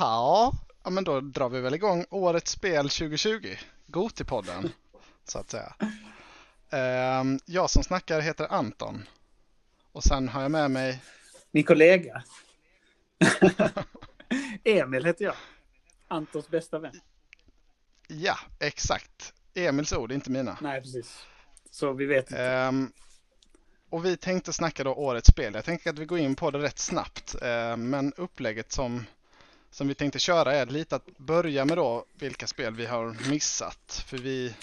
Jaha, ja, men då drar vi väl igång årets spel 2020. Gotipodden, så att säga. Ehm, Jag som snackar heter Anton. Och sen har jag med mig, Min kollega. Emil heter jag. Antons bästa vän. ja, exakt, Emils ord, inte mina. Nej, precis. Så vi vet inte. Ehm, och vi tänkte snacka då årets spel. Jag tänker att vi går in på det rätt snabbt. Ehm, men upplägget som, som vi tänkte köra är lite att börja med då vilka spel vi har missat. För vi,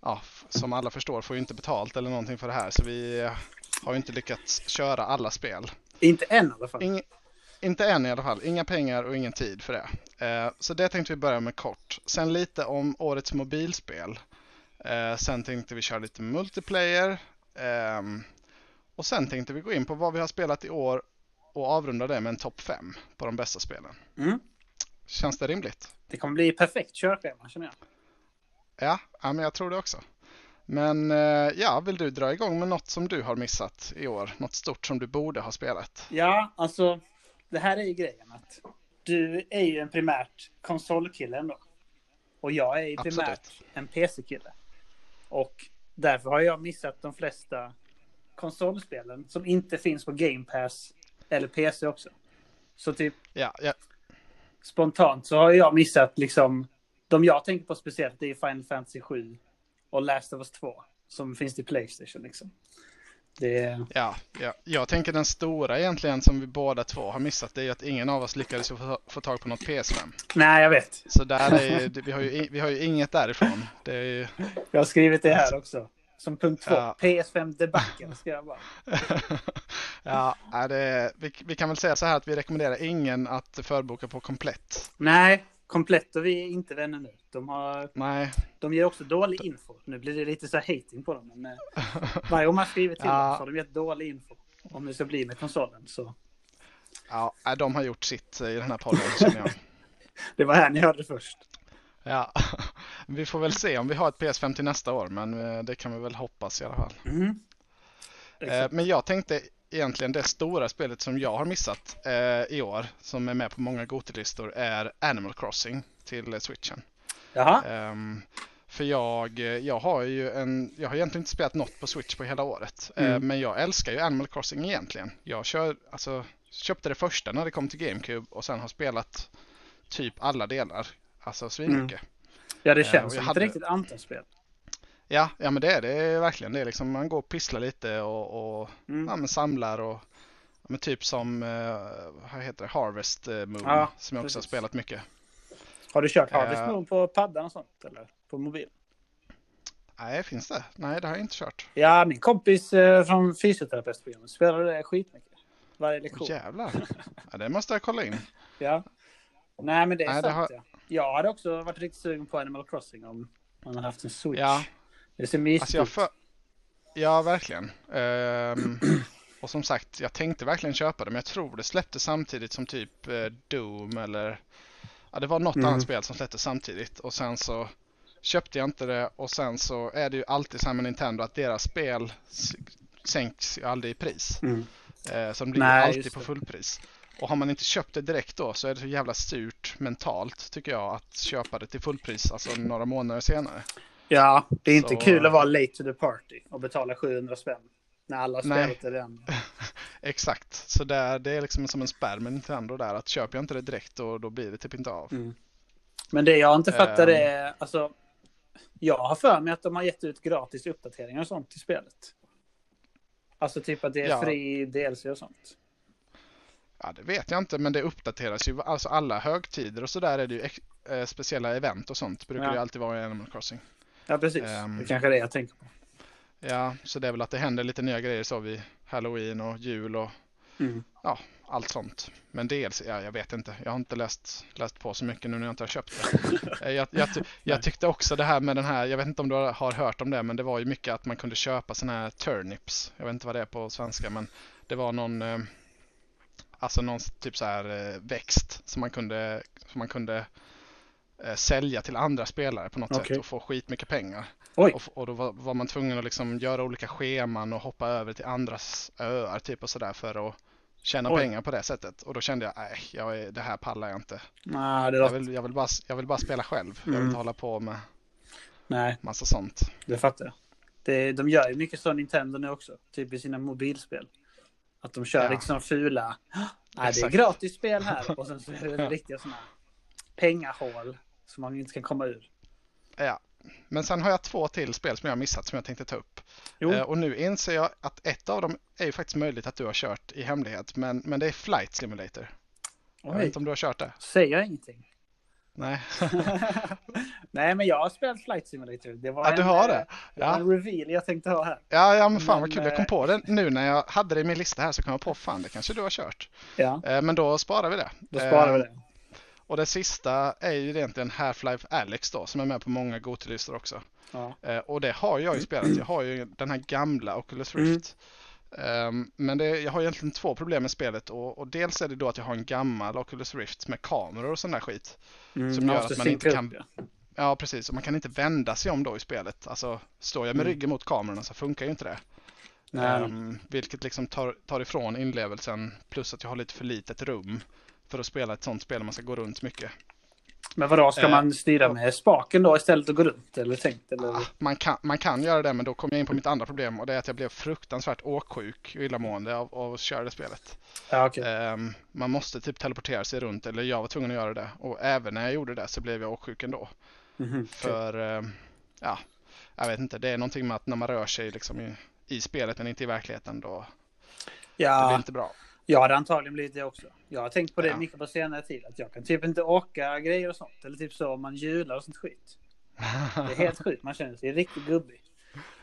ja, som alla förstår, får ju inte betalt eller någonting för det här. Så vi eh, har ju inte lyckats köra alla spel. Inte än i alla fall. Ing, inte än i alla fall. Inga pengar och ingen tid för det. Eh, så det tänkte vi börja med kort. Sen lite om årets mobilspel. Eh, sen tänkte vi köra lite multiplayer. ehm, och sen tänkte vi gå in på vad vi har spelat i år och avrunda det med en topp 5 på de bästa spelen. Mm. Känns det rimligt? Det kommer bli perfekt körschema känner jag. Ja, ja men jag tror det också. Men eh, ja, vill du dra igång med något som du har missat i år? Något stort som du borde ha spelat? Ja, alltså. Det här är ju grejen att du är ju en primärt konsolkille ändå. Och jag är ju Absolut. primärt en PC-kille. Och därför har jag missat de flesta konsolspelen som inte finns på Game Pass eller PC också. Så typ Ja, ja, spontant så har jag missat liksom de jag tänker på speciellt det är Final Fantasy 7 och Last of Us 2 som finns till Playstation liksom. Det. Ja, ja, jag tänker den stora egentligen som vi båda två har missat det är att ingen av oss lyckades få, få tag på något PS5. Nej, jag vet. Så där är vi, har ju, vi har ju inget därifrån. Det är ju, Jag har skrivit det här också. Som punkt två. Ja. PS5 debacle ska jag bara. ja, det, vi, vi kan väl säga så här att vi rekommenderar ingen att förboka på komplett. Nej, komplett och vi är inte vänner nu. De, har, Nej, de ger också dålig info. Nu blir det lite så här hating på dem. Men eh, varje gång man skriver till Ja. dem så har de gett dålig info. Om det ska bli med konsolen. Så ja, de har gjort sitt i den här podden känner jag. det var här ni hörde det först. Ja, vi får väl se om vi har ett PS5 till nästa år, men eh, det kan vi väl hoppas i alla fall. Mm. Eh. Men jag tänkte egentligen det stora spelet som jag har missat eh, i år, som är med på många Gotilistor, är Animal Crossing till eh, Switchen. Jaha. Ehm, för jag, eh, jag har ju en, jag har egentligen inte spelat något på Switch på hela året. Eh, Mm. men jag älskar ju Animal Crossing egentligen. Jag kör, alltså, köpte det första när det kom till GameCube och sen har spelat typ alla delar. Alltså svinmycket. Ja, det eh, känns och som jag ett hade- riktigt Anton-spel. Ja, ja men det är det verkligen. Det är liksom, man går och pisslar lite och, och Mm. ja, men samlar och ja, men typ som, eh, vad heter det, Harvest eh, Moon Ja, som jag också har precis. spelat mycket. Har du kört Harvest Eh. Moon på paddan och sånt? Eller på mobil? Nej, finns det? Nej, det har jag inte kört. Ja, min kompis från fysioterapeutprogrammet spelade det skitmycket. Varje lektion. Åh jävlar. Ja, det måste jag kolla in. Ja. Nej, men det är Nej, det sant. har- Ja. Jag hade också varit riktigt sugen på Animal Crossing om man hade haft en Switch. Ja. Det ser mysigt Alltså jag för... Ja, verkligen. Ehm, och som sagt, jag tänkte verkligen köpa det, men jag tror det släppte samtidigt som typ eh, Doom eller... Ja, det var något Mm. annat spel som släppte samtidigt och sen så köpte jag inte det och sen så är det ju alltid så här med Nintendo att deras spel sänks ju aldrig i pris. Mm. Eh, så de blir Nej, alltid på fullpris. Och har man inte köpt det direkt då så är det så jävla surt mentalt tycker jag att köpa det till fullpris, alltså några månader senare. Ja, det är inte Så- kul att vara late to the party och betala 700 spänn. När alla har spelat det redan. Exakt, så där, det är liksom som en spärr med Nintendo där att köper jag inte det direkt då, då blir det typ inte av. Mm. Men det jag inte fattar Ehm. är, alltså, jag har för mig att de har gett ut gratis uppdateringar och sånt till spelet. Alltså typ att det är Ja. fri DLC och sånt. Ja, det vet jag inte, men det uppdateras ju. Alltså alla högtider och så där är det ju eh, speciella event och sånt. Brukar Ja. det ju alltid vara i Animal Crossing. Ja, precis. Ehm. det kanske är det jag tänker på. Ja, så det är väl att det händer lite nya grejer så vid Halloween och jul och Mm. allt sånt. Men dels, ja, jag vet inte. Jag har inte läst, läst på så mycket nu när jag inte har köpt det. Eh, jag, jag, jag tyckte också det här med den här, jag vet inte om du har hört om det, men det var ju mycket att man kunde köpa sådana här turnips. Jag vet inte vad det är på svenska, men det var någon, eh, alltså någon typ så här eh, växt som man kunde, som man kunde sälja till andra spelare på något Okej. sätt och få skitmycket pengar. Och, och då var, var man tvungen att liksom göra olika scheman och hoppa över till andras öar typ och sådär för att tjäna Oj. pengar på det sättet. Och då kände jag, nej, jag är, det här pallar jag inte. Det Jag vill, jag vill, bara, jag vill bara spela själv. Jag vill Mm. inte hålla på med Nej, massa sånt. det fattar jag. Det, de gör ju mycket så Nintendo nu också. Typ i sina mobilspel. Att de kör Ja. liksom fula. Nej, det är gratis spel här. Och sen så är det riktiga sådana här pengahål. Som man inte kan komma ur. Ja. Men sen har jag två till spel som jag har missat som jag tänkte ta upp. Jo, Eh, och nu inser jag att ett av dem är ju faktiskt möjligt att du har kört i hemlighet. Men, men det är Flight Simulator. Jag vet oj. inte om du har kört det? Säger jag ingenting? Nej. Nej, men jag har spelat Flight Simulator. Det var Ja, du en, har eh, det? det var Ja. en reveal jag tänkte ha här. Ja, ja men fan vad Men, kul. Jag kom eh, på det nu när jag hade det i min lista här så kom jag på fan det kanske du har kört. Ja, Eh, Men då sparar vi det. då sparar vi Eh, det. Och det sista är ju egentligen Half-Life Alyx då som är med på många Gotilistor också. Ja. Eh, Och det har jag ju spelat. Jag har ju den här gamla Oculus Mm. Rift. Ehm, Men det, jag har egentligen två problem med spelet och, och dels är det då att jag har en gammal Oculus Rift med kameror och sån där skit. Mm, som gör att man inte kan- ja. Precis, och man kan inte vända sig om då i spelet. Alltså står jag med Mm. ryggen mot kamerorna så funkar ju inte det. Ehm, vilket liksom tar, tar ifrån inlevelsen plus att jag har lite för litet rum för att spela ett sånt spel där man ska gå runt mycket. Men vadå, ska Eh, man styra med spaken då istället och gå runt? Eller tänkt? Eller? Ah, Man kan, man kan göra det men då kommer jag in på mitt andra problem och det är att jag blev fruktansvärt åksjuk och illamående av, av att köra det spelet. Ja, okej. Ehm, man måste typ teleportera sig runt eller jag var tvungen att göra det och även när jag gjorde det så blev jag åksjuk ändå. Mhm, okej. För, ehm, ja, jag vet inte, det är någonting med att när man rör sig liksom i, i spelet men inte i verkligheten då det blir Ja, inte bra. Jag hade antagligen blivit det också. Jag har tänkt på det Ja. mycket på senare tid. Att jag kan typ inte åka grejer och sånt. Eller typ så om man hjular och sånt skit. Det är helt sjukt. Man känner sig riktigt gubbig.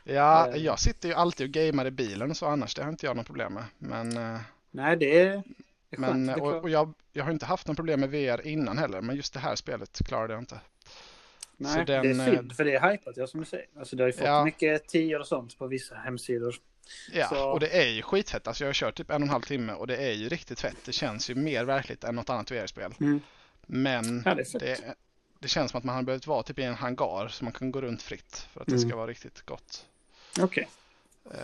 Ja, Eh. jag sitter ju alltid och gamer i bilen och så annars, det har inte jag något problem med. Men, eh, Nej, det är, det är skönt. men är och, och jag, jag har inte haft något problem med VR innan heller, men just det här spelet klarade jag inte. Nej, den, det eh, är synd. För det är hypat, ja, som du säger. Alltså, det har ju fått Ja. mycket tior och sånt på vissa hemsidor. Ja, Så- och det är ju skitfett. Alltså jag har kört typ en och en halv timme och det är ju riktigt fett. Det känns ju mer verkligt än något annat VR-spel. Mm. Men Ja, det det, det känns som att man hade behövt vara typ i en hangar så man kan gå runt fritt för att det Mm. ska vara riktigt gott. Okej.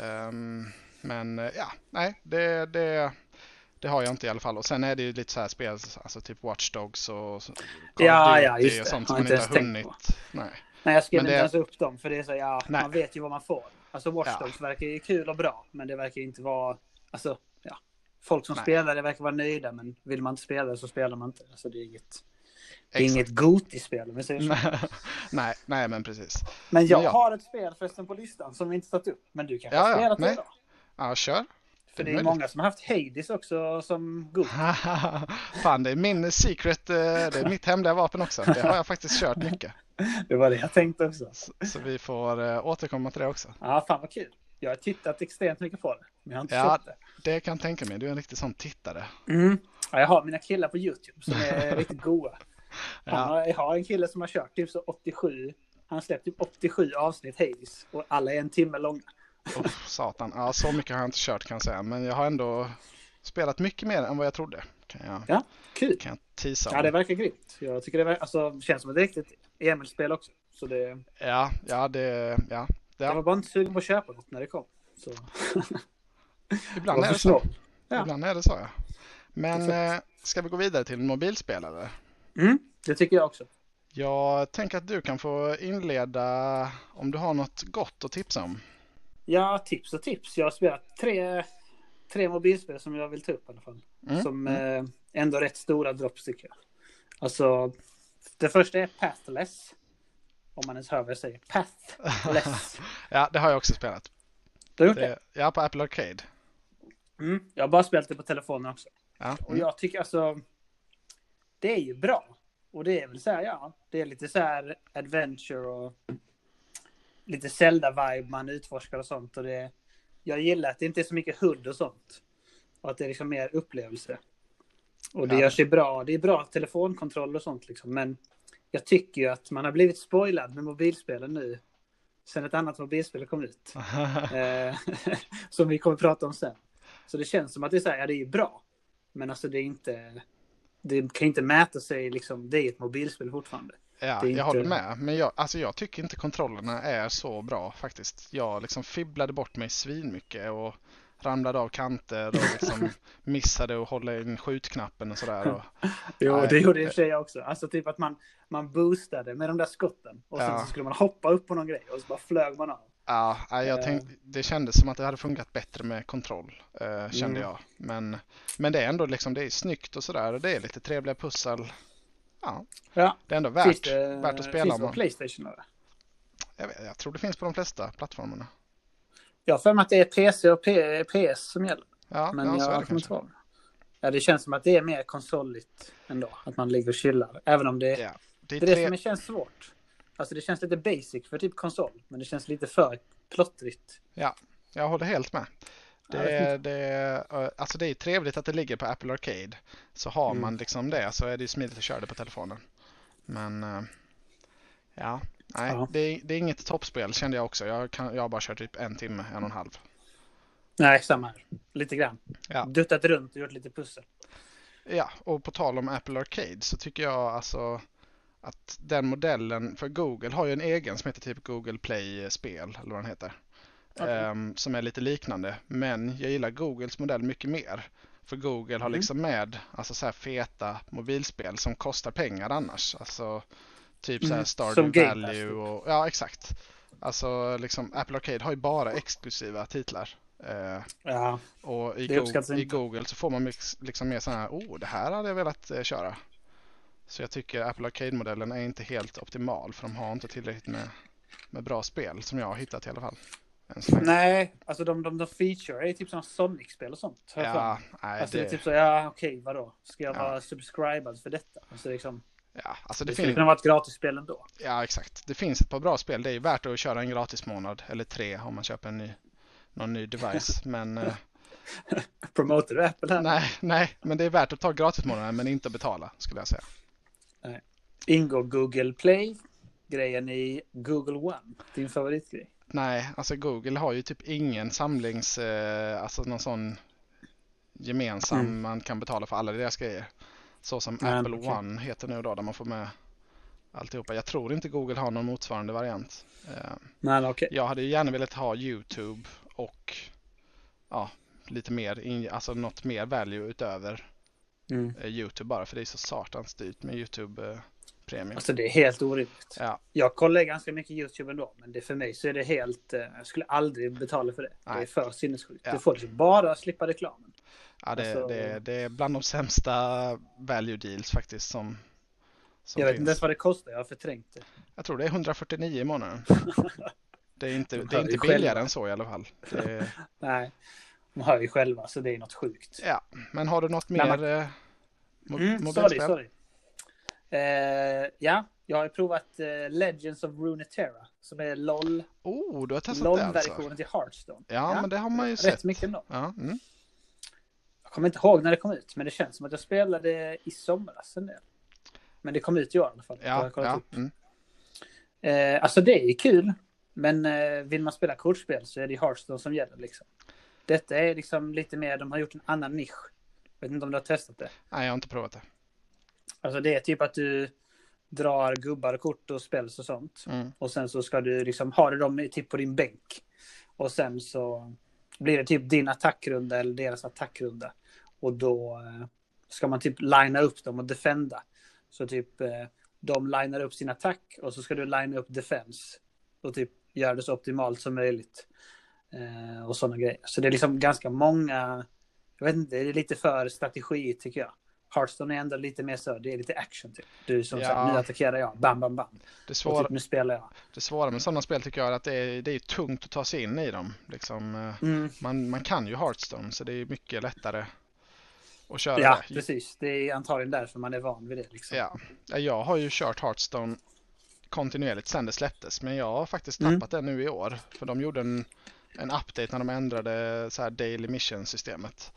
Ehm, men ja, nej, det, det, det har jag inte i alla fall. Och sen är det ju lite så här spel, alltså typ Watch Dogs och Call Ja, ja, just och det. sånt Har som man inte har hunnit. Nej. Nej, jag skrev inte det- ens upp dem. För det är så, ja, Nej. man vet ju vad man får. Alltså Watch Ja. Verkar ju kul och bra. Men det verkar inte vara, alltså, ja. Folk som Nej. spelar det verkar vara nöjda. Men vill man inte spela det så spelar man inte. Alltså det är inget, det är Exakt. inget Goti-spel om vi säger så. nej, nej, men precis. Men jag Men ja. har ett spel förresten på listan som vi inte tagit upp. Men du kanske Ja, har ja, spelat det nej. då? Ja, kör. För är det är många som har haft Hades också som Goti. Fan, det är min secret, eh, det är mitt hemliga vapen också. Det har jag faktiskt kört mycket. Det var det jag tänkte också. Så, så vi får eh, återkomma till det också. Ja, fan vad kul. Jag har tittat extremt mycket på det. Men jag har inte Ja. köpt det. Det kan jag tänka mig, du är en riktig sån tittare. Mm. Ja, jag har mina killar på YouTube som är riktigt goa. Ja. jag har en kille som har kört typ så 87. Han har släppt typ 87 avsnitt Hades. Och alla är en timme långa. Oh, satan, ja, så mycket har jag inte kört kan jag säga. Men jag har ändå spelat mycket mer än vad jag trodde. Kan jag, Ja, kul. kan jag tisa om. Ja, det verkar grymt. Jag tycker det, ver- alltså, känns som ett riktigt Emil-spel också. Så det, Ja, ja, det, ja. jag var ja. bara inte sugen på att köpa något när det kom. Så. Ibland är det så. Ja. Ibland är det så, ja. Men Exakt. eh, ska vi gå vidare till mobilspelare? Mm, det tycker jag också. Jag tänker att du kan få inleda om du har något gott att tipsa om. Ja, tips och tips. Jag har spelat tre, tre mobilspel som jag vill ta upp i alla fall. Mm, Som eh, ändå rätt stora drops tycker jag. Alltså, det första är Pathless. Om man ens hör vad jag säger. Pathless. Ja, det har jag också spelat. Du har gjort det? Ja, på Apple Arcade. Mm. Jag har bara spelat det på telefonen också. Ja, Och mm. jag tycker alltså, det är ju bra. Och det är väl så här, ja, det är lite så här adventure och lite Zelda-vibe man utforskar och sånt. Och det, jag gillar att det inte är så mycket HUD och sånt. Och att det är liksom mer upplevelse. Och det Ja. gör sig bra. Det är bra telefonkontroll och sånt liksom. Men jag tycker ju att man har blivit spoilad med mobilspelen nu. Sen ett annat mobilspel kom ut. Eh, som vi kommer prata om sen. Så det känns som att det är så här, ja det är ju bra. Men alltså det är inte, det kan inte mäta sig liksom, det är ett mobilspel fortfarande. Ja, är jag inte- håller med. Men jag, alltså jag tycker inte kontrollerna är så bra faktiskt. Jag liksom fibblade bort mig svinmycket och ramlade av kanter och liksom missade att hålla in skjutknappen och sådär. Och, Jo, Nej. det gjorde i och för sig jag också. Alltså typ att man, man boostade med de där skotten. Och sen Ja. så skulle man hoppa upp på någon grej och så bara flög man av. ja, jag Eh. tänkte, det kändes som att det hade funkat bättre med kontroll, eh, kände Mm. jag. Men, men det är ändå liksom, det är snyggt och sådär och det är lite trevliga pussel. Ja, Ja, det är ändå finns värt, det, värt att spela. Finns det på Playstation? Eller? jag, vet, jag tror det finns på de flesta plattformarna. Jag har för mig att det är PC och P- PS som gäller. Ja, Men ja jag kommer inte ihåg. Ja, det känns som att det är mer konsoligt ändå. Att man ligger och chillar. Även om det, Ja, det är det är det som känns svårt. Alltså det känns lite basic för typ konsol. Men det känns lite för plottrigt. Jag håller helt med. Det, det, alltså det är trevligt att det ligger på Apple Arcade. Så har Mm. man liksom det så är det smidigt att köra det på telefonen. Men ja, nej, Ja. Det, är, det är inget toppspel kände jag också. Jag, kan, jag har bara kört typ en timme, en och en halv. Nej, samma här. Lite grann. Ja. Duttat runt och gjort lite pussel. Ja, och på tal om Apple Arcade så tycker jag alltså att den modellen, för Google har ju en egen som heter typ Google Play-spel, eller vad den heter. Okej. Ehm, som är lite liknande. Men jag gillar Googles modell mycket mer. För Google har Mm. liksom med alltså så här feta mobilspel som kostar pengar annars. Alltså typ så här Mm, Stardew som Pass, Valley typ. och ja exakt. Alltså liksom Apple Arcade har ju bara exklusiva titlar. Eh, Ja, och i, Det Go- uppskattas i. Google så får man liksom mer sådana här, oh det här hade jag velat eh, köra. Så jag tycker Apple Arcade-modellen är inte helt optimal för de har inte tillräckligt med, med bra spel som jag har hittat i alla fall. Nej, alltså de, de, de feature är typ sådana Sonic-spel och sånt. Ja, nej, Alltså det... det, är typ så, ja okej, vadå? Ska jag Ja. vara subscribad för detta? Alltså liksom, ja, alltså det, det skulle kunna vara ett gratisspel ändå. ja exakt. Det finns ett par bra spel. Det är ju värt att köra en gratis månad eller tre om man köper en ny, någon ny device. Men eh, Promoter du Apple här? nej, nej, men det är värt att ta gratismånaden men inte betala skulle jag säga. Ingår Google Play, grejen i Google One, din favoritgrej. Nej, alltså Google har ju typ ingen samlings, eh, alltså någon sån gemensam Mm. man kan betala för alla deras grejer. Så som Nej, Apple okej. One heter nu då, där man får med alltihopa. Jag tror inte Google har någon motsvarande variant. Eh, Nej, okej. jag hade ju gärna velat ha YouTube och ja, lite mer, alltså något mer value utöver Mm. eh, YouTube bara för det är så satans dyrt med YouTube eh, Premium. Alltså det är helt orimligt. Ja, Jag kollar ganska mycket YouTube ändå, men det för mig så är det helt... Jag skulle aldrig betala för det. Det är Nej. för sinnessjukt. Ja. Du får liksom bara slippa reklamen. Ja det, Alltså- det, det är bland de sämsta value deals faktiskt som, som jag vet finns. inte ens vad det kostar, jag har förträngt det. Jag tror det är 149 i månaden. Det är inte, De det är inte billigare själva. än så i alla fall. Det, Nej, de hör ju själva så det är något sjukt. ja, men har du något mer man- eh, mo- Mm, sorry, mobilspel? sorry. Eh, ja, jag har ju provat eh, Legends of Runeterra som är LOL, Oh, du har testat det alltså? LOL-versionen till Hearthstone. Ja, men det har man ju Rätt sett. mycket ändå. Ja, mm. Jag kommer inte ihåg när det kom ut, men det känns som att jag spelade i somras en del. Men det kom ut i år i alla fall. Ja, jag ja, upp. mm. Eh, alltså det är kul, men eh, vill man spela kortspel så är det Hearthstone som gäller. Liksom. Detta är liksom lite mer, de har gjort en annan nisch. Vet inte om du har testat det? Nej, jag har inte provat det. Alltså det är typ att du drar gubbar, kort och spels och sånt. Mm. Och sen så ska du liksom ha dem typ på din bänk. Och sen så blir det typ din attackrunda eller deras attackrunda. Och då eh, ska man typ linea upp dem och defenda. Så typ eh, de linar upp sin attack och så ska du linea upp defense. Och typ göra det så optimalt som möjligt. Eh, och sådana grejer. Så det är liksom ganska många, jag vet inte, det är lite för strategi tycker jag. Hearthstone är ändå lite mer så, det är lite action typ. Du som Ja. sagt, nu attackerar jag, bam, bam, bam. Det, Och svåra, typ, nu spelar jag. det svåra med sådana spel tycker jag är att det är, det är tungt att ta sig in i dem. Liksom, Mm. man, man kan ju Hearthstone så det är mycket lättare att köra Ja, det. precis. Det är antagligen därför man är van vid det. Liksom. Ja, Ja, jag har ju kört Hearthstone kontinuerligt sedan det släpptes, men jag har faktiskt Mm. tappat det nu i år. För de gjorde en, en update när de ändrade så här Daily Mission-systemet.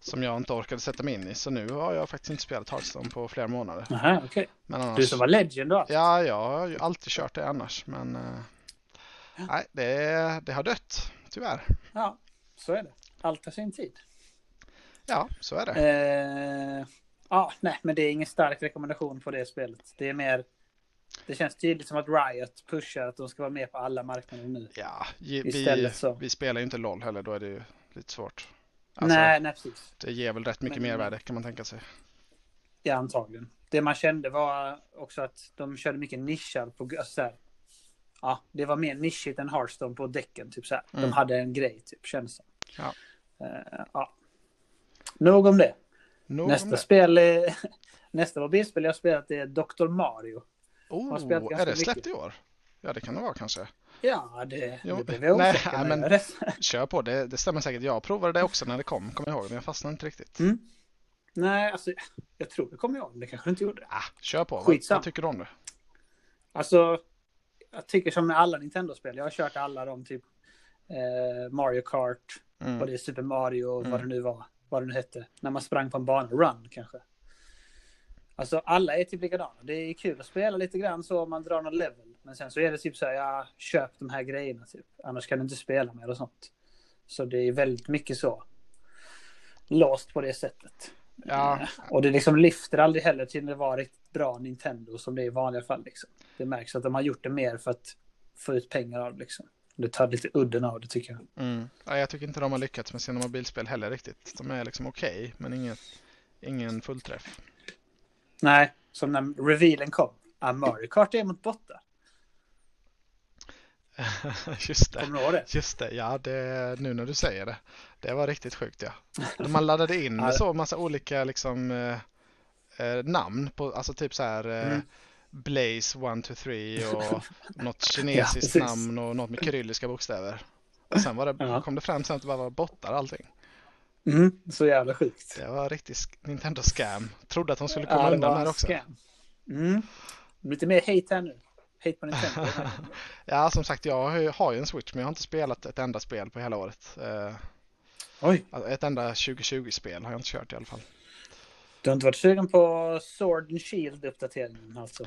Som jag inte orkade sätta mig in i, så nu har jag faktiskt inte spelat Hearthstone på flera månader. Aha, okej. Men annars, Du som var legend då? Ja, jag har ju alltid kört det annars, men eh, nej, det, det har dött, tyvärr. Ja, så är det. Allt har sin tid. Ja, så är det. Eh, ja, nej, men det är ingen stark rekommendation på det spelet. Det är mer... Det känns tydligt som att Riot pushar att de ska vara med på alla marknader nu. Ja, vi, Istället så. vi spelar ju inte LOL heller, då är det ju lite svårt. Alltså, nej, nej, precis. Det ger väl rätt mycket Men- mervärde kan man tänka sig. Ja, antagligen. Det man kände var också att de körde mycket nischar på alltså, så här, Ja, det var mer nischigt än Hearthstone på däcken. Typ så här. Mm. De hade en grej, typ, känns det Ja. Eh, ja. Nog om det. Nog om Nästa det. spel är... Nästa mobilspel jag har spelat är Dr. Mario. Oh, är det släppt i år? Ja, det kan det vara kanske. Ja, det, Jo, det blev jag nej, nej, men- jag Kör på, det, det stämmer säkert. Jag provade det också när det kom, kommer jag ihåg, men jag fastnade inte riktigt. Mm. Nej, alltså jag tror det kommer jag ihåg, men det kanske inte gjorde. Ah, kör på, vad, vad tycker du om det? Alltså, jag tycker som med alla Nintendo-spel. Jag har kört alla de typ eh, Mario Kart Mm. och det är Super Mario och Mm. vad det nu var. Vad det nu hette. När man sprang på en bana. Run kanske. Alltså alla är typ likadana. Det är kul att spela lite grann så om man drar någon level. Men sen så är det typ så här, ja, köp de här grejerna typ. Annars kan du inte spela mer och sånt. Så det är väldigt mycket så. Låst på det sättet. Ja, Och det liksom lyfter aldrig heller till det var riktigt bra Nintendo som det är i vanliga fall. Liksom. Det märks att de har gjort det mer för att få ut pengar av. Liksom. Det tar lite udden av det tycker jag. mm. ja, jag tycker inte de har lyckats med sina mobilspel heller riktigt. De är liksom okej, men inget, ingen fullträff. Nej, som när revealen kom. Ah, Mario Kart är mot bottar. Just det. Kommer du ihåg det? Just det, ja det, nu när du säger det. Det var riktigt sjukt ja. Man laddade in så massa olika liksom eh, eh, namn på, alltså typ så här eh, Mm. Blaze 1, 2, 3 och något kinesiskt precis. namn och något med kyrilliska bokstäver. Och sen var det, Ja. kom det fram sen att det bara var bottar allting. Mm, så jävla sjukt. Det var riktigt sk- Nintendo scam. Trodde att de skulle komma Ja, undan med det också. scam. Mm. Lite mer hate här nu. Hate på Nintendo. Ja, som sagt, jag har ju- har ju en Switch men jag har inte spelat ett enda spel på hela året. Eh, Oj, alltså, ett enda 2020-spel har jag inte kört i alla fall. Du har inte varit sugen på Sword and Shield-uppdateringen alltså?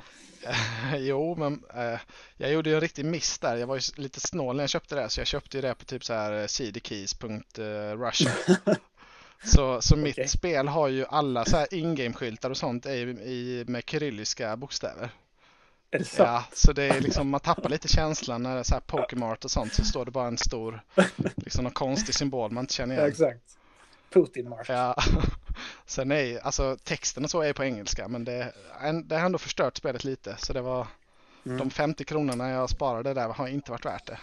jo, men eh, jag gjorde ju en riktig miss där. Jag var ju lite snål när jag köpte det, så jag köpte ju det på typ så här eh, cdkeys.russia. så, så mitt Okej. spel har ju alla så här in-game-skyltar och sånt i, i, med kyrilliska bokstäver. Är det så? Ja, så det är liksom, man tappar lite känslan när det är så här Pokémart och sånt så står det bara en stor, liksom någon konstig symbol man inte känner Ja, igen. exakt. Putin-mark. Ja, sen är alltså texten och så är på engelska men det, det har ändå förstört spelet lite så det var Mm. de 50 kronorna jag sparade där har inte varit värt det.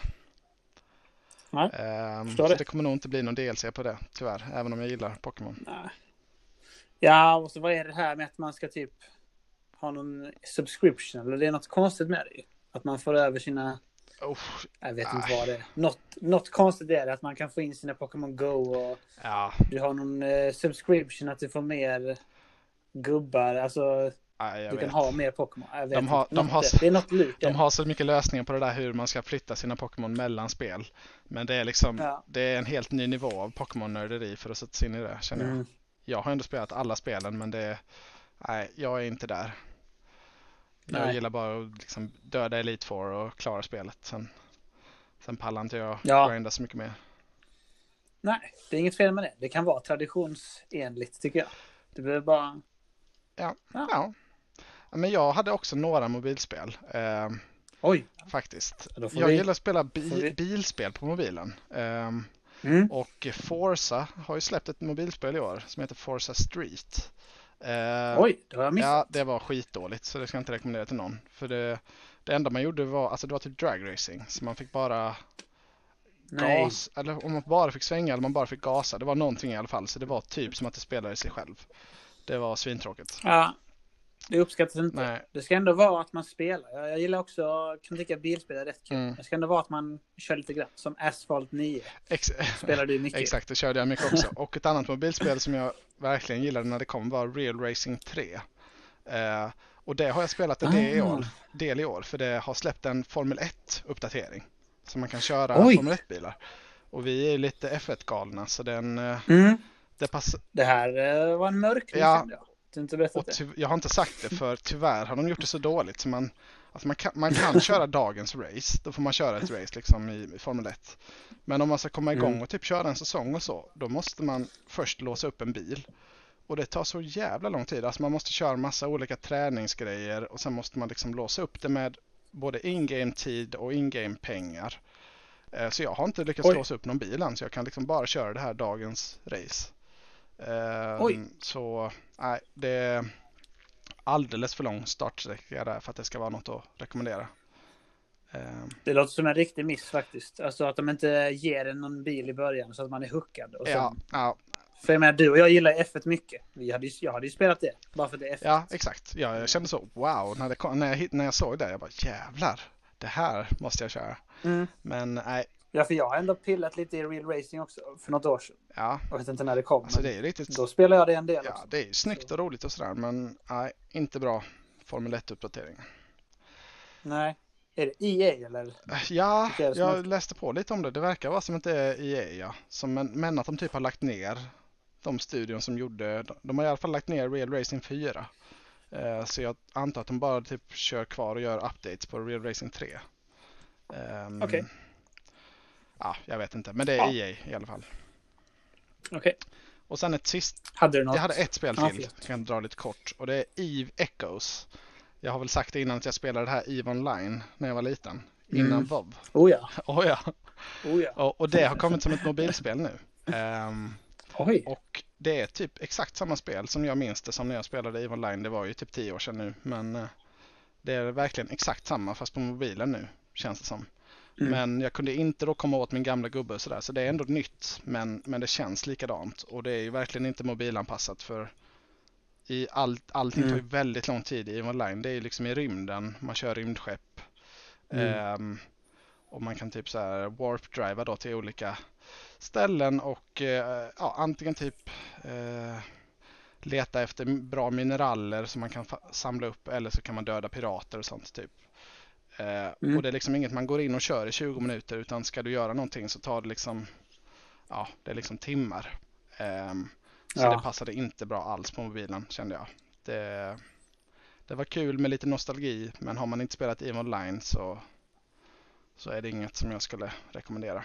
Nej, förstår så det. det kommer nog inte bli någon DLC på det tyvärr, även om jag gillar Pokémon. Nej. Ja, och så vad är det här med att man ska typ ha någon subscription? Eller det är något konstigt med det. Att man får över sina... Oh, Jag vet inte Nej. vad det är. Något, något konstigt är det att man kan få in sina Pokémon Go och ja, du har någon eh, subscription att du får mer gubbar. Alltså, jag du kan vet. ha mer Pokémon. Jag vet De har- inte. de har- är- Det är något lurt. De har så mycket lösningar på det där hur man ska flytta sina Pokémon mellan spel. Men det är liksom, Ja. det är en helt ny nivå av Pokémon-nörderi för att sätta sig in i det känner jag. Mm. Jag har ändå spelat alla spelen men det är, nej, jag är inte där. Jag Nej. gillar bara att liksom döda Elite Four och klara spelet. Sen, sen pallar inte jag Ja. grinda så mycket mer. Nej, det är inget fel med det. Det kan vara traditionsenligt tycker jag. Du behöver bara... Ja. Ja. Ja. Men jag hade också några mobilspel eh, Oj! faktiskt. Jag vi- gillar att spela bi- vi- bilspel på mobilen. Eh, Mm. och Forza har ju släppt ett mobilspel i år som heter Forza Street. Eh, Oj, det har jag missat. Ja, det var skitdåligt så det ska jag inte rekommendera till någon. För det, det enda man gjorde var, alltså det var typ dragracing. Så man fick bara Nej. gas, eller om man bara fick svänga eller man bara fick gasa. Det var någonting i alla fall. Så det var typ som att det spelade sig själv. Det var svintråkigt. Ja, det uppskattas inte. Nej, Det ska ändå vara att man spelar. Jag, jag gillar också, kan tycka bilspel är rätt kul. Mm. Det ska ändå vara att man kör lite grann. Som Asphalt 9 ex spelar du mycket. exakt det körde jag mycket också. Och ett annat mobilspel som jag verkligen gillade när det kom var Real Racing 3. Eh, och det har jag spelat en del i Ah. år, del i år. För det har släppt en Formel 1-uppdatering. Så man kan köra Oj. Formel 1-bilar. Och vi är lite F1-galna så den, eh, Mm. det passar. Det här eh, var en mörkning Ja. jag. Du har inte berättat Och det. jag har inte sagt det för tyvärr har de gjort det så dåligt så man, alltså man, kan, man kan köra dagens race. Då får man köra ett race liksom i, i Formel 1. Men om man ska komma igång Mm. och typ köra en säsong och så, då måste man först låsa upp en bil. Och det tar så jävla lång tid. Alltså man måste köra massa olika träningsgrejer och sen måste man liksom låsa upp det med både in-game tid och in-game pengar. Eh, så jag har inte lyckats Oj. låsa upp någon bil än så jag kan liksom bara köra det här dagens race. Oj. Så nej, det är alldeles för lång startsträcka där för att det ska vara något att rekommendera. Eh, Det låter som en riktig miss faktiskt. Alltså att de inte ger en någon bil i början så att man är hookad. Och sen, Ja, ja, För jag menar, du och jag gillar F1 mycket. Vi hade, ju- jag hade ju spelat det. Bara för det är F1. ja, exakt. Ja, jag kände så wow när, det kom, när, jag, när jag såg det. Jag bara jävlar, det här måste jag köra. Mm. Men nej, Ja, för jag har ändå pillat lite i Real Racing också för något år sedan. ja, Jag vet inte när det kom. alltså det är riktigt. Då spelade jag det en del Ja, också. det är snyggt och roligt och sådär, men nej, inte bra Formel 1-uppdatering. Nej. Är det EA eller? Ja, jag har- läste på lite om det. Det verkar vara som att det är EA, ja. Som, men, men att de typ har lagt ner de studion som gjorde, de, de har i alla fall lagt ner Real Racing 4. Eh, så jag antar att de bara typ kör kvar och gör updates på Real Racing 3. Ehm, Okej. Ja, jag vet inte, men det är Ja. EA i alla fall. Okej. Och sen ett sist, Hade du något? jag hade ett spel Ja, till, förlåt. jag kan dra lite kort. Och det är Eve Echoes. Jag har väl sagt det innan att jag spelade det här Eve Online när jag var liten. Innan Mm. WoW. Oh ja. Oh, ja. Oh ja. och, och det har kommit som ett mobilspel nu. Ehm, Oj. och det är typ exakt samma spel som jag minns det som när jag spelade Eve Online. Det var ju typ tio år sedan nu. Men eh, det är verkligen exakt samma fast på mobilen nu känns det som. Mm. Men jag kunde inte då komma åt min gamla gubbe sådär. Så det är ändå nytt men, men det känns likadant. Och det är ju verkligen inte mobilanpassat för i allt, allting tar ju Mm. väldigt lång tid i Online. Det är ju liksom i rymden, man kör rymdskepp. Mm. Ehm, och man kan typ så här warp-driva då till olika ställen och eh, ja, antingen typ eh, leta efter bra mineraler som man kan samla upp eller så kan man döda pirater och sånt typ. Eh, Mm. Och det är liksom inget man går in och kör i 20 minuter utan ska du göra någonting så tar det liksom ja, det är liksom timmar. Ehm, så Ja. det passade inte bra alls på mobilen kände jag. Det, det var kul med lite nostalgi men har man inte spelat EVE Online så, så är det inget som jag skulle rekommendera.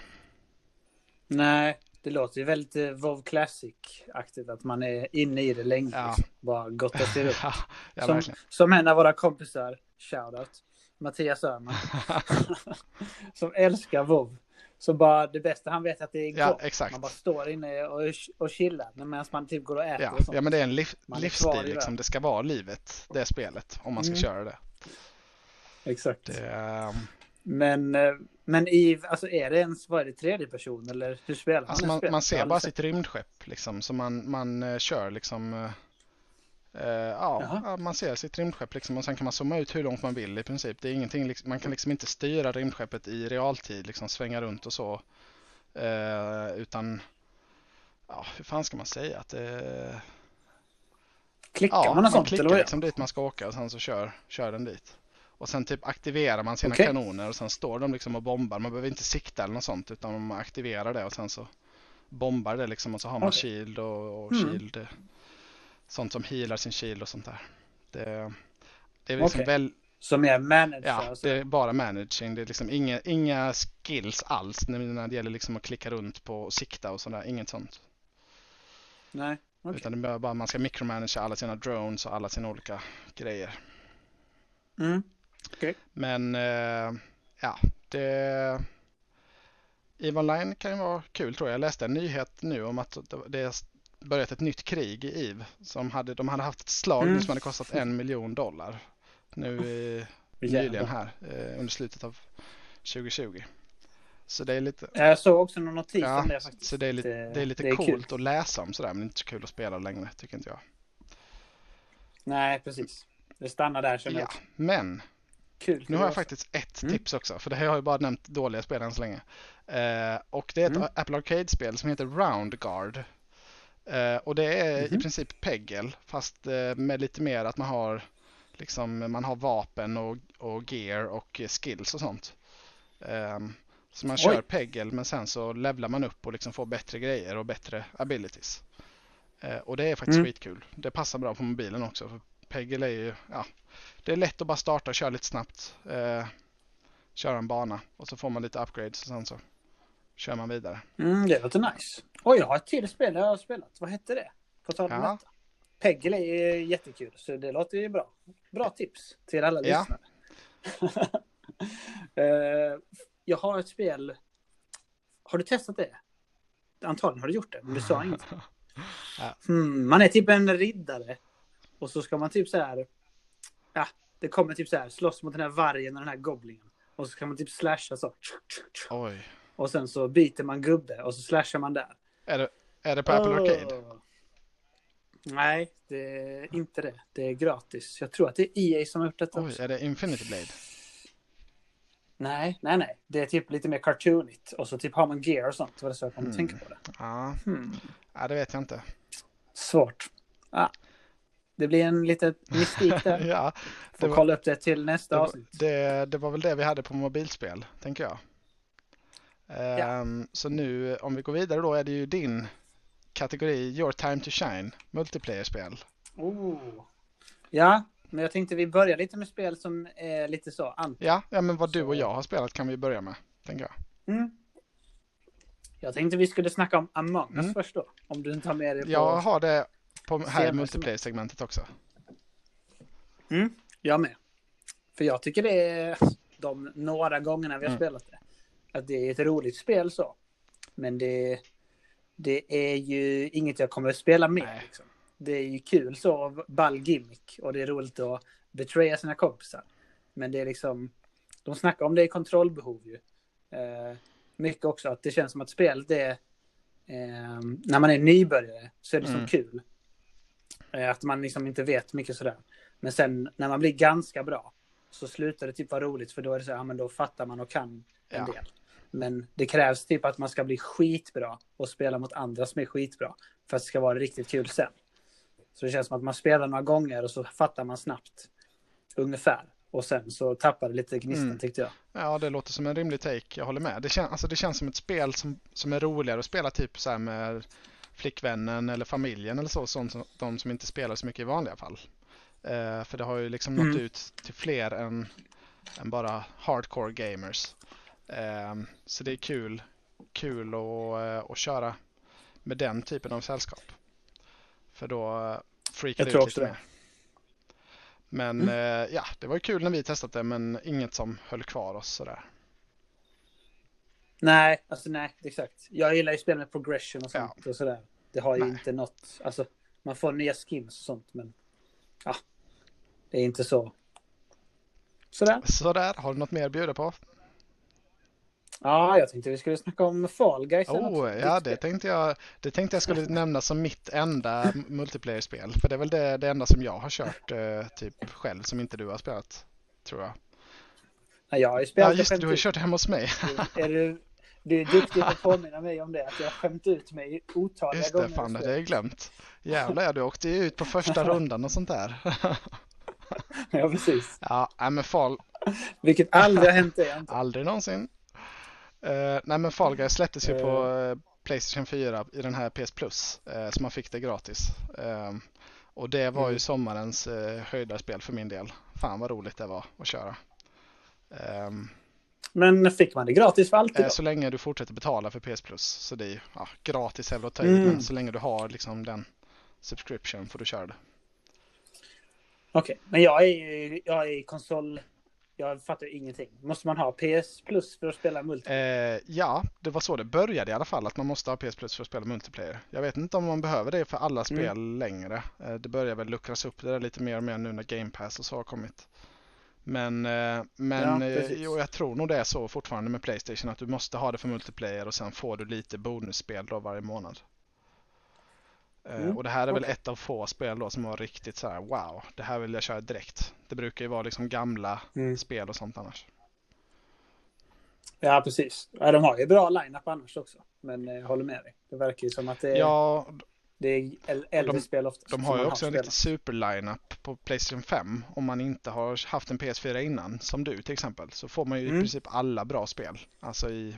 Nej, det låter ju väldigt eh, WoW Classic-aktigt. Att man är inne i det länge. Ja. Liksom. Bara gottar sig upp. ja, som, som en av våra kompisar, shoutout, Mattias Öhman. som älskar WoW. Så bara det bästa han vet att det är Ja, gott. exakt. Man bara står inne och, och chillar medan man typ går och äter Ja, och sånt. ja men det är en liv, Man är livsstil liksom. det. Ska vara livet, det spelet, om man ska Mm. köra det. Exakt. det ehm, Men, eh, men i, alltså är det ens, vad är det, tredje person eller hur spelar man? alltså man, man Jag ser bara sitt rymdskepp liksom, så man, man eh, kör liksom eh, eh, ja, Jaha. ja, man ser sitt rymdskepp liksom och sen kan man zooma ut hur långt man vill i princip. Det är ingenting, liksom, man kan liksom inte styra rymdskeppet i realtid, liksom svänga runt och så. Eh, utan, ja, hur fan ska man säga att det... Klickar Ja, man man och sånt klickar eller liksom dit man ska åka och sen så kör, kör den dit. Och sen typ aktiverar man sina Okej. kanoner och sen står de liksom och bombar. Man behöver inte sikta eller något sånt utan man aktiverar det och sen så bombar det liksom och så har man Okej. shield och, och Mm. shield. eh, Sånt som healar sin shield och sånt där. Det, det är liksom Okej. väl, Som är manager. ja, alltså. det är bara managing. Det är liksom inga, inga skills alls när, det gäller liksom att klicka runt på och sikta och sådär. Inget sånt. Nej, okej. Utan det är bara man ska micromanagera alla sina drones och alla sina olika grejer. Mm. Men eh, ja, det... EVE Online kan ju vara kul tror jag. Jag läste en nyhet nu om att det- börjat ett nytt krig i EVE. Som hade, de hade haft ett slag Mm. som hade kostat en miljon dollar. Nu i, nyligen här eh, under slutet av 2020. Så det är lite, Jag såg också någon notis ja, om det faktiskt. så det är lite, Eh, det är lite det är coolt kul. att läsa om sådär men inte så kul att spela längre tycker inte jag. Nej, precis. Det stannar där känner Ja, jag. men Kul. Nu har jag faktiskt ett Mm. tips också, för det här har jag bara nämnt dåliga spel än så länge. Eh, och det är ett Mm. Apple Arcade-spel som heter Round Guard. Eh, och det är i Mhm. princip Peggle, fast eh, med lite mer att man har liksom, man har vapen och, och gear och eh, skills och sånt. Ehm, så man kör Oj. Peggle men sen så levlar man upp och liksom får bättre grejer och bättre abilities. Eh, och det är faktiskt Mm. skitkul. Det passar bra på mobilen också. För Peggle är ju, ja, det är lätt att bara starta och köra lite snabbt. Eh, köra en bana och så får man lite upgrades och sen så kör man vidare. Mm, det låter nice. Oj, jag har ett till spel jag har spelat. Vad hette det? På tal om Ja. detta. Peggle är jättekul, så det låter ju bra. Bra tips till alla Ja. lyssnare. Eh, jag har ett spel Har du testat det? Antagligen har du gjort det, men du sa inget. Ja. Hmm, man är typ en riddare. Och så ska man typ så här... Ja, det kommer typ så här slåss mot den här vargen och den här goblingen. Och så kan man typ slasha så. Oj. Och sen så byter man gubbe och så slashar man där. Är det, är det på Apple Arcade? Åh. Nej, det är inte det. Det är gratis. Jag tror att det är EA som har gjort detta Oj, också. är det Infinity Blade? Nej, nej, nej. Det är typ lite mer cartoonigt. Och så typ har man gear och sånt. Var det så jag kom att tänka på det? Ja, Hmm. ja det vet jag inte. Svårt. Ah. Det blir en liten mystik där. ja, Får var- kolla upp det till nästa det, avsnitt. det, det var väl det vi hade på mobilspel, tänker jag. Ehm, Så nu, om vi går vidare då, är det ju din kategori Your Time to Shine, multiplayer-spel. Oh. Ja, men jag tänkte vi börjar lite med spel som är lite så anti. Ja, ja, men vad du och jag har spelat kan vi börja med, tänker jag. Mm. Jag tänkte vi skulle snacka om Among Us Mm. först då. Om du inte har med det på... Jag har det på, här i multiplayer-segmentet också. Mm, jag med. För jag tycker det är de några gångerna vi har Mm. spelat det. Att det är ett roligt spel så. Men det, det är ju inget jag kommer att spela. Nej. Liksom. Det är ju kul så, ball gimmick. Och det är roligt att betraya sina kompisar. Men det är liksom, de snackar om det i kontrollbehov ju. Eh, mycket också att det känns som att spelet är, eh, när man är nybörjare så är det Mm. som kul. Eh, att man liksom inte vet mycket sådär. Men sen när man blir ganska bra så slutar det typ vara roligt för då är det så här, ja, men då fattar man och kan en Ja. del. Men det krävs typ att man ska bli skitbra och spela mot andra som är skitbra för att det ska vara riktigt kul sen. Så det känns som att man spelar några gånger och så fattar man snabbt ungefär. Och sen så tappar det lite gnistan Mm. tyckte jag. Ja, det låter som en rimlig take. Jag håller med. Det, kän, alltså, det känns som ett spel som, som är roligare att spela typ så här med flickvännen eller familjen eller så. Sånt som, de som inte spelar så mycket i vanliga fall. Eh, för det har ju liksom nått Mm. ut till fler än, än bara hardcore gamers. Eh, så det är kul, kul att, eh, att köra med den typen av sällskap. För då eh, freakar det ut lite mer. Men Mm. eh, ja, det var ju kul när vi testat det men inget som höll kvar oss sådär. Nej, alltså nej, exakt. Jag gillar ju spel med progression och sånt och sådär. Det har ju Nej. inte något, alltså man får nya skins och sånt men ja, det är inte så. Sådär. Sådär, har du något mer att bjuda på? Ja, jag tänkte vi skulle snacka om Fall Guys. Oh, ja det tänkte jag, det tänkte jag skulle nämna som mitt enda multiplayer-spel. För det är väl det, det enda som jag har kört eh, typ själv som inte du har spelat. Tror jag. Ja, jag har ju Ja spelat just det, du har ju skämt kört hemma hos mig. Är du, du är duktig på att påminna mig om det, att jag har skämt ut mig otaliga Just gånger. det, fan det har jag glömt. Jävlar ja, du åkte ju ut på första rundan och sånt där. Ja, precis. Ja, men Fall, Vilket aldrig har hänt dig, aldrig någonsin. Uh, nej men Fall Guys släpptes ju på eh, Playstation 4 i den här PS Plus. eh, så man fick det gratis. Eh, och det var ju Mm. sommarens uh, höjdarspel för min del. Fan vad roligt det var att köra. Ehm, Men fick man det gratis för alltid eh, då? så länge du fortsätter betala för PS Plus. Så det är ju ja, gratis är väl att ta i, Mm. men så länge du har liksom den subscription får du köra det. Okej, men jag är ju jag är i konsol... Jag fattar ingenting. Måste man ha PS Plus för att spela multi? Eh, ja, det var så det började i alla fall, att man måste ha PS Plus för att spela multiplayer. Jag vet inte om man behöver det för alla spel Mm. längre. Eh, det börjar väl luckras upp det där lite mer och mer nu när Game Pass och så har kommit. Men, eh, men Ja, eh, jo, jag tror nog det är så fortfarande med Playstation att du måste ha det för multiplayer och sen får du lite bonusspel då varje månad. Eh, Mm, Och det här är väl ett av få spel då som var riktigt så här: wow, det här vill jag köra direkt. Det brukar ju vara liksom gamla Mm. spel och sånt annars. Ja, precis. Ja, de har ju bra line-up annars också. Men eh, jag håller med dig. Det verkar ju som att det är, Ja, det är äl- äldre de- spel oftast. De har ju också en spelat. riktig super-lineup på Playstation 5. Om man inte har haft en PS4 innan, som du till exempel, så får man ju i Mm. princip alla bra spel. Alltså i,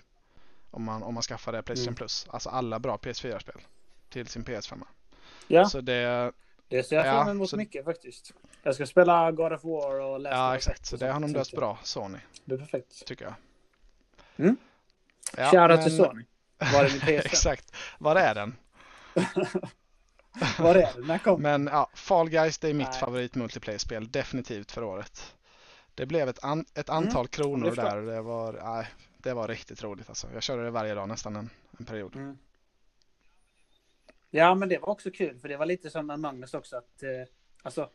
om man, om man skaffar det Playstation Mm. Plus. Alltså alla bra PS4-spel till sin PS5. Ja, Så det, det ser jag ja, fram emot så- mycket faktiskt. Jag ska spela God of War och Last ja of Us exakt, 1 så och det har de löst jag. bra, Sony, Det är perfekt. tycker jag. Mm. Ja, till men- Sony. Var är min PS5? Exakt, var är den? Var är den? När kom Men ja, Fall Guys det är mitt Nej. favorit multiplayer-spel definitivt för året. Det blev ett, an, ett antal kronor det förstår där. Det var, nej, det var riktigt roligt alltså. Jag körde det varje dag nästan en, en period. Mm. Ja, men det var också kul, för det var lite som med Magnus också att eh, alltså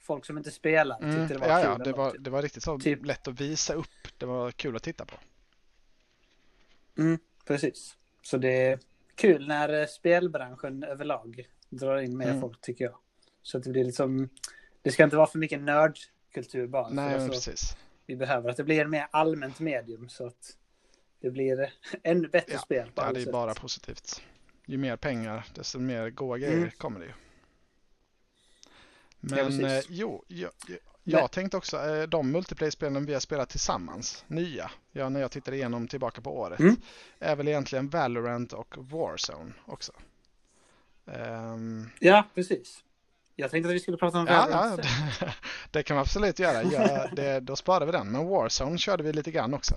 folk som inte spelar tyckte Mm, det var ja, kul. ja, det var, det var riktigt så Typ- lätt att visa upp. Det var kul att titta på. Mm, precis. Så det är kul när eh, spelbranschen överlag drar in mer Mm. folk tycker jag. Så att det blir liksom, det ska inte vara för mycket nördkultur bara. Nej, alltså, precis. vi behöver att det blir mer allmänt medium så att det blir eh, ännu bättre Ja, spel på Ja, det är sätt. bara positivt. Ju mer pengar, desto mer goa grejer Mm. kommer det ju. Ja, Men eh, jo, jag, jag, tänkte också eh, de multiplayer-spelen vi har spelat tillsammans, nya, ja, när jag tittade igenom tillbaka på året, Mm. är väl egentligen Valorant och Warzone också. Ehm, Ja, precis. Jag tänkte att vi skulle prata om ja, Valorant ja, sen. det, det kan vi absolut göra. Ja, det, då sparar vi den. Men Warzone körde vi lite grann också.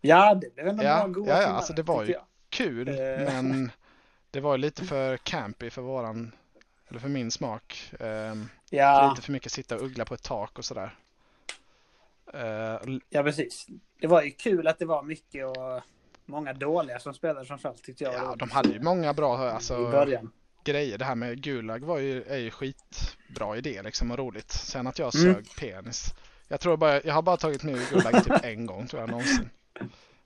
Ja, det blev ändå Ja, bra goa ja, ja, alltså det var ju-. Kul, Eh. men det var lite för campy för våran, eller för min smak. Ehm, Ja, Lite för mycket sitta och uggla på ett tak och sådär. Eh, ja, precis. Det var ju kul att det var mycket och många dåliga som spelade framförallt tyckte jag. ja, de hade ju många bra I alltså, början. grejer. Det här med Gulag var ju, är ju skitbra idé liksom och roligt. Sen att jag Mm. sög penis. Jag tror bara, jag har bara tagit ur Gulag typ en gång tror jag någonsin.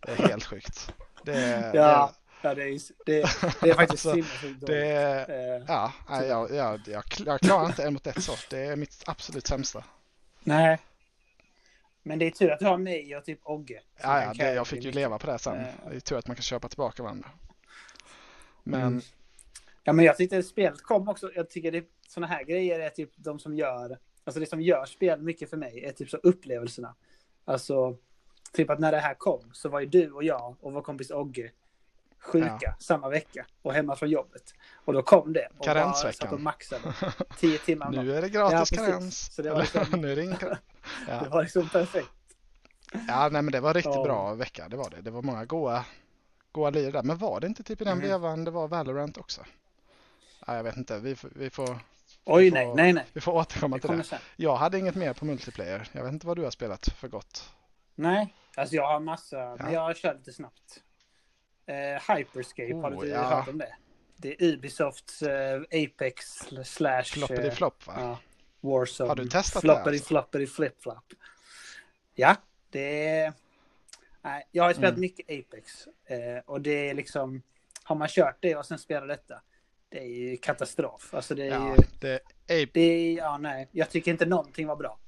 Det är helt sjukt. Det, Ja, ja det, är, det, det är faktiskt Alltså, sinnessjukt det, Eh, Ja, jag, jag, jag, jag klarar inte en mot ett så. Det är mitt absolut sämsta. Nej. Men det är tur att du har mig och typ Ogge. Ja, ja, det, jag fick ju leva på det sen. Eh. Det är tur att man kan köpa tillbaka varandra. Men Mm. Ja, men jag tyckte spelet kom också. Jag tycker det såna här grejer är typ de som gör, alltså det som gör spel mycket för mig är typ så upplevelserna. Alltså, typ att när det här kom så var ju du och jag och vår kompis Ogge sjuka samma vecka och hemma från jobbet. Och då kom det. Och bara Karensveckan. satt och maxade. Tio timmar. nu bara. är det Ja, gratis precis. karens. Så det var liksom- nu är det ingen karens. Det Ja. var liksom perfekt. ja, nej men det var riktigt Ja. bra vecka. Det var det. Det var många goa, goa lir där. Men var det inte typ i den Mhm. vevan det var Valorant också? Ja, jag vet inte. Vi, vi, får, Oj, får- nej, nej, nej. vi får återkomma till det. sen. Jag hade inget mer på multiplayer. Jag vet inte vad du har spelat för gott. Nej, alltså jag har massa, men Ja. jag kör lite snabbt. Eh, Hyperscape, har Oh, du ja. hört om det? Det är Ubisofts eh, Apex slash Floppity eh, flopp va? ja, Warzone. Har du testat det floppity, alltså? floppity flip flop. Ja, det är... Nej, jag har spelat Mm. mycket Apex. Eh, och det är liksom... Har man kört det och sen spelar detta. Det är ju katastrof. Alltså det är Ja, ju... det, Ape, Det är, ja, nej. Jag tycker inte någonting var bra.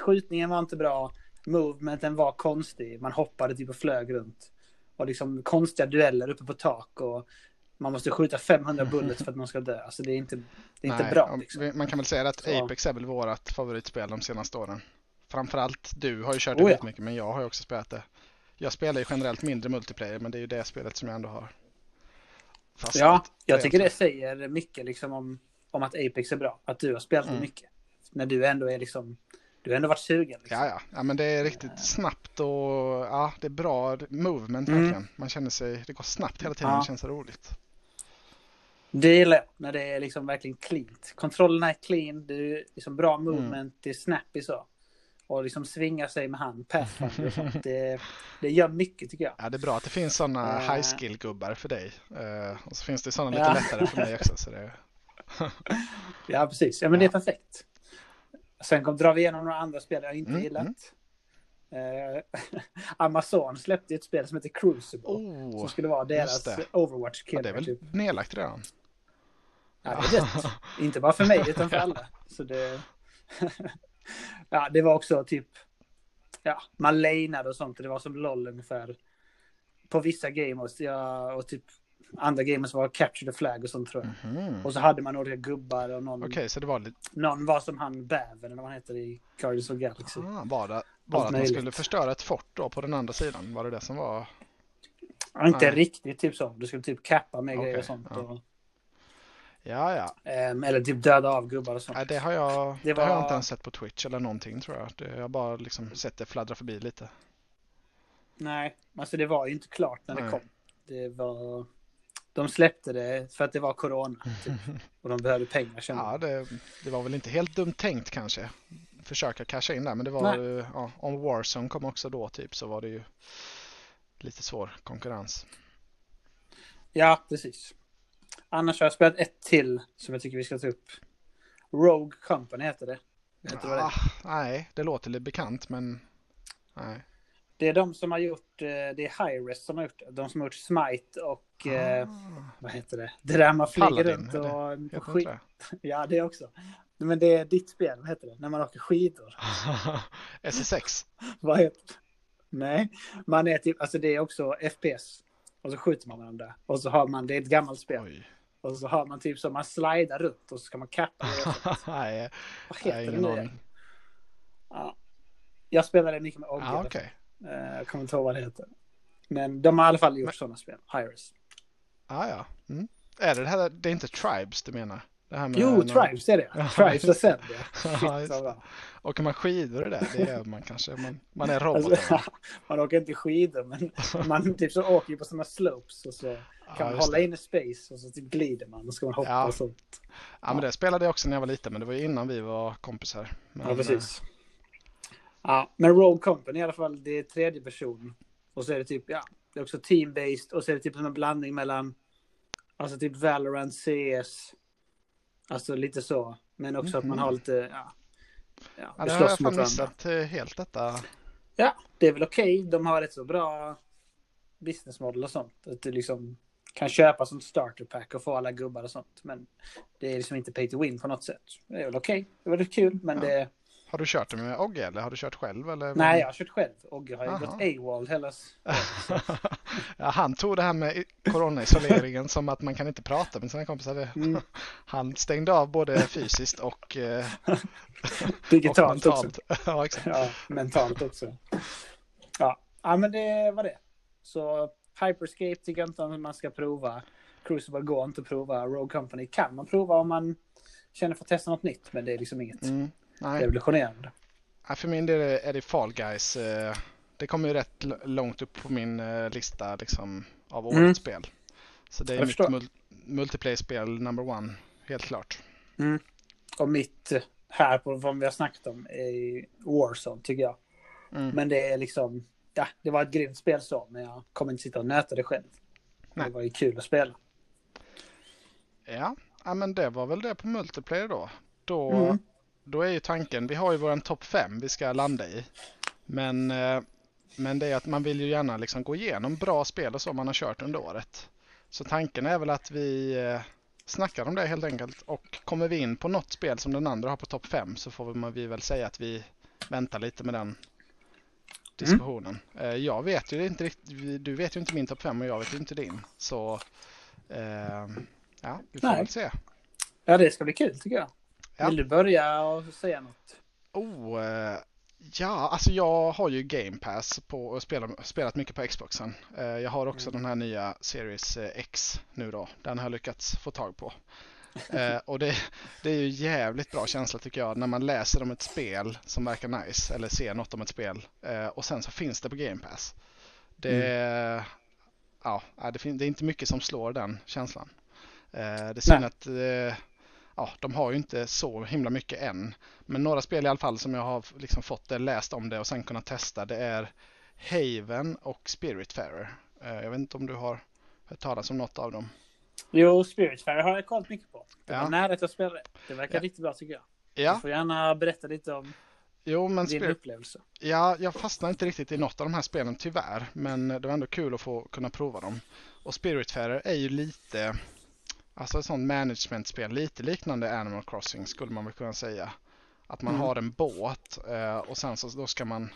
Skjutningen var inte bra. Movementen var konstig. Man hoppade typ och flög runt. Och liksom konstiga dueller uppe på tak. Och man måste skjuta 500 bullets för att man ska dö. Alltså det är inte, det är inte nej, bra. om- Liksom. Man kan väl säga att. Apex är väl vårt favoritspel de senaste åren. Framförallt du har ju kört Oh, det ja. väldigt mycket men jag har ju också spelat det. Jag spelar ju generellt mindre multiplayer men det är ju det spelet som jag ändå har fastnat Ja, jag tycker det säger mycket liksom om, om att Apex är bra. Att du har spelat det Mm. mycket. När du ändå är liksom... Du har ändå varit sugen. Liksom. Ja, ja. ja, men det är riktigt snabbt och ja, det är bra movement Mm. verkligen. Man känner sig, det går snabbt hela tiden, Ja. det känns roligt. Det gillar jag, när det är liksom verkligen cleant. Kontrollerna är clean, det är liksom bra Mm. movement, det är snappy så. Och liksom svinga sig med hand, pathfinder och sånt. Det, det gör mycket tycker jag. Ja, det är bra att det finns sådana Eh. high skill gubbar för dig. Eh, och så finns det sådana Ja. lite lättare för mig också. Så det, Ja, precis. Ja, men det är perfekt. Sen kom, drar vi igenom några andra spel jag inte Mm, gillat. Eh, Amazon släppte ett spel som heter Crucible. oh, som skulle vara deras just det. Overwatch ja, det är väl typ. nedlagt redan. Ja, det är rätt. Inte bara för mig utan för alla. Så det... ja, det var också typ... Ja, man lanade och sånt. Det var som LOL ungefär. På vissa gamers. Ja, och typ andra gamers var Capture the Flag och sånt tror jag. Mhm. Och så hade man olika gubbar och någon, Okej, så det var lite, någon var som han Bäven eller vad han heter i Guardians of Galaxy. ah, var det, var Allt att man skulle förstöra ett fort då på den andra sidan? Var det det som var? Ja, inte Nej. riktigt typ så. Du skulle typ kappa med grejer Okej, och sånt. ja. Och, Ja, ja. ehm, eller typ döda av gubbar och sånt. Nej, det har jag, det Det har jag var- inte ens sett på Twitch eller någonting tror jag. Det, jag har bara liksom sett det fladdra förbi lite. Nej, alltså det var ju inte klart när det Nej. kom. Det var... De släppte det för att det var corona. Typ. Och de behövde pengar kände Ja, det, det var väl inte helt dumt tänkt kanske. försöka casha in där. Men det var ju, ja, om Warzone kom också då typ så var det ju lite svår konkurrens. Ja, precis. Annars har jag spelat ett till som jag tycker vi ska ta upp. Rogue Company heter det. Ah, det? Nej, det låter lite bekant men nej. Det är de som har gjort, eh, det är Hi-Rest som har gjort De som har gjort Smite och eh, ah. vad heter det? Det där man flyger Paladin, runt och, och skit. Ja, det också. Men det är ditt spel, vad heter det? När man åker skidor. SSX? vad heter det? Nej, man är typ, alltså det är också FPS. Och så skjuter man varandra. Och så har man, det är ett gammalt spel. Oj. Och så har man typ så man slidar runt och så ska man kappa Nej, Vad heter det nu? Ja. Jag spelade mycket med Ogge. Ah, okay. Eh, jag kommer inte ihåg vad det heter. Men de har i alla fall gjort Men... sådana spel. Hires. Ah, ja. Mm. Är det det här, det är inte Tribes du menar? Det jo, någon... Tribes är det. Tribes och Sendia. ja, Åker man skidor i det? Det är man kanske. Man, man är robot. Alltså, man åker inte skidor, men man typ så åker på sådana slopes och så kan man hålla inne space och så typ glider man och ska man hoppa ja. och sånt. Ja. ja, men det spelade jag också när jag var liten, men det var ju innan vi var kompisar. Men, ja, precis. Eh, ja, men Rogue Company i alla fall, det är tredje person. Och så är det typ, ja, det är också team-based och så är det typ som en blandning mellan, alltså typ Valorant, CS, alltså lite så. Men också mm att man har lite, ja. Ja, ja det har jag fan missat eh, helt detta. Ja, det är väl okej. Okay. De har ett så bra business model och sånt. Att du liksom kan köpa som starter pack och få alla gubbar och sånt. Men det är liksom inte pay to win på något sätt. Det är väl okej. Okay. Det var kul, men ja. det... Har du kört det med Ogge eller har du kört själv? Eller? Nej, jag har kört själv. Ogge har ju gått AWOL hela... ja, han tog det här med coronaisoleringen som att man kan inte prata med sina kompisar. Mm. Han stängde av både fysiskt och... Eh, Digitalt och också. ja, exakt. Ja, mentalt också. Ja. ja, men det var det. Så Hyperscape tycker jag inte att man ska prova. Crucible går inte att prova. Rogue Company kan man prova om man känner för att testa något nytt. Men det är liksom inget mm, revolutionerande. Ja, för min del är det Fall Guys. Eh, det kommer ju rätt långt upp på min eh, lista liksom, av årets mm. spel. Så det är jag mitt mul multiplayer-spel number one, helt klart. Mm. Och mitt eh, här på vad vi har snackat om är Warzone tycker jag. Mm. Men det är liksom ja, det var ett grymt spel så, men jag kommer inte sitta och nöta det själv. Nej. Det var ju kul att spela. Ja, ja men det var väl det på multiplayer då. Då, mm. Då är ju tanken, vi har ju våran topp 5 vi ska landa i. Men, eh, men det är att man vill ju gärna liksom gå igenom bra spel och så man har kört under året. Så tanken är väl att vi eh, snackar om det helt enkelt och kommer vi in på något spel som den andra har på topp 5 så får vi väl säga att vi väntar lite med den diskussionen. Mm. Jag vet ju inte riktigt, du vet ju inte min topp 5 och jag vet ju inte din. Så eh, ja, vi får Nej. väl se. Ja, det ska bli kul tycker jag. Ja. Vill du börja och säga något? Oh, eh, ja, alltså jag har ju Game Pass på och spelat, spelat mycket på Xboxen. Eh, jag har också mm. den här nya Series X nu då. Den har jag lyckats få tag på. Eh, och det, det, är ju jävligt bra känsla tycker jag när man läser om ett spel som verkar nice eller ser något om ett spel eh, och sen så finns det på Game Pass. Det, mm. ja, det, det, är inte mycket som slår den känslan. Eh, det är synd att eh, ja, de har ju inte så himla mycket än. Men några spel i alla fall som jag har liksom fått det, läst om det och sen kunnat testa det är Haven och Spiritfarer. Eh, jag vet inte om du har hört talas om något av dem. Jo, Spiritfarer har jag kollat mycket på. Det var ja. nära att jag spelade. Det verkar ja. riktigt bra tycker jag. Ja. Du får gärna berätta lite om jo, men din upplevelse. Ja, jag fastnade inte riktigt i något av de här spelen tyvärr. Men det var ändå kul att få kunna prova dem. Och Spiritfarer är ju lite, alltså ett sånt managementspel, lite liknande Animal Crossing skulle man väl kunna säga. Att man mm. har en båt eh, och sen så då ska man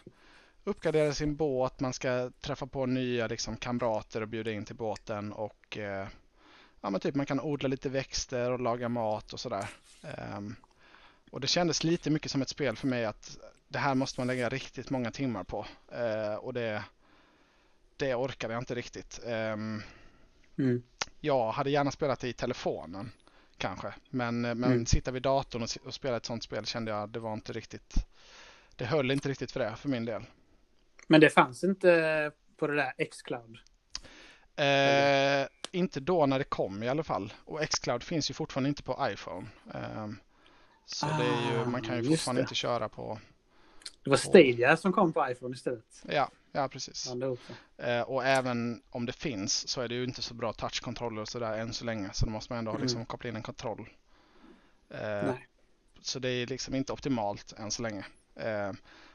uppgradera sin båt, man ska träffa på nya liksom, kamrater och bjuda in till båten och eh, ja, men typ man kan odla lite växter och laga mat och sådär. Um, och det kändes lite mycket som ett spel för mig att det här måste man lägga riktigt många timmar på. Uh, och det, det orkade jag inte riktigt. Mm. Jag hade gärna spelat det i telefonen kanske. Men, men mm. sitta vid datorn och, och, spela ett sånt spel kände jag det var inte riktigt. Det höll inte riktigt för det för min del. Men det fanns inte på det där X-Cloud? Eh, inte då när det kom i alla fall. Och Xcloud finns ju fortfarande inte på iPhone. Um, Så det är ju, man kan ju Ah, fortfarande inte köra på... Det var Stadia som kom på iPhone istället. Ja, ja precis. Eh, och även om det finns så är det ju inte så bra touchkontroller och sådär än så länge. Så då måste man ändå Mm. liksom koppla in en kontroll. Eh, Nej. så det är liksom inte optimalt än så länge. Eh,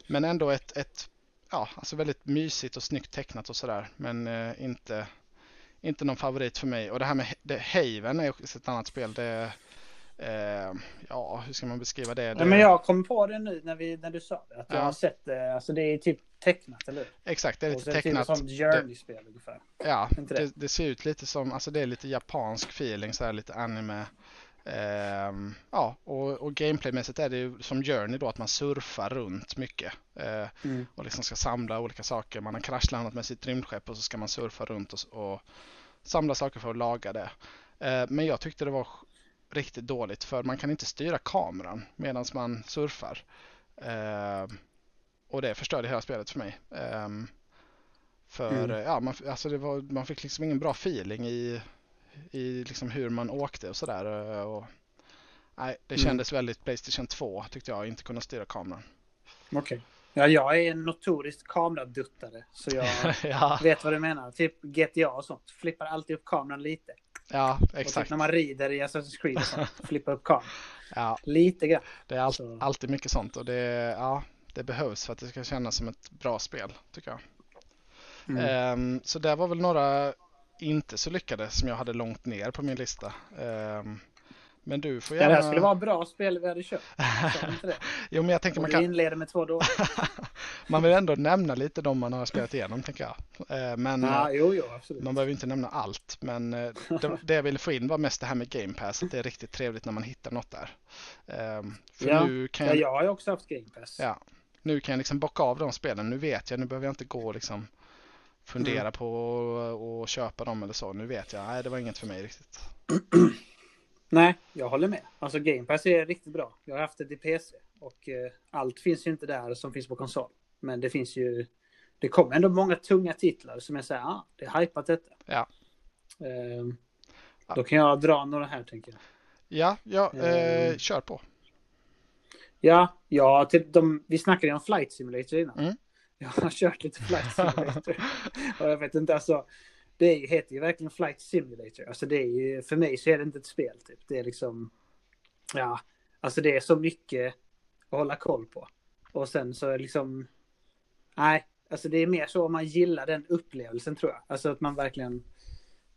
men ändå ett, ett ja, alltså väldigt mysigt och snyggt tecknat och sådär. Men eh, inte, inte någon favorit för mig. Och det här med det, Haven är också ett annat spel. Det, eh, ja, hur ska man beskriva det? det Nej, men jag kom på det nu när, vi, när du sa det. Att jag Ja. har sett det. Alltså det är typ tecknat, eller hur? Exakt, det är lite det tecknat. Typ sånt journey-spel ungefär. Ja, det? det, det ser ut lite som, alltså det är lite japansk feeling, så här lite anime. Ehm, ja, och, och gameplaymässigt är det ju som Journey då att man surfar runt mycket. eh, Mm. och liksom ska samla olika saker. Man har kraschlandat med sitt rymdskepp och så ska man surfa runt och, och samla saker för att laga det. Eh, men jag tyckte det var riktigt dåligt för man kan inte styra kameran medan man surfar. Eh, och det förstörde hela spelet för mig. Ehm, för Mm. eh, ja, man, alltså det var, man fick liksom ingen bra feeling i, i liksom hur man åkte och sådär. eh, Och, nej, det Mm. kändes väldigt Playstation 2 tyckte jag, inte kunna styra kameran. Okej. Ja, jag är en notorisk kameraduttare. Så jag ja, vet vad du menar. Typ GTA och sånt. Flippar alltid upp kameran lite. ja, Och typ exakt. när man rider i Assassin's Creed och sånt. Flippar upp kameran. Ja, Lite grann. det är all, Så- alltid mycket sånt och det, ja, det behövs för att det ska kännas som ett bra spel tycker jag. Mm. Ehm, så det var väl några inte så lyckade som jag hade långt ner på min lista. Ehm, men du får Ja, gärna... det här skulle vara bra spel vi hade köpt. Du? Jo, men jag tänker Och man kan... inleder med två dåliga. Man vill ändå nämna lite de man har spelat igenom, tänker jag. Ehm, men Ja, eh, jo, jo, absolut. man behöver inte nämna allt. Men eh, det, det jag ville få in var mest det här med Game Pass. Att det är riktigt trevligt när man hittar något där. Ehm, för Ja. nu kan Ja, jag... jag har ju också haft Game Pass. Ja, nu kan jag liksom bocka av de spelen. Nu vet jag, nu behöver jag inte gå och liksom fundera Mm. på att köpa dem eller så. Nu vet jag, nej det var inget för mig riktigt. Nej, jag håller med. Alltså Game Pass är riktigt bra. Jag har haft det i PC. Och eh, allt finns ju inte där som finns på konsol. Men det finns ju... Det kommer ändå många tunga titlar som så här, ah, det är hypat detta. Ja. Ehm, då kan jag dra några här tänker jag. Ja, ja eh, Mm. kör på. Ja, ja till de, vi snackade ju om Flight Simulator innan. Mm. Jag har kört lite Flight Simulator. och jag vet inte, alltså. Det är, heter ju verkligen Flight Simulator. Alltså det är ju, för mig så är det inte ett spel typ. Det är liksom, ja, alltså det är så mycket att hålla koll på. Och sen så är liksom, nej, alltså det är mer så om man gillar den upplevelsen tror jag. Alltså att man verkligen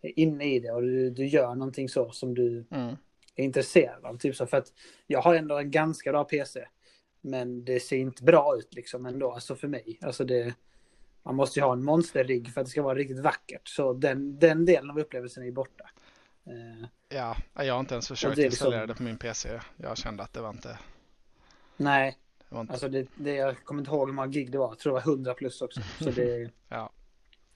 är inne i det och du, du gör någonting så som du Mm. är intresserad av. Typ så för att jag har ändå en ganska bra PC. Men det ser inte bra ut liksom ändå, alltså för mig. Alltså det, man måste ju ha en monsterrigg för att det ska vara riktigt vackert. Så den, den delen av upplevelsen är ju borta. Eh, Ja, jag har inte ens försökt det liksom- installera det på min PC. Jag kände att det var inte... nej, Det var inte alltså det, det, jag kommer inte ihåg hur många gig det var. Jag tror det var 100 plus också. Så det, Ja.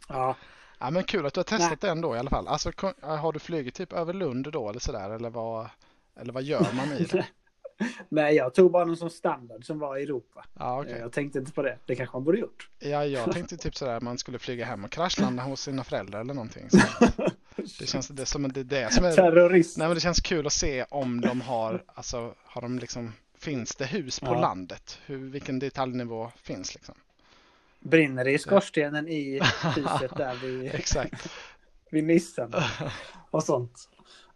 ja. ja, men kul att du har testat det ändå i alla fall. Alltså, har du flugit typ över Lund då eller sådär? Eller vad, eller vad gör man i det? Nej, jag tog bara någon som standard som var i Europa. Ja, okej. Eh, Jag tänkte inte på det. Det kanske man borde gjort. Ja, jag tänkte typ sådär man skulle flyga hem och kraschlanda hos sina föräldrar eller någonting. Så det känns det som det, det som är... Terrorist. Nej men det känns kul att se om de har, alltså har de liksom, finns det hus på Ja. landet? Hur, vilken detaljnivå finns liksom? Brinner det i skorstenen i huset där vid, Exakt. vid Nissan och sånt.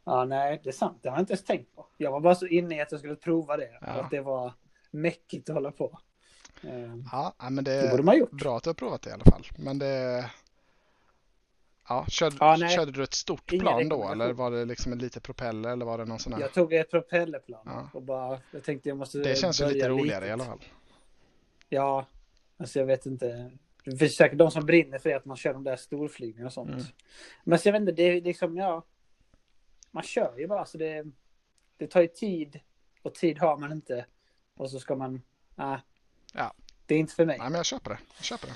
Ja, nej, det är sant. Det har jag inte ens tänkt på. Jag var bara så inne i att jag skulle prova det. Ja. Att det var mäckigt att hålla på. Eh, Ja, men Det det borde man ha gjort. bra att du har provat det i alla fall. Men det... Ja, körde, Ja, körde du ett stort Ingen plan då eller var det liksom en liten propeller eller var det någon sån här? Jag tog ett propellerplan Ja. och bara, jag tänkte jag måste Det känns ju lite roligare litet. i alla fall. Ja, alltså jag vet inte. Det finns säkert de som brinner för det, att man kör de där storflygningarna och sånt. Mm. Men så jag vet inte, det är liksom, ja. Man kör ju bara, så det, det tar ju tid. Och tid har man inte. Och så ska man, nej. Ja. Det är inte för mig. Nej, men jag köper det. Jag köper det.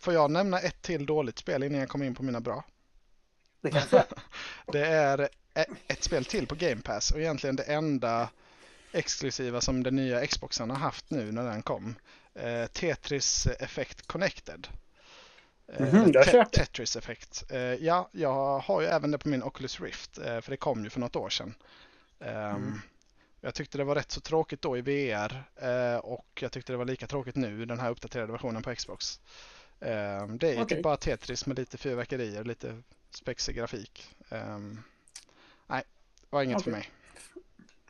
Får jag nämna ett till dåligt spel innan jag kommer in på mina bra? Det kan jag Det är e- ett spel till på Game Pass och egentligen det enda exklusiva som den nya Xboxen har haft nu när den kom. Eh, Tetris Effect Connected. Eh, Mhm, eller du har Te- kört det? Tetris Effect. Eh, ja, jag har ju även det på min Oculus Rift eh, för det kom ju för något år sedan. Ehm, Mm. Jag tyckte det var rätt så tråkigt då i VR och jag tyckte det var lika tråkigt nu i den här uppdaterade versionen på Xbox. Eh, det är Okej. typ bara Tetris med lite fyrverkerier lite spexig grafik. Eh, nej, det var inget för Okej. mig.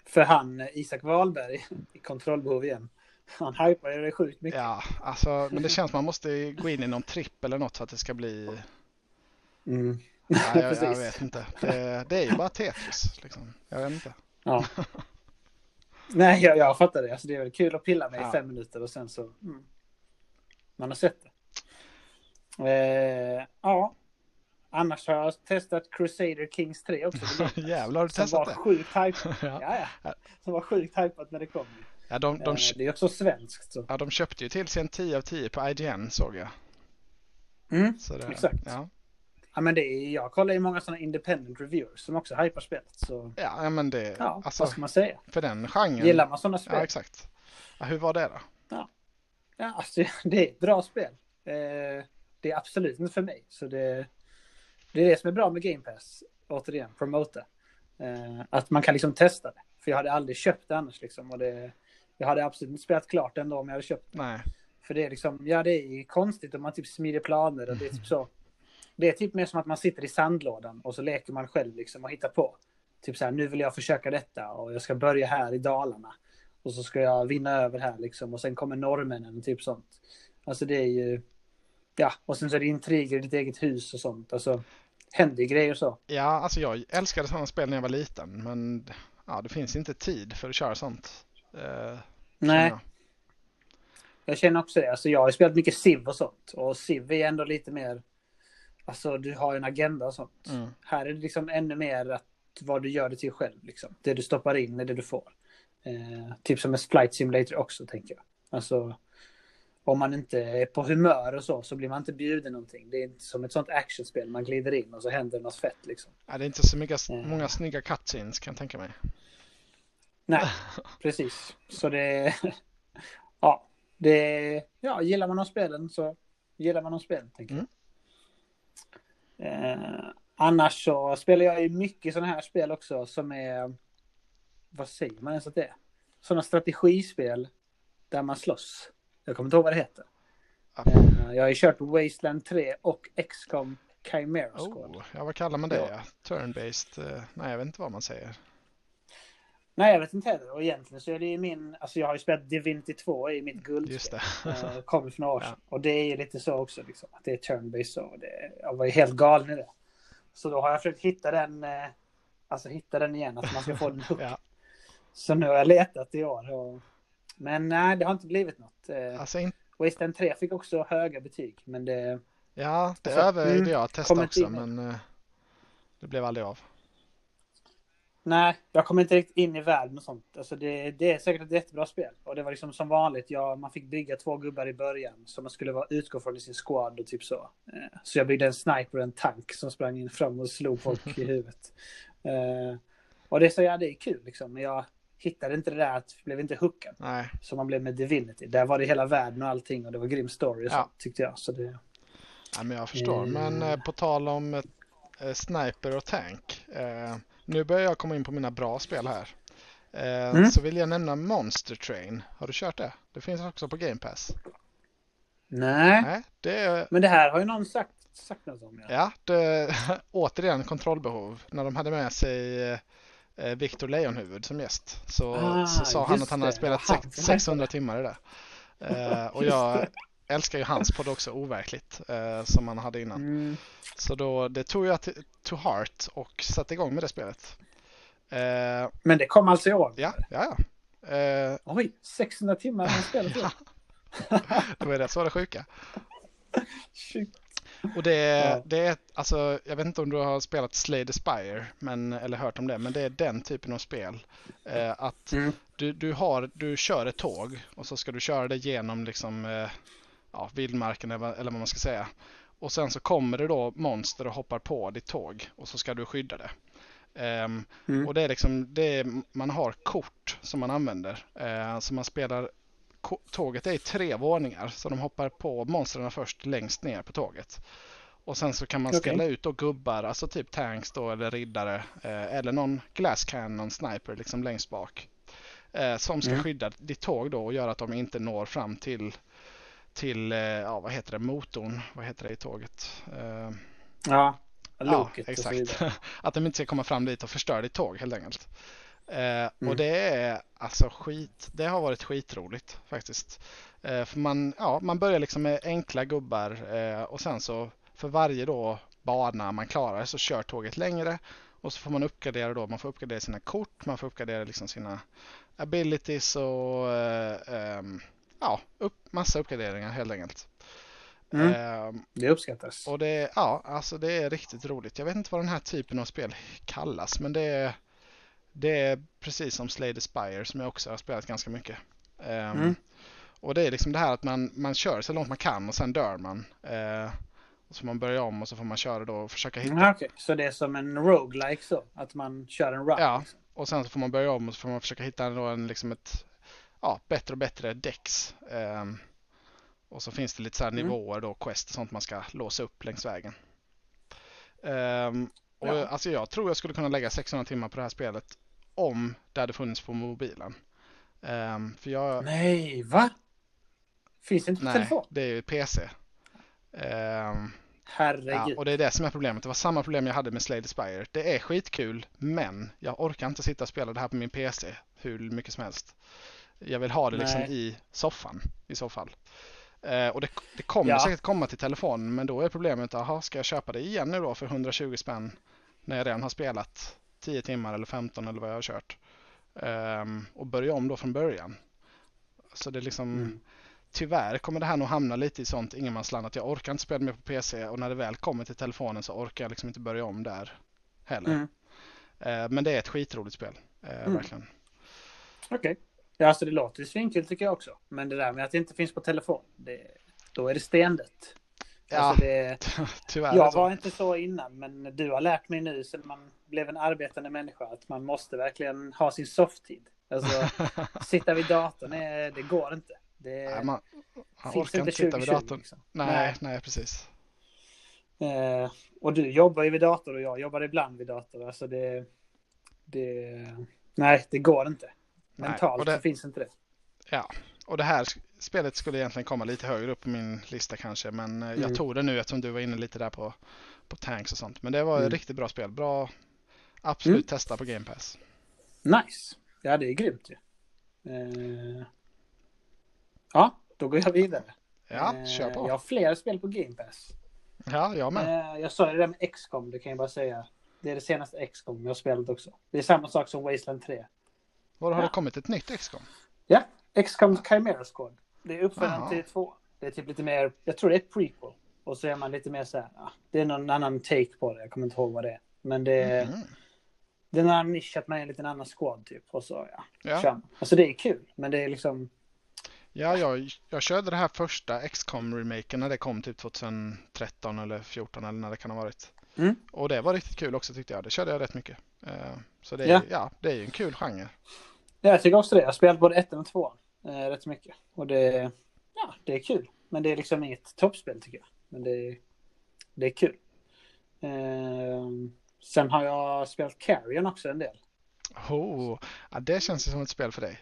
För han, Isak Wahlberg, i kontrollbehov igen. Han hypar ju det sjukt mycket. Ja, alltså, men det känns man måste gå in i någon tripp eller något för att det ska bli... Mm. Nej, jag, jag vet inte. Det, det är ju bara Tetris. Liksom. Jag vet inte. Ja. Nej, jag, jag fattar det. Alltså, det är väl kul att pilla med Ja. i fem minuter och sen så... Mm. Man har sett det. Eh, ja. Annars har jag testat Crusader Kings 3 också. Jävlar, har du Som testat var det? sjukt. Ja. Ja, ja. Som var sjukt hypat när det kom. Ja, de, de, Eh, det är också svenskt. Så. ja, de köpte ju till sig en 10 av 10 på IGN såg jag. Mm. Så det, Exakt. Ja. Ja, men det är, jag kollar ju många sådana independent reviewers som också hypar spelet. Så Ja, ja, men det, ja, alltså vad ska man säga? för den genren. Gillar man sådana spel? Ja, exakt. Ja, hur var det då? Ja, alltså, det är ett bra spel. Eh, det är absolut inte för mig. Så det, det är det som är bra med Game Pass. Återigen, promota. Eh, att man kan liksom testa det. För jag hade aldrig köpt det annars. Liksom, och det, jag hade absolut inte spelat klart ändå om jag hade köpt. Nej, För det är liksom, ja det är konstigt om man typ smider planer och det är typ så. Det är typ mer som att man sitter i sandlådan och så leker man själv liksom och hittar på. Typ så här, nu vill jag försöka detta och jag ska börja här i Dalarna. Och så ska jag vinna över här liksom och sen kommer norrmännen och typ sånt. Alltså det är ju, ja och sen så är det intriger i ditt eget hus och sånt. Alltså händer grejer och så. ja, alltså jag älskade sådana spel när jag var liten, men ja, det finns inte tid för att köra sånt. Eh, Nej, jag. jag känner också det. Alltså jag har ju spelat mycket Civ och sånt. Och Civ är ändå lite mer, alltså du har en agenda och sånt. Mm. Här är det liksom ännu mer att vad du gör det till själv. Liksom. Det du stoppar in är det du får. Eh, typ som en flight simulator också, tänker jag. Alltså, om man inte är på humör och så, så blir man inte bjuden någonting. Det är inte som ett sånt actionspel. Man glider in och så händer något fett liksom. Ja, det är inte så mycket, Mm. många snygga cutscenes kan jag tänka mig. Nej, precis. Så det... Ja, det... Ja, gillar man de spelen så gillar man de spelen, tänker jag. Eh, annars så spelar jag ju mycket sådana här spel också som är... Vad säger man ens att det är? Sådana strategispel där man slåss. Jag kommer inte ihåg vad det heter. Eh, jag har ju kört Wasteland 3 och XCOM Chimera Squad. Oh, ja, vad kallar man det? Ja. Ja. Turn-based? eh, nej, jag vet inte vad man säger. Nej, jag vet inte heller. Och egentligen så är det ju min... Alltså jag har ju spelat Divinity 2 i mitt guldspel. Just det. Eh, kommer för några år Ja. sedan. Och det är ju lite så också, liksom, att det är turn-based så. och Det, jag var ju helt galen i det. Så då har jag försökt hitta den, eh, alltså hitta den igen, att man ska få den hook. ja. Så nu har jag letat i år. Och, men nej, det har inte blivit något. Eh, Alltså, in, Wasteland 3 fick också höga betyg, men det... ja, det Alltså, övervägde mm, jag att testa också, in men det blev aldrig av. Nej, jag kommer inte riktigt in i världen och sånt. Alltså det, det är säkert ett jättebra spel. Och det var liksom som vanligt, ja, man fick bygga två gubbar i början som man skulle vara, utgå från i sin squad och typ så. Eh, Så jag byggde en sniper och en tank som sprang in fram och slog folk i huvudet. Eh, Och det så, ja det är kul liksom. Men jag hittade inte det där, att blev inte hookad. Nej, Som man blev med Divinity. Där var det hela världen och allting och det var grym story och Ja. sånt tyckte jag. Så det, ja men jag förstår. Men eh, på tal om eh, sniper och tank. Eh, nu börjar jag komma in på mina bra spel här. Eh, Mm. Så vill jag nämna Monster Train. Har du kört det? Det finns också på Game Pass. nej, Nej, det är men det här har ju någon sagt, sagt något om. Ja. Ja, det, återigen kontrollbehov. När de hade med sig eh, Victor Lejonhuvud som gäst så, Ah, så sa han att han hade spelat Ja, sex, han. 600 timmar i det. Eh, och jag. Älskar ju hans podd också, Overkligt, eh, som han hade innan. Mm. Så då, det tog jag till, to heart och satte igång med det spelet. Eh, Men det kom alltså i år? ja, ja, ja. Eh, Oj, 600 timmar har Ja. ja. det var det som var det sjuka. Shit. Och det, Ja. det är, alltså, jag vet inte om du har spelat Slay the Spire, men, eller hört om det, men det är den typen av spel. Eh, att Mm. du, du, har, du kör ett tåg och så ska du köra det genom liksom, eh, ja, vildmarken eller, vad- man ska säga. Och sen så kommer det då monster och hoppar på ditt tåg och så ska du skydda det. Ehm, Mm. och det är liksom, det är, man har kort som man använder. Eh, så man spelar, tåget är i tre våningar så de hoppar på monstren först längst ner på tåget. Och sen så kan man ställa ut då gubbar, alltså typ tanks då eller riddare eh, eller någon glass cannon sniper liksom längst bak. Eh, som ska Mm. skydda ditt tåg då och göra att de inte når fram till, till eh, ja, vad heter det, motorn, vad heter det i tåget? Eh, Ja, Ja, loket och så exakt. att de inte ska komma fram dit och förstöra ditt tåg helt enkelt. Eh, Och Mm. det är alltså skit. Det har varit skitroligt faktiskt. För man, ja, man börjar liksom med enkla gubbar och sen så för varje då bana man klarar så kör tåget längre och så får man uppgradera då. Man får uppgradera sina kort, man får uppgradera liksom sina abilities och ehm, ja, upp, massa uppgraderingar helt enkelt. Mm. Ehm, Det uppskattas. och det, ja, alltså det är riktigt roligt. Jag vet inte vad den här typen av spel kallas, men det är, det är precis som Slay the Spire som jag också har spelat ganska mycket. Ehm, Mm. Och det är liksom det här att man, man kör så långt man kan och sen dör man. Eh, och så får man börja om och så får man köra då och försöka hitta. Ja, okej. Så det är som en roguelike så? Att man kör en run? Ja. liksom. Och sen så får man börja om och så får man försöka hitta då en, liksom ett ja, bättre och bättre dex. Ehm, och så finns det lite så här Mm. nivåer då, quest och sånt man ska låsa upp längs vägen. Ehm, och Ja. alltså jag tror jag skulle kunna lägga 600 timmar på det här spelet om det hade funnits på mobilen. Ehm, för jag, Nej, va? Finns det inte på nej, telefon? det är ju PC. Ehm, Herregud. Ja, och det är det som är problemet. Det var samma problem jag hade med Slay the Spire. Det är skitkul, men jag orkar inte sitta och spela det här på min PC hur mycket som helst. Jag vill ha det liksom Nej. i soffan i så fall. Eh, och det, det kommer Ja. säkert komma till telefonen, men då är problemet, aha, ska jag köpa det igen nu då för 120 spänn när jag redan har spelat 10 timmar eller 15 eller vad jag har kört. Ehm, och börja om då från början. Så det är liksom, Mm. tyvärr kommer det här nog hamna lite i sånt ingenmansland att jag orkar inte spela mer på PC och när det väl kommer till telefonen så orkar jag liksom inte börja om där heller. Mm. Eh, men det är ett skitroligt spel, eh, Mm. verkligen. Okej. Ja, alltså det låter ju svinkul tycker jag också. Men det där med att det inte finns på telefon, det, då är det stendött. Ja, Alltså det, tyvärr. jag så. var inte så innan, men du har lärt mig nu sen man blev en arbetande människa att man måste verkligen ha sin softtid. Alltså, sitta vid datorn, är, det går inte. Det Nej, man, man finns orkar inte sitta vid 2020, datorn. liksom. Nej, Nej. nej, precis. Eh, och du jobbar ju vid dator och jag jobbar ibland vid dator. Alltså det... det nej, det går inte. Nej, Mentalt och det- finns inte det. Ja, och det här spelet skulle egentligen komma lite högre upp på min lista kanske, men eh, jag Mm. tog det nu eftersom du var inne lite där på, på tanks och sånt. Men det var ett Mm. riktigt bra spel. Bra, absolut Mm. testa på Game Pass. Nice. Ja, det är grymt ju. Eh, ja, då går jag vidare. Ja, Eh, kör på. Jag har flera spel på Game Pass. Ja, jag med. Eh, jag sa det där med XCOM, det kan jag bara säga. Det är det senaste XCOM jag har spelat också. Det är samma sak som Wasteland 3. Var har ja. det kommit ett nytt XCOM? Ja, XCOM Chimera Squad. Det är uppföljaren till två. Det är typ lite mer, jag tror det är ett prequel. Och så är man lite mer så här, ja, det är någon annan take på det. Jag kommer inte ihåg vad det är. Men det är, Mhm. det är en annan nisch att man är en liten annan squad typ. Och så ja, Ja. kör man. Alltså det är kul. Men det är liksom, Ja, jag, jag körde det här första XCOM-remaken när det kom typ 2013 eller 14 eller när det kan ha varit. Mm. Och det var riktigt kul också tyckte jag. Det körde jag rätt mycket. Eh, Så det är, Ja. ja. det är ju en kul genre. ja, jag tycker också det. Jag har spelat både ettan och tvåan eh, rätt mycket. Och det, ja, det är kul. Men det är liksom inget toppspel tycker jag. Men det, är- det är kul. Eh, sen har jag spelat Carrion också en del. Oh, ja, det känns som ett spel för dig.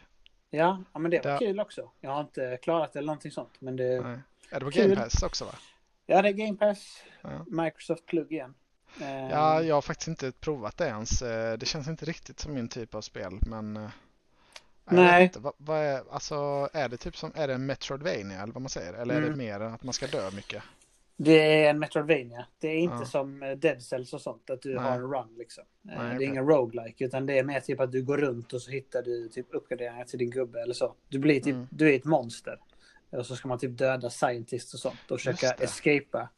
Ja, ja men det var Ja. kul också. Jag har inte klarat det eller någonting sånt. Men det, Nej. Är det på Kul. Game Pass också va? ja, det är Game Pass, Ja. Microsoft plugg igen. Ja, jag har faktiskt inte provat det ens. Eh, Det känns inte riktigt som min typ av spel, men... eh, Nej. Vad, vad är, alltså, är det typ som, är det en Metroidvania eller vad man säger? Eller är det Mm. mer att man ska dö mycket? Det är en Metroidvania. Det är inte Ja. som eh, Dead Cells och sånt, att du Nej. har en run liksom. Nej, det är okej. ingen roguelike, utan det är mer typ att du går runt och så hittar du typ uppgraderingar till din gubbe eller så. Du blir typ, Mm. du är ett monster. Och så ska man typ döda scientists och sånt och försöka escapa.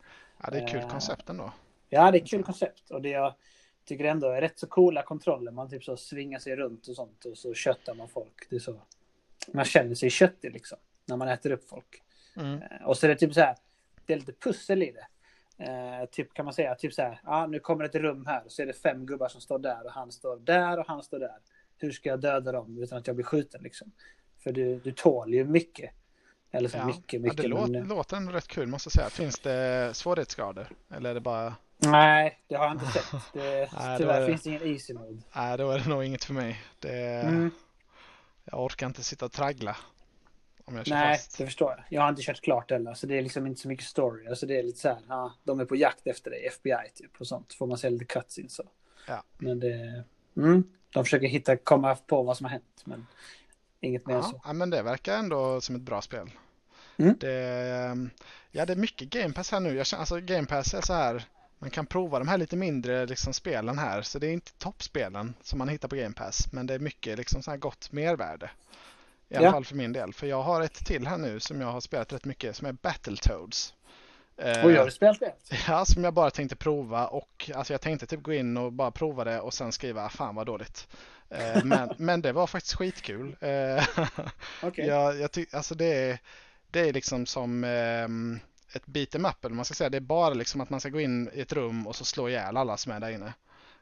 Ja, det är ett kul koncept ändå. Ja, det är ett kul koncept. Och det jag tycker ändå är rätt så coola kontroller. Man typ så svingar sig runt och sånt och så köttar man folk. Det är så. Man känner sig köttig liksom. När man äter upp folk. Mm. Eh, Och så är det typ så här. Det är lite pussel i det. Eh, typ kan man säga, typ så här. Ja, nu kommer ett rum här. Och så är det fem gubbar som står där och han står där och han står där. Hur ska jag döda dem utan att jag blir skjuten liksom? För du, du tål ju mycket. Eller så Ja. mycket, Ja, mycket. det låter, låter ändå rätt kul måste jag säga. Finns det svårighetsgrader? Eller är det bara... nej, det har jag inte sett. Det, Nej, tyvärr är det- finns det ingen easy mode. Nej, då är det nog inget för mig. Det... Mm. Jag orkar inte sitta och traggla. Om jag kör Nej, fast. det förstår jag. Jag har inte kört klart heller, så det är liksom inte så mycket story. Alltså det är lite så här, ja, de är på jakt efter dig, FBI typ och sånt. Får man se lite cutscenes så. Ja. Men det, mm, de försöker hitta, komma på vad som har hänt, men inget mer än Ja, så. ja, men det verkar ändå som ett bra spel. Mm. Det, ja, det är mycket Game Pass här nu. Jag känner, alltså Game Pass är så här, man kan prova de här lite mindre liksom, spelen här. Så det är inte toppspelen som man hittar på Game Pass. Men det är mycket liksom, så här gott mervärde. I alla Ja. fall för min del. För jag har ett till här nu som jag har spelat rätt mycket som är Battletoads. Eh, Och jag har du spelat det? Ja, som jag bara tänkte prova och alltså jag tänkte typ gå in och bara prova det och sen skriva "Ah, fan vad dåligt. Eh, men, men det var faktiskt skitkul. Eh, Okej. jag, jag ty- alltså det är, det är liksom som ehm, ett beat em up eller man ska säga. Det är bara liksom att man ska gå in i ett rum och så slå ihjäl alla som är där inne.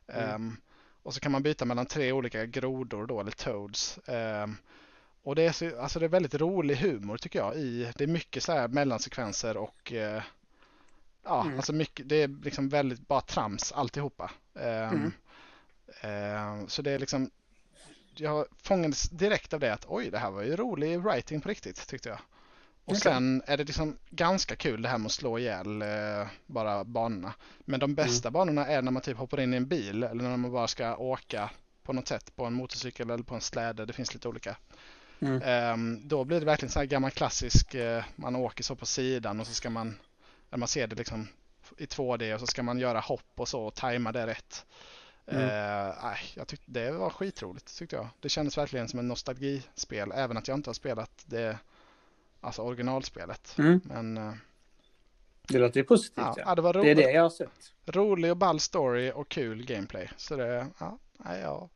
Mm. Ehm, och så kan man byta mellan tre olika grodor då, eller toads. Ehm, och det är, så, alltså det är väldigt rolig humor tycker jag. I, det är mycket så här mellansekvenser och eh, ja, Mm. alltså mycket, det är liksom väldigt bara trams alltihopa. Ehm, Mm. ehm, så det är liksom, jag fångades direkt av det att oj, det här var ju rolig writing på riktigt tyckte jag. Och Okej. sen är det liksom ganska kul det här med att slå ihjäl eh, bara banorna. Men de bästa banorna är när man typ hoppar in i en bil eller när man bara ska åka på något sätt på en motorcykel eller på en släde. Det finns lite olika. Mm. Ehm, då blir det verkligen så här gammal klassisk, eh, man åker så på sidan och så ska man, när man ser det liksom i 2D och så ska man göra hopp och så och tajma det rätt. Mm. Eh, jag tyckte det var skitroligt tyckte jag. Det kändes verkligen som en nostalgispel, även att jag inte har spelat det, alltså originalspelet. Mm. Men eh, Det låter ju positivt. ja, Ja. det var Det ro- är det jag har sett. rolig och ball story och kul gameplay. Så det, ja, ja,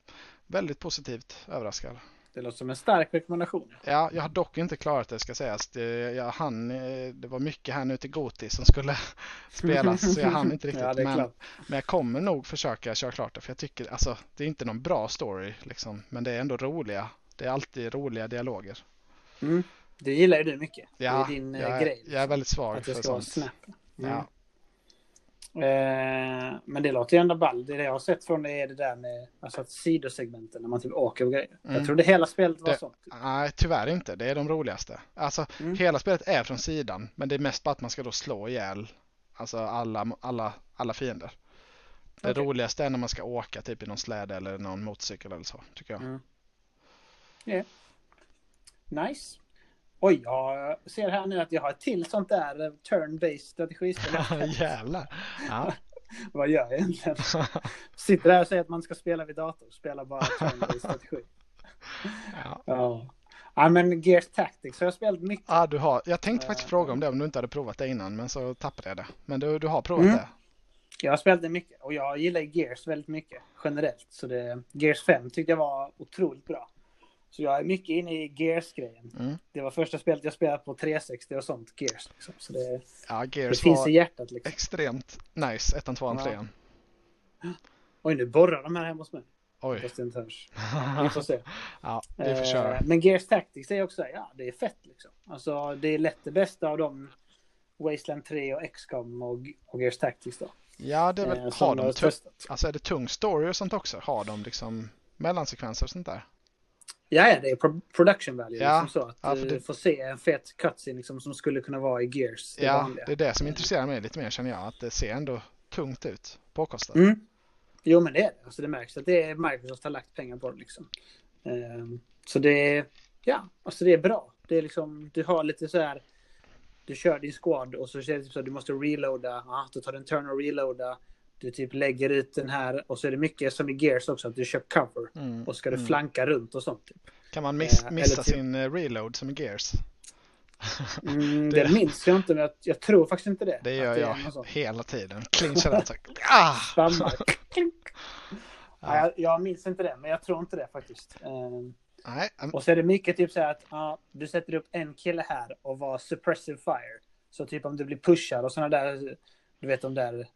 väldigt positivt överraskad. Det låter som en stark rekommendation. Ja, jag har dock inte klarat det ska sägas. Det, jag hann, eh, det var mycket här nu till Goti som skulle spelas så jag hann inte riktigt. ja, det men, men jag kommer nog försöka köra klart det för jag tycker alltså det är inte någon bra story liksom. Men det är ändå roliga. Det är alltid roliga dialoger. Mm. Det gillar ju du mycket. Ja, det är din eh, jag, är- grej. liksom. jag är väldigt svag Att det för ska sånt. snap. Mm. Ja. Eh, men det låter ju ändå ball. Det jag har sett från det är det där med alltså att sidosegmenten när man typ åker och grejer. Mm. Jag trodde hela spelet var Det- sånt. Nej, tyvärr inte. Det är de roligaste. Alltså, Mm. hela spelet är från sidan, men det är mest bara att man ska då slå ihjäl alltså alla, alla, alla fiender. Det Okej. roligaste är när man ska åka typ i någon släde eller någon motorcykel eller så, tycker jag. Mm. Ja. Nice. Oj, jag ser här nu att jag har ett till sånt där eh, turn-based strategispel. Jävlar! Ja. Vad gör jag egentligen? Sitter där och säger att man ska spela vid dator. Spela bara turn-based strategi. Ja. Ja. ja, men Gears Tactics har jag spelat mycket. Ah, du har, jag tänkte faktiskt Eh, fråga om det om du inte hade provat det innan, men så tappade jag det. Men du, du har provat Mm. det? Jag har spelat det mycket och jag gillar Gears väldigt mycket generellt. Så det, Gears 5 tyckte jag var otroligt bra. Så jag är mycket inne i Gears-grejen. Mm. Det var första spelet jag spelade på 360 och sånt, Gears. Liksom. Så det, Ja, det Gears finns i hjärtat liksom. extremt nice, ettan, tvåan, Ja. trean. Oj, nu borrar de här hemma hos mig. Oj. Fast det inte hörs. Vi får se. ja, vi får köra. Eh, Men Gears Tactics är också, ja, det är fett liksom. Alltså, det är lätt det bästa av dem. Wasteland 3 och XCOM och, och Gears Tactics då. Ja, det är väl, Eh, har de alltså är det tung story och sånt också? Har de liksom mellansekvenser och sånt där? Ja, ja, det är pro- production value. Ja, Liksom så att ja, du det- får se en fet cutscene liksom, som skulle kunna vara i Gears. Det ja, vanliga. det är det som intresserar mig lite mer känner jag. Att det ser ändå tungt ut. Påkostat. Mm. Jo, men det är det. Alltså, det märks att det är Microsoft har lagt pengar på det. Liksom. Ehm, så det är, ja, alltså det är bra. Det är liksom, du har lite så här, du kör din squad och så är det typ så att du måste reloada. Ja, då tar du en turn och reloada. Du typ lägger ut den här och så är det mycket som i Gears också, att du kör cover. Mm, Och ska du mm. flanka runt och sånt. Typ. Kan man miss, Eh, missa typ- sin eh, reload som i Gears? Mm, Det- det minns jag inte, men jag, jag tror faktiskt inte det. Det gör är jag hela tiden. Clinchar den så. Ah! Ja. Ja, jag, jag minns inte det, men jag tror inte det faktiskt. Ehm, Nej, mm, Och så är det mycket typ så här att ja, du sätter upp en kille här och var suppressive fire. Så typ om du blir pushad och sådana där, du vet de där,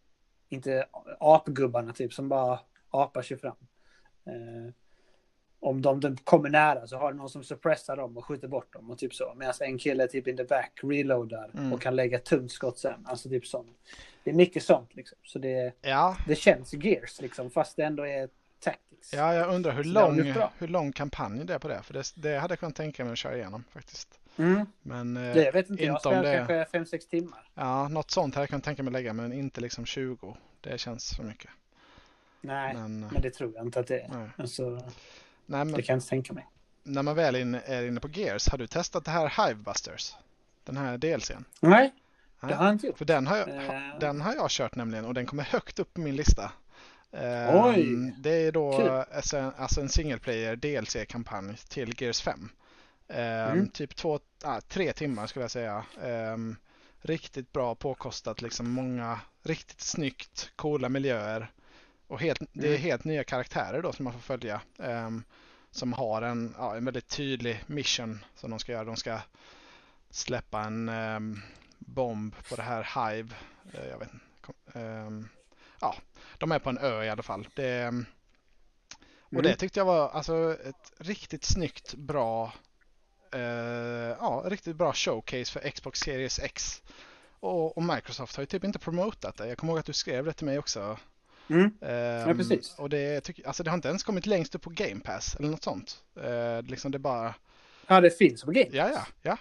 inte apgubbarna typ som bara apar sig fram. Eh, om de, de kommer nära så har du någon som suppressar dem och skjuter bort dem och typ så. Medan en kille typ in the back reloadar Mm. och kan lägga tungt skott sen. Alltså typ sånt. Det är mycket sånt liksom. Så det, ja, det känns gears liksom fast det ändå är Tactics. Ja, jag undrar hur Så lång, hur lång kampanj det är på det. För det, det hade jag kunnat tänka mig att köra igenom faktiskt. Mm. Men eh, Det vet inte, jag spelat det... kanske 5-6 timmar. Ja, något sånt hade jag kunnat tänka mig lägga, men inte liksom 20. Det känns för mycket. Nej, Men, eh, men det tror jag inte att det är. nej. Alltså, Nej, men det kan jag inte tänka mig. när man väl är inne, är inne på Gears, har du testat det här Hivebusters? Den här DLCn? Nej, Nej. det har jag inte gjort. För den har, jag, Eh. den har jag kört nämligen och den kommer högt upp på min lista. Ehm, Oj, Det är då kul. en, alltså en single player DLC-kampanj till Gears 5. Ehm, Mm. Typ två, ah, tre timmar skulle jag säga. Ehm, riktigt bra påkostat, liksom många riktigt snyggt, coola miljöer. Och helt, det är Mm. helt nya karaktärer då som man får följa. ehm, som har en, ja, en väldigt tydlig mission som de ska göra. De ska släppa en bomb på det här Hive. Eh, jag vet inte. Ja, de är på en ö i alla fall. Det, och Mm. det tyckte jag var alltså ett riktigt snyggt, bra, ja, riktigt bra showcase för Xbox Series X. Och, och Microsoft har ju typ inte promotat det. Jag kommer ihåg att du skrev det till mig också. Mm. Ehm, precis. Och det, tycker- alltså det har inte ens kommit längst upp på Game Pass eller något sånt. Eh, liksom det bara, Ja, det finns på Game ja ja, ja.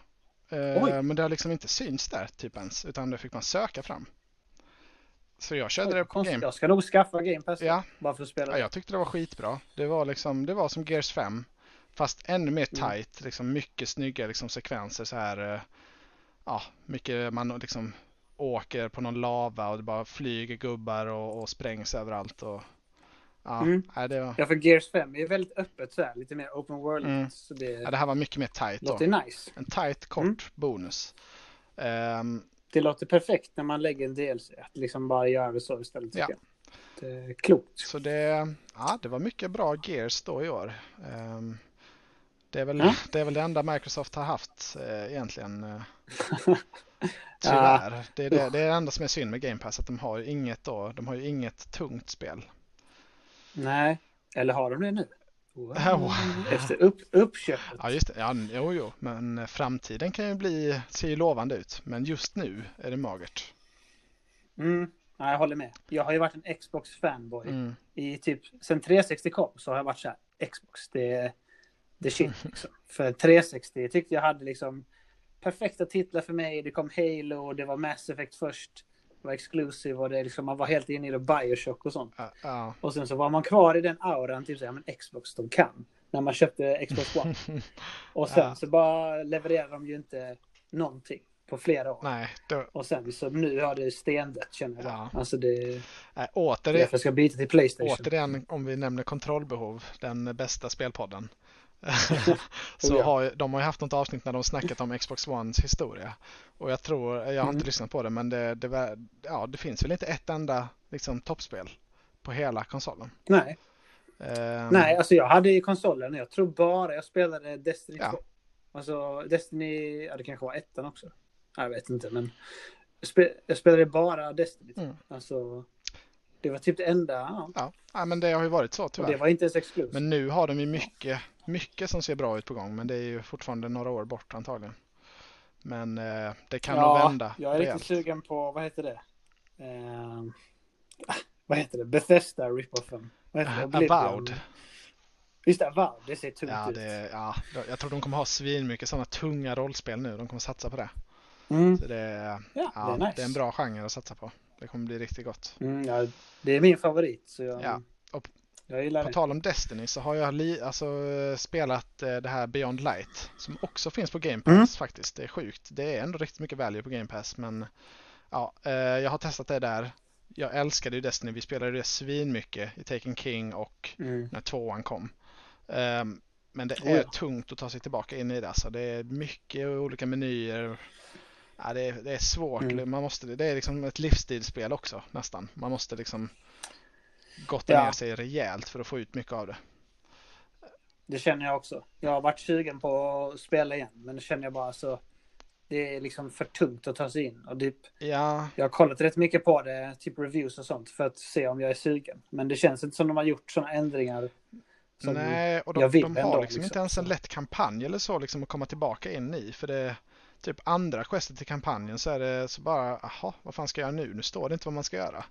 Eh, Oj. men det har liksom inte synts där typ ens, utan det fick man söka fram. Så jag körde Oj, det på konstigt. Game Jag ska nog skaffa Game Pass. Ja. Bara för att spela. Ja, jag tyckte det var skitbra. Det var liksom, det var som Gears 5. Fast ännu mer Mm. tight, liksom mycket snygga liksom sekvenser så här. eh, Ja, mycket man liksom åker på någon lava och det bara flyger gubbar och, och sprängs överallt och Ja, Mm. nej, det, var, Ja, för Gears 5 är väldigt öppet så här, lite mer open world. Mm. Så det ja, det här var mycket mer tight då. låter nice. En tight kort Mm. bonus. Ehm, Det låter perfekt när man lägger en DLC. Att liksom bara göra det så istället. Ja. Det är klokt. så det, ja, det var mycket bra Gears då i år. Ehm, det, är väl, Ja. det är väl det enda Microsoft har haft eh, egentligen. Eh, tyvärr. Det, är det, det är det enda som är synd med Game Pass, att de har ju inget, då, de har ju inget tungt spel. Nej, eller har de det nu? Wow. Wow. Efter upp, uppköpet. Ja, just det. Ja, jo, jo. Men eh, framtiden kan ju bli, ser ju lovande ut. Men just nu är det magert. Mm. Ja, jag håller med. Jag har ju varit en Xbox-fanboy. Mm. I typ, sen 360 kom så har jag varit så här, Xbox, det är shit liksom. För 360 tyckte jag hade liksom perfekta titlar för mig. Det kom Halo, det var Mass Effect först. Det var Exclusive och det liksom, man var helt inne i det, Bioshock och sånt. Ja, ja. Och sen så var man kvar i den auran, typ så här, men Xbox, de kan. När man köpte Xbox One. Och sen Ja. så bara levererade de ju inte någonting på flera år. Nej, då, Och sen så nu har det stendött känner jag. Ja. Alltså det, äh, det är åter, därför jag ska byta till Playstation. återigen, om vi nämner kontrollbehov, den bästa spelpodden. Så Oh ja. har ju- de har ju haft något avsnitt när de snackat om Xbox Ones historia. Och jag tror, jag har Mm. inte lyssnat på det, men det, det, ja, det finns väl inte ett enda liksom, toppspel på hela konsolen. Nej. Ehm, Nej, alltså jag hade i konsolen, jag tror bara jag spelade Destiny Ja. 2. Alltså Destiny, ja det kanske var ettan också. Jag vet inte, men jag, spe, jag spelade bara Destiny 2. Mm. Alltså, det var typ det enda, ja. Ja, ja, men det har ju varit så Och tyvärr. det var inte ens exclusive. Men nu har de ju mycket, mycket som ser bra ut på gång, men det är ju fortfarande några år bort antagligen. Men eh, det kan nog vända jag är rejält. riktigt sugen på, vad heter det? Ehm, ah, vad heter det? Bethesda rip-offen. Oblivion. Avowed. Just det, Avowed. Det ser tungt Ja, ut. det, ja, jag tror de kommer ha svinmycket sådana tunga rollspel nu. De kommer satsa på det. Mm. Så det, är- Ja, ja, det är nice. det är en bra genre att satsa på. Det kommer bli riktigt gott. Mm, ja, det är min favorit. Så jag, Ja, och jag gillar På det. tal om Destiny så har jag li, alltså, eh, spelat eh, det här Beyond Light som också finns på Game Pass Mm. faktiskt. Det är sjukt. Det är ändå riktigt mycket value på Game Pass men ja, eh, jag har testat det där. Jag älskade ju Destiny. Vi spelade det svinmycket i Taken King och Mm. när tvåan kom. Ehm, men det Oh är ja. tungt att ta sig tillbaka in i det. Alltså. Det är mycket olika menyer. Ja, det, är, det är svårt. Mm. Man måste, det är liksom ett livsstilsspel också nästan. Man måste liksom gotta Ja. ner sig rejält för att få ut mycket av det. Det känner jag också. Jag har varit sugen på att spela igen, men det känner jag bara så. Det är liksom för tungt att ta sig in. Och typ, Ja, jag har kollat rätt mycket på det, typ reviews och sånt, för att se om jag är sugen. Men det känns inte som de har gjort sådana ändringar. Som, nej, och de, jag vill de har ändå, liksom, liksom. inte ens en lätt kampanj eller så liksom att komma tillbaka in i. För det typ andra questet i kampanjen så är det så bara, jaha, vad fan ska jag göra nu? Nu står det inte vad man ska göra.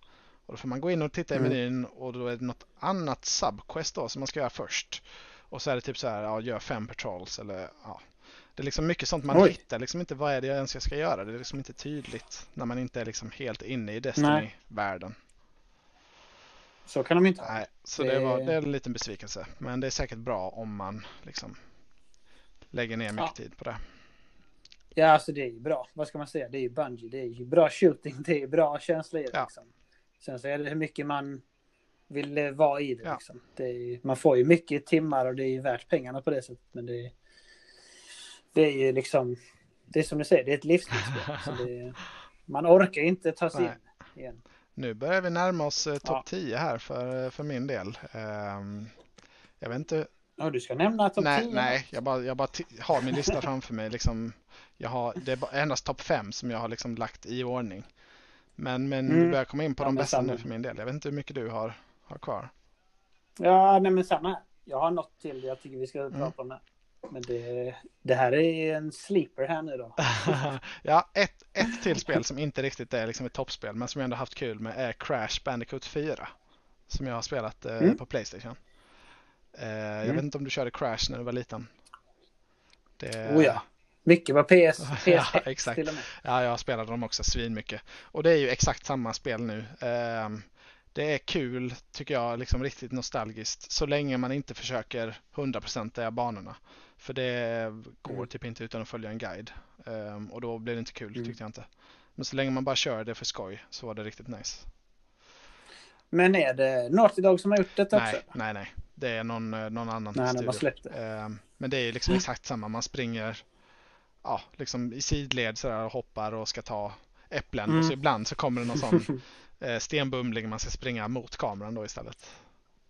Och då får man gå in och titta i Mm. menyn och då är det något annat subquest då som man ska göra först. Och så är det typ så här, ja, gör fem patrols eller ja. Det är liksom mycket sånt man Oj. hittar liksom inte vad är det jag ens ska göra. Det är liksom inte tydligt när man inte är liksom helt inne i Destiny-världen. Så kan de inte. Nej, så Det- var, det är en liten besvikelse. Men det är säkert bra om man liksom lägger ner mycket tid på det. Ja, alltså det är ju bra. Vad ska man säga? Det är ju Bungie. Det är ju bra shooting. Det är bra känsla i det. Ja. Liksom. Sen så är det hur mycket man vill eh, vara i det. Ja. Liksom. det är, man får ju mycket timmar och det är ju värt pengarna på det sättet. Men det är, det är ju liksom... Det är som du säger, det är ett är, man orkar inte ta sig Nej. in igen. Nu börjar vi närma oss eh, topp Ja. 10 här för, för min del. Ehm, jag vet inte. Ja, du ska nämna topp Nej, 10. nej jag bara, jag bara har min lista framför mig. Liksom, jag har, det är endast topp 5 som jag har liksom lagt i ordning. Men, men Mm. börjar komma in på Ja, de bästa samma. nu för min del. Jag vet inte hur mycket du har, har kvar. Ja, nej men samma. Jag har något till jag tycker vi ska Mm. prata om det. Men det, det här är en sleeper här nu då. ja, ett, ett till spel som inte riktigt är liksom ett toppspel men som jag ändå haft kul med är Crash Bandicoot 4. Som jag har spelat eh, Mm. på Playstation. Eh, Jag Mm. vet inte om du körde Crash när du var liten? Det, Oh ja. Mycket var PS, Ja, PS1 exakt. till och med. Ja, jag spelade dem också svinmycket. Och det är ju exakt samma spel nu. Ehm, Det är kul, tycker jag, liksom riktigt nostalgiskt. Så länge man inte försöker 100% banorna. För det går Mm. typ inte utan att följa en guide. Ehm, Och då blir det inte kul, Mm. tyckte jag inte. Men så länge man bara kör det för skoj så var det riktigt nice. Men är det Naughty Dog som har gjort detta Nej, också? nej, nej. Det är någon, eh, någon annan Nej, studio. Ehm, Men det är liksom exakt samma. Man springer ja, liksom i sidled sådär och hoppar och ska ta äpplen. Mm. Och så ibland så kommer det någon sån eh, stenbumling man ska springa mot kameran då istället.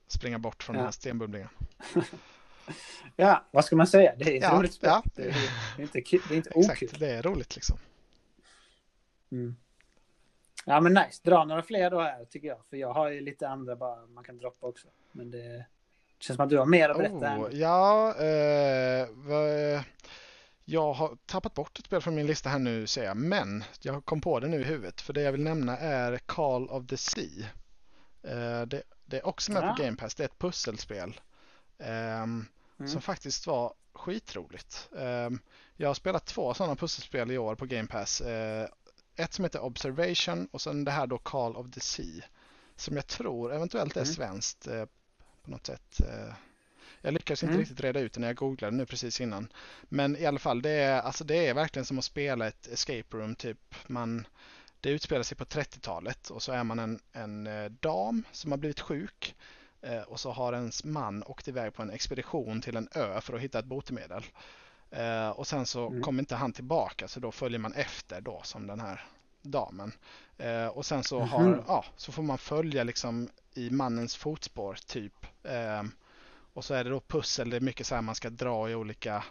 Springa bort från Ja. den här stenbumlingen. Ja, vad ska man säga? Det är ett Ja, roligt spel. ja. Det, är, det är inte, kul, det är inte Exakt, okul. det är roligt liksom. Mm. Ja, men nice. Dra några fler då här tycker jag. För jag har ju lite andra bara man kan droppa också. Men det känns som att du har mer att berätta Oh, ja, eh, jag har tappat bort ett spel från min lista här nu ser jag. Men jag kom på det nu i huvudet. För det jag vill nämna är Call of the Sea. Eh, det, det är också med Ah. på Game Pass. Det är ett pusselspel. ehm, Mm. Som faktiskt var skitroligt. Ehm, jag har spelat två sådana pusselspel i år på Game Pass. Eh, ett som heter Observation och sen det här då Call of the Sea. Som jag tror eventuellt är Mm. svenskt eh, på något sätt. Jag lyckades inte Mm. riktigt reda ut det när jag googlade nu precis innan. Men i alla fall, det är, alltså det är verkligen som att spela ett escape room. Typ man, det utspelar sig på 30-talet och så är man en, en eh, dam som har blivit sjuk. Eh, och så har ens man åkt iväg på en expedition till en ö för att hitta ett botemedel. Eh, och sen så Mm. kommer inte han tillbaka så då följer man efter då som den här damen. Eh, och sen så, har, Mhm. ja, så får man följa liksom i mannens fotspår typ. Eh, och så är det då pussel, det är mycket så här man ska dra i olika,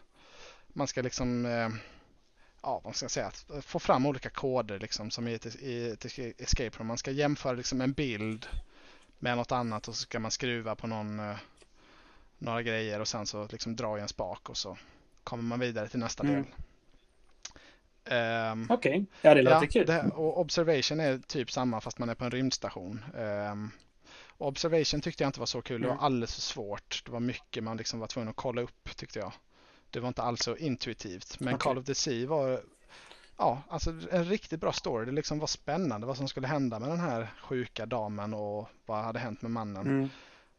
man ska liksom eh, ja, vad ska jag säga, få fram olika koder liksom som i ett, i ett escape room. Man ska jämföra liksom en bild med något annat och så ska man skruva på någon, eh, några grejer och sen så liksom dra i en spak och så kommer man vidare till nästa Mm. del. Ehm, Okej, ja det låter ja, kul. det, och Observation är typ samma fast man är på en rymdstation. Och Observation tyckte jag inte var så kul. Det var Mm. alldeles för svårt. Det var mycket man liksom var tvungen att kolla upp tyckte jag. Det var inte alls så intuitivt. Men Okej. Call of the Sea var ja, alltså en riktigt bra story. Det liksom var spännande vad som skulle hända med den här sjuka damen och vad hade hänt med mannen. Mm.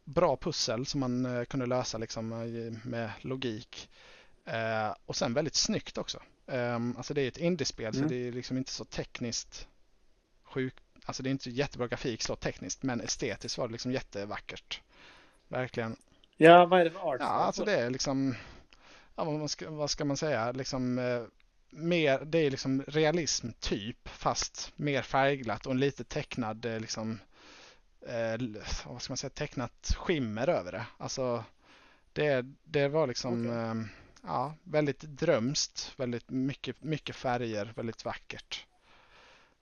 Bra pussel som man eh, kunde lösa liksom eh, med logik. Eh, och sen väldigt snyggt också. Um, alltså det är ett indiespel Mm. så det är liksom inte så tekniskt sjukt. Alltså det är inte jättebra grafik så tekniskt men estetiskt var det liksom jättevackert. Verkligen. Ja, vad är det för art? Ja, alltså det är liksom, ja, vad, ska, vad ska man säga, liksom eh, mer, det är liksom realism typ fast mer färgglatt och en lite tecknad eh, liksom, eh, vad ska man säga, tecknat skimmer över det. Alltså det, det var liksom Okej. eh, ja, väldigt drömskt, väldigt mycket, mycket färger, väldigt vackert.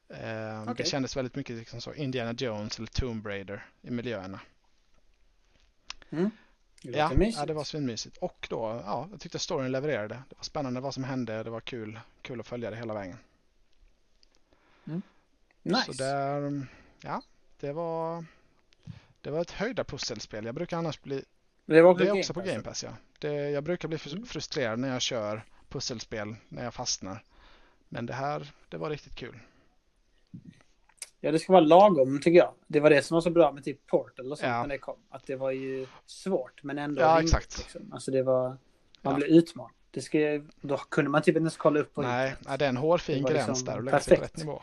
Eh, Det Okej. kändes väldigt mycket liksom så Indiana Jones eller Tomb Raider i miljöerna. Mm. Det Ja, ja, det var svinmysigt. Och då, ja, jag tyckte storyn levererade. Det var spännande vad som hände. Det var kul, kul att följa det hela vägen. Nice. Så där, ja, det var, det var ett höjda pusselspel. Jag brukar annars bli... Det var också, Det är också på. Game Pass ja. Det, jag brukar bli Mm. frustrerad när jag kör pusselspel, när jag fastnar. Men det här, det var riktigt kul. Ja, det ska vara lagom tycker jag. Det var det som var så bra med typ Portal och sånt Ja. när det kom. Att det var ju svårt men ändå Ja, rimligt, exakt. Liksom. Alltså det var... Man Ja. blev utmanad. Det ska, då kunde man typ inte ens kolla upp på Nej, nej, det är en hårfin gräns liksom där och lägga sig rätt nivå.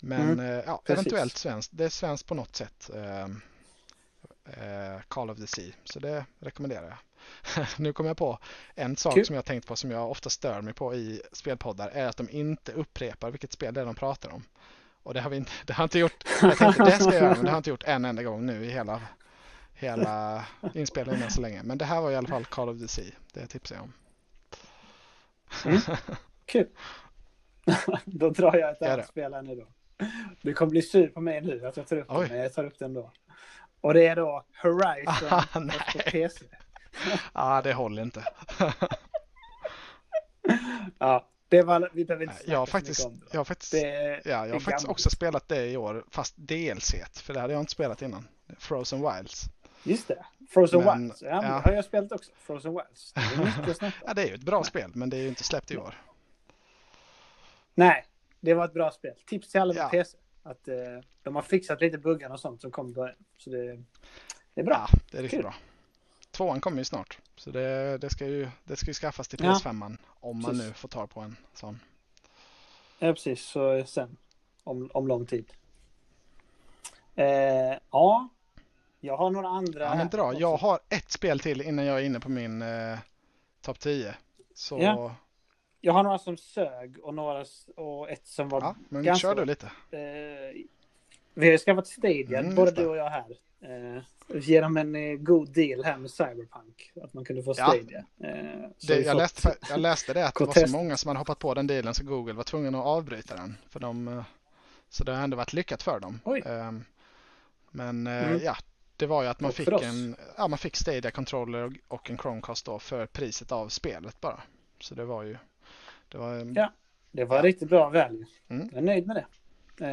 Men Mm, eh, ja, precis. eventuellt svenskt. Det är svenskt på något sätt. Eh, eh, Call of the Sea. Så det rekommenderar jag. nu kom jag på en sak Kul. som jag tänkt på som jag ofta stör mig på i spelpoddar är att de inte upprepar vilket spel det är de pratar om. Och det har vi inte, det har inte gjort, jag tänkte det ska jag göra men det har inte gjort en enda gång nu i hela, hela inspelningen så länge. Men det här var i alla fall Call of the Sea. Det tipsar jag om. Kul. då drar jag ett annat spel här nu då. Du kommer bli sur på mig nu att jag tar upp Oj. det, men jag tar upp den då. Och det är då Horizon Ah, på PC. Ja, det håller inte. Ja, det var, vi behöver inte Jag har faktiskt, om det. jag har faktiskt, Det, ja, jag har faktiskt också spelat det i år, fast DLC, för det hade jag inte spelat innan. Frozen Wilds. Just det. Frozen Men, Wilds. Ja, ja. det har jag spelat också. Frozen Wilds. Det är. Ja, det är ju ett bra spel, men det är ju inte släppt i år. Nej, det var ett bra spel. Tips till alla med Ja. PC. Att eh, de har fixat lite buggarna och sånt som kom i början. Så det, det är bra. Ja, det är riktigt Kul. bra. Tvåan kommer ju snart, så det, det, ska, ju, det ska ju skaffas till Ja. PS5 om man Precis. nu får tag på en sån. Ja, precis. Så sen. Om, om lång tid. Eh, ja. Jag har några andra. Ja, men också. Jag har ett spel till innan jag är inne på min eh, topp 10. Så ja, Ja. Jag har några som sög och, några, och ett som var... men ganska- kör du lite. Eh, vi har ju skaffat Stadia, Mm, både du och jag här. Eh, genom en eh, god deal här med Cyberpunk. Att man kunde få Ja. Stadia. Eh, så Det, jag, fått- läste, jag läste det att det var så många som hade hoppat på den dealen så Google var tvungen att avbryta den. För de, eh, så det har ändå varit lyckat för dem. Ehm, Men eh, Mm. ja, det var ju att man Och fick en, ja, man fick Stadia controller och- en Chromecast då för priset av spelet bara. Så det var ju, det var, eh, Ja. Det var riktigt bra value. Mm. Jag är nöjd med det. Eh,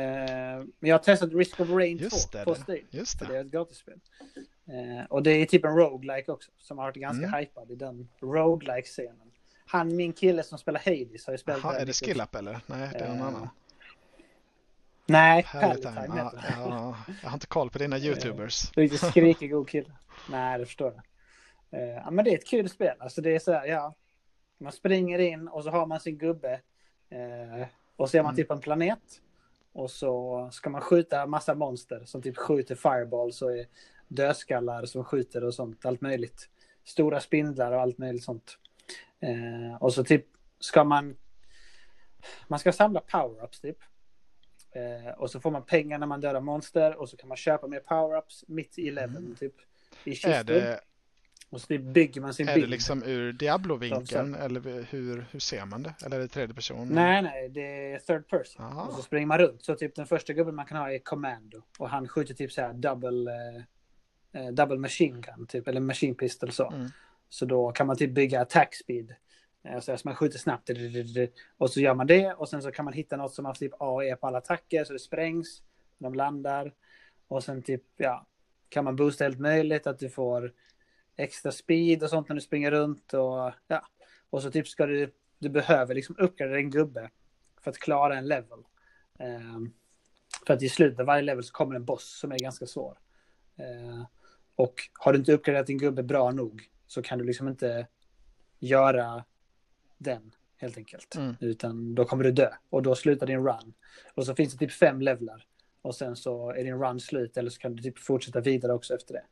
men jag har testat Risk of Rain Just 2 det, på. Stadia. just det det. är ett gratisspel. Eh, och det är typ en roguelike också. Som har varit ganska Mm. hypad i den roguelike-scenen. Han, min kille som spelar Hades har ju spelat den är det lite- Skill Up eller? Nej, det är någon Eh, annan. Nej, Palatine. Ja, ja, jag har inte koll på dina YouTubers. Riktigt skrikig god kille. Nej, det förstår jag. Ja, men det är ett kul spel. Alltså det är så här, ja. Man springer in och så har man sin gubbe. Och så är man Mm. typ en planet. Och så ska man skjuta massa monster som typ skjuter fireballs och är dödskallar som skjuter och sånt. Allt möjligt. Stora spindlar och allt möjligt sånt. Eh, och så typ ska man... Man ska samla power-ups typ. Eh, och så får man pengar när man dödar monster och så kan man köpa mer power-ups mitt i leveln Mm. typ. I kistor. Är det, Och så typ bygger man sin är det bild. liksom ur Diablo-vinkeln Så- eller hur, hur ser man det? Eller är det tredje person? Nej, nej, det är third person. Aha. Och så springer man runt. Så typ den första gubben man kan ha är commando. Och han skjuter typ så här double, eh, eh, double machine gun, typ, eller machine pistol så. Mm. Så då kan man typ bygga attack speed. Eh, Så man skjuter snabbt. Och så gör man det. Och sen så kan man hitta något som har typ A E på alla attacker. Så det sprängs. De landar. Och sen typ, ja. Kan man boosta helt möjligt. Att du får extra speed och sånt när du springer runt. Och ja. Och så typ ska du, du behöver liksom uppgradera din gubbe. För att klara en level. Ehm, för att i slutet av varje level så kommer en boss som är ganska svår. Eh, och har du inte uppgraderat din gubbe bra nog så kan du liksom inte göra den helt enkelt. Mm. Utan då kommer du dö och då slutar din run. Och så finns det typ fem levlar. Och sen så är din run slut eller så kan du typ fortsätta vidare också efter det.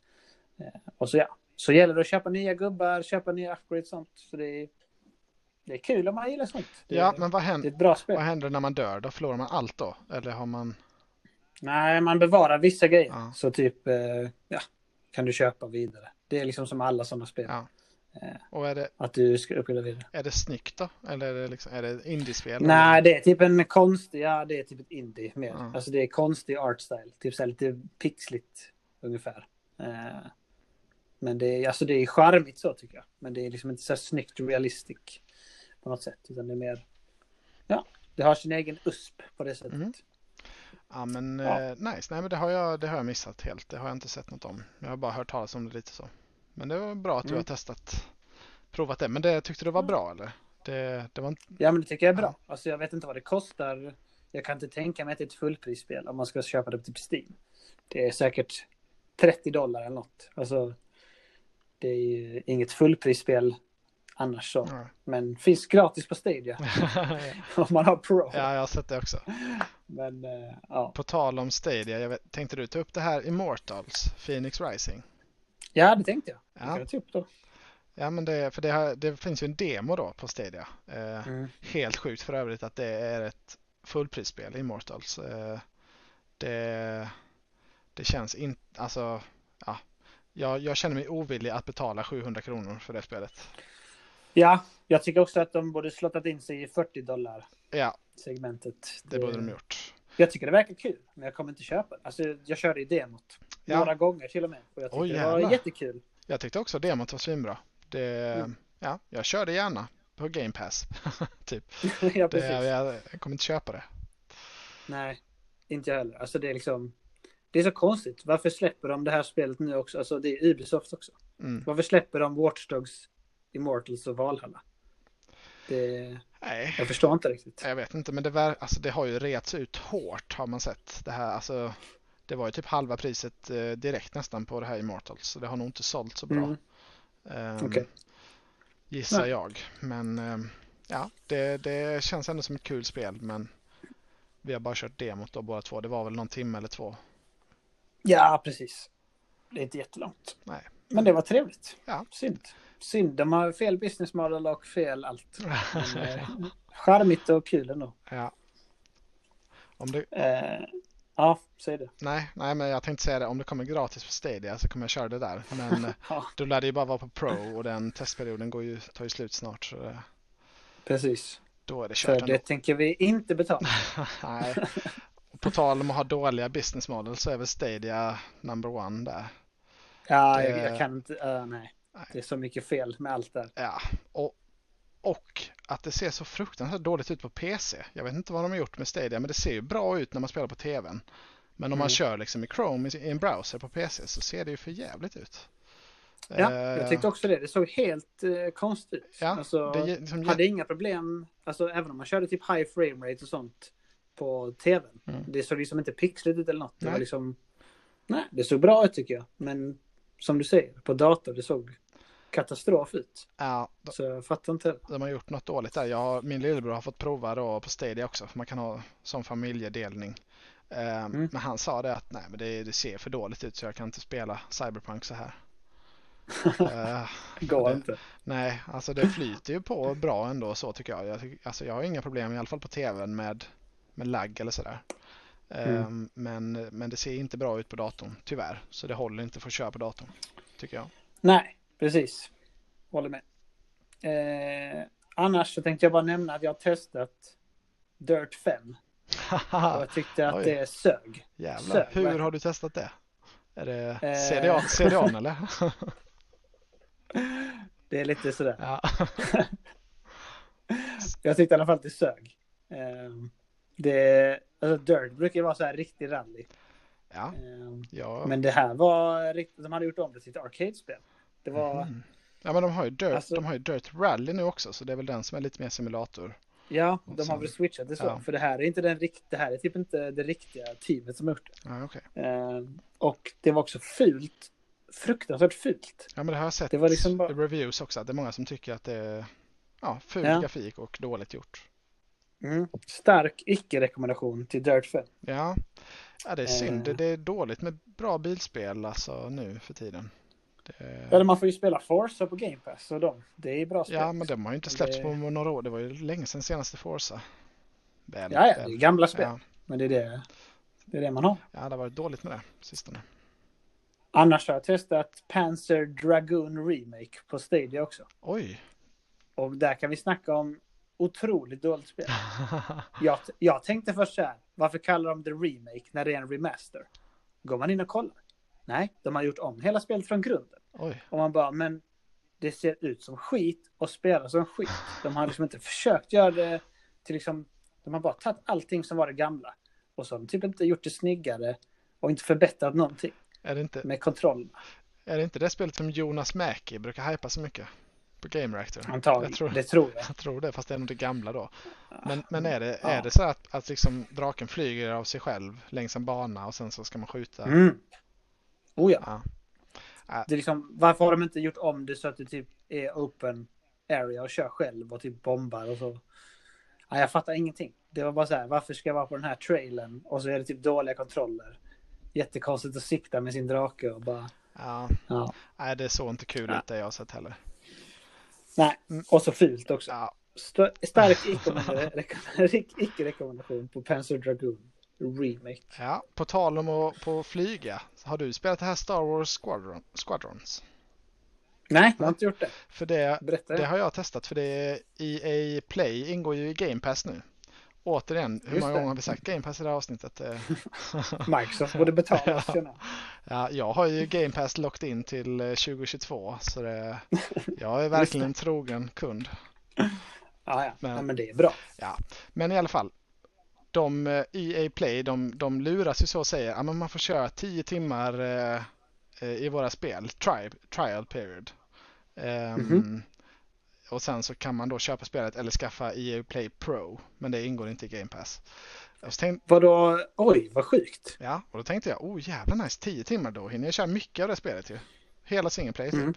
Eh, och så ja, så gäller det att köpa nya gubbar, köpa nya upgrades sånt. Så det är, det är kul om man gillar sånt. Det, Ja, men vad det är händer, ett bra spel. vad händer när man dör? Då förlorar man allt då? Eller har man... Nej, man bevarar vissa grejer. Ja. Så typ, eh, ja, kan du köpa vidare. Det är liksom som alla sådana spel. Ja. Eh, Och är det, Att du ska uppgradera vidare. är det snyggt då? Eller är det, liksom, är det indiespel? Nej, det är typ en konstig, ja det är typ ett indie mer. Ja. Alltså det är konstig art style. Typ så här lite pixligt ungefär. Men det är, alltså det är charmigt så tycker jag. Men det är liksom inte så här snyggt realistic på något sätt. Utan det är mer, ja, det har sin egen USP på det sättet. Mm. Ja men Ja. eh, nice, nej men det har, jag, det har jag missat helt. Det har jag inte sett något om. Jag har bara hört talas om det lite så. Men det var bra att du Mm. har testat, provat det. Men det tyckte du var bra eller? Det, det var inte... Ja, men det tycker jag är bra. Alltså, jag vet inte vad det kostar. Jag kan inte tänka mig att det är ett fullprisspel om man ska köpa det på typ Steam. Det är säkert 30 dollar eller något. Alltså, det är ju inget fullprisspel annars så. Ja. Men finns gratis på Stadia om man har Pro. ja, jag har sett det också. Men eh, ja. På tal om Stadia, jag vet, tänkte du ta upp det här Immortals, Phoenix Rising? ja, det tänkte jag. Det Ja. kan jag ta upp då. Ja men det, för det, har, det finns ju en demo då på Stadia. Eh, Mm. Helt sjukt för övrigt att det är ett fullprisspel, Immortals. Eh, det, det känns inte, alltså, ja. Jag, jag känner mig ovillig att betala 700 kronor för det spelet. Ja, jag tycker också att de borde slottat in sig i 40 dollar Ja, segmentet. det borde de gjort. Jag tycker det verkar kul, men jag kommer inte köpa det. Alltså, jag körde i demot. Ja. Några gånger till och med. Och jag tyckte Oj, det var jättekul. Jag tyckte också demot var svinbra. Det, Mm. ja, jag körde gärna på Game Pass. typ. ja, Det, jag, jag kommer inte köpa det. Nej, inte jag heller. Alltså det är liksom... Det är så konstigt. Varför släpper de det här spelet nu också? Alltså det är Ubisoft också. Mm. Varför släpper de Watch Dogs, Immortals och Valhalla? Det... Nej, Jag förstår inte riktigt. jag vet inte, men det, var, alltså, det har ju rets ut hårt har man sett. Det här, alltså, det var ju typ halva priset eh, direkt nästan på det här Immortals. Så det har nog inte sålt så bra. Mm. Ehm, Okej. Gissar Nej. jag. Men ehm, ja, det, det känns ändå som ett kul spel. Men vi har bara kört demot då båda två. Det var väl någon timme eller två. Ja, precis. Det är inte jättelångt. Nej. Men det var trevligt. Ja. Synd. Synd, de har fel business model och fel allt. Men, eh, charmigt och kul ändå. ja. Om det, Eh, ja, säg det. nej, nej, men jag tänkte säga det. Om det kommer gratis på Stadia så kommer jag köra det där. Men eh, Ja, då lär det ju bara vara på Pro och den testperioden går ju, tar ju slut snart. Så det, precis. då är det För kört ändå. det tänker vi inte betala. Nej. På tal om att ha dåliga business models så är väl Stadia number one där. Ja, Det- jag, jag kan inte. eh, nej. Nej. Det är så mycket fel med allt där. Ja, och, och att det ser så fruktansvärt dåligt ut på PC. Jag vet inte vad de har gjort med Stadia, men det ser ju bra ut när man spelar på TVn. Men om man Mm. kör liksom i Chrome i en browser på PC så ser det ju för jävligt ut. Ja, Eh, jag tyckte också det. Det såg helt eh, konstigt ut. Ja, alltså, det liksom hade inga problem, alltså även om man körde typ high frame rate och sånt på tvn. Mm. Det såg liksom inte pixligt ut eller något. Det Nej. var liksom, nej, det såg bra ut tycker jag. Men som du säger, på dator, det såg katastrof ut. Ja, de, Så jag fattar inte. de har gjort något dåligt där. Jag, har- min lillebror har fått prova då på Stadia också, för man kan ha som familjedelning. Eh, Mm. Men han sa det att nej, men det, det ser för dåligt ut så jag kan inte spela Cyberpunk så här. Eh, Går det- inte. Nej, alltså det flyter ju på bra ändå så tycker jag. jag alltså jag har inga problem i alla fall på tvn med, med lagg eller sådär. Mm. Ehm, men, men det ser inte bra ut på datorn, tyvärr. Så det håller inte för att köra på datorn, tycker jag. Nej, precis. Håller med. Eh, annars så tänkte jag bara nämna att jag har testat Dirt 5. Och jag tyckte att Oj. det sög. Jävlar, Sög, hur verkligen. har du testat det? Är det Eh. CDA, CDAn eller? Det är lite sådär. ja. Jag tyckte i alla fall att det sög. Eh, det, alltså Dirt brukar ju vara så här riktig rally. ja, Eh, ja. Men det här var riktigt, de hade gjort om det till ett arcade-spel. Det var, Mm. ja, men de har, ju Dirt, Alltså- de har ju Dirt Rally nu också, så det är väl den som är lite mer simulator. ja, de har väl switchat det så. ja. För det här är inte den rikt, det här är typ inte det riktiga teamet som har gjort det. Ja, okej. Eh, och det var också fult. Fruktansvärt fult. ja men det har jag sett Det var liksom bara- reviews också, att det är många som tycker att det är ja, ful Ja. grafik och dåligt gjort. Mm. Stark icke-rekommendation till Dirt 5. Ja, ja det är synd. Eh. Det, är dåligt med bra bilspel alltså nu för tiden. Det, Eller man får ju spela Forza på Game Pass och de. Det är bra spel. ja, men de har ju inte släppts det- på några år. Det var ju länge sedan senaste Forza. Väl, ja, ja, det är gamla spel. Ja, Men det är det, det är det man har. ja, det har varit dåligt med det sistone. Annars har jag testat Panzer Dragoon Remake på Stadia också. Oj! Och där kan vi snacka om otroligt dåligt spel. Jag, jag tänkte först så här, varför kallar de det remake när det är en remaster? Går man in och kollar? Nej, de har gjort om hela spelet från grunden. Oj! Och man bara, men det ser ut som skit och spelar som skit. De har liksom inte försökt göra det till liksom, de har bara tagit allting som var det gamla Och så har de typ inte gjort det snyggare och inte förbättrat någonting Är det inte, med kontrollerna. är det, inte det spelet som Jonas Mäki brukar hypa så mycket? På Game Reactor? Antagligen, tror- det tror jag. Jag tror det, fast det är nog det gamla då. Men, men är, det, Ja. är det så att, att liksom draken flyger av sig själv längs en bana och sen så ska man skjuta? Mm. Oh ja. Ja. Det är liksom, varför har de inte gjort om det så att det typ är open area och kör själv och typ bombar och så? Ja, jag fattar ingenting. Det var bara så här, varför ska jag vara på den här trailern och så är det typ dåliga kontroller. Jättekonstigt att sikta med sin drake och bara... Ja, Ja. nej det såg inte kul ut det jag har sett heller. Nej, Mm. och så fult också. Ja, St- stark icke- icke-rekommendation på Panzer Dragoon Remake. ja. På tal om att på flyga, har du spelat det här Star Wars Squadron, Squadrons? Nej, jag har inte gjort det. För det, Berätta. det har jag testat för det är EA Play ingår ju i Game Pass nu. Återigen, hur Just många det. gånger har vi sagt Game Pass i det här avsnittet? Eh, Microsoft borde betala jag. Ja, jag har ju Game Pass locked in till eh, 2022 så det, jag är verkligen en trogen kund. Ja, ja. Men- ja, men det är bra. Men i alla fall, de eh, EA Play, de, de luras ju så och säger att man får köra 10 timmar eh, eh, i våra spel, tri, trial period. Ehm, Mhm. Och sen så kan man då köpa spelet eller skaffa EA Play Pro, men det ingår inte i Game Pass. Tänk, Vadå? Oj, vad sjukt. ja, och då tänkte jag, oh jävla nice, 10 timmar då hinner jag köra mycket av det spelet ju. Hela single player typ. Mm.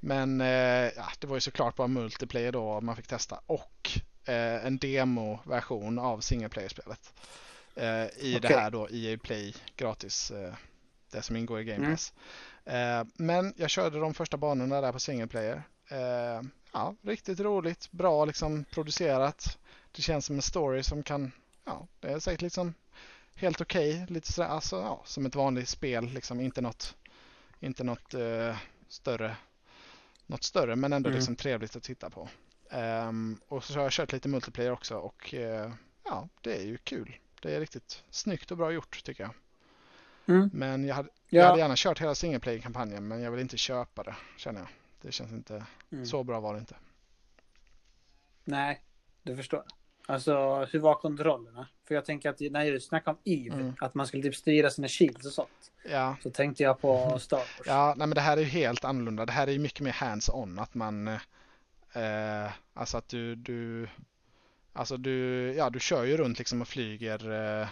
Men eh, ja, det var ju såklart bara multiplayer då man fick testa och eh, en demo-version av single player-spelet. Eh, I det Okej. här då EA Play gratis, eh, det som ingår i Game Mm. Pass. Eh, men jag körde de första banorna där på single player. Eh, ja, riktigt roligt, bra liksom producerat. Det känns som en story som kan, ja, det är säkert liksom helt okej. Lite sådär, alltså ja, som ett vanligt spel liksom, inte något, inte något eh, större, något större men ändå Mm. liksom trevligt att titta på. Ehm, och så har jag kört lite multiplayer också och eh, ja, det är ju kul. Det är riktigt snyggt och bra gjort tycker jag. Mm. Men jag hade, jag hade Ja. gärna kört hela single player-kampanjen men jag vill inte köpa det känner jag. Det känns inte, Mm. så bra var det inte. Nej, det förstår. Alltså, hur var kontrollerna? För jag tänker att när du snackade om EVE, Mm. att man skulle typ styra sina shields och sånt. Ja, Så tänkte jag på Star Wars. Ja, nej men det här är ju helt annorlunda. Det här är ju mycket mer hands-on. Att man, eh, alltså att du, du, alltså du, ja du kör ju runt liksom och flyger. Eh,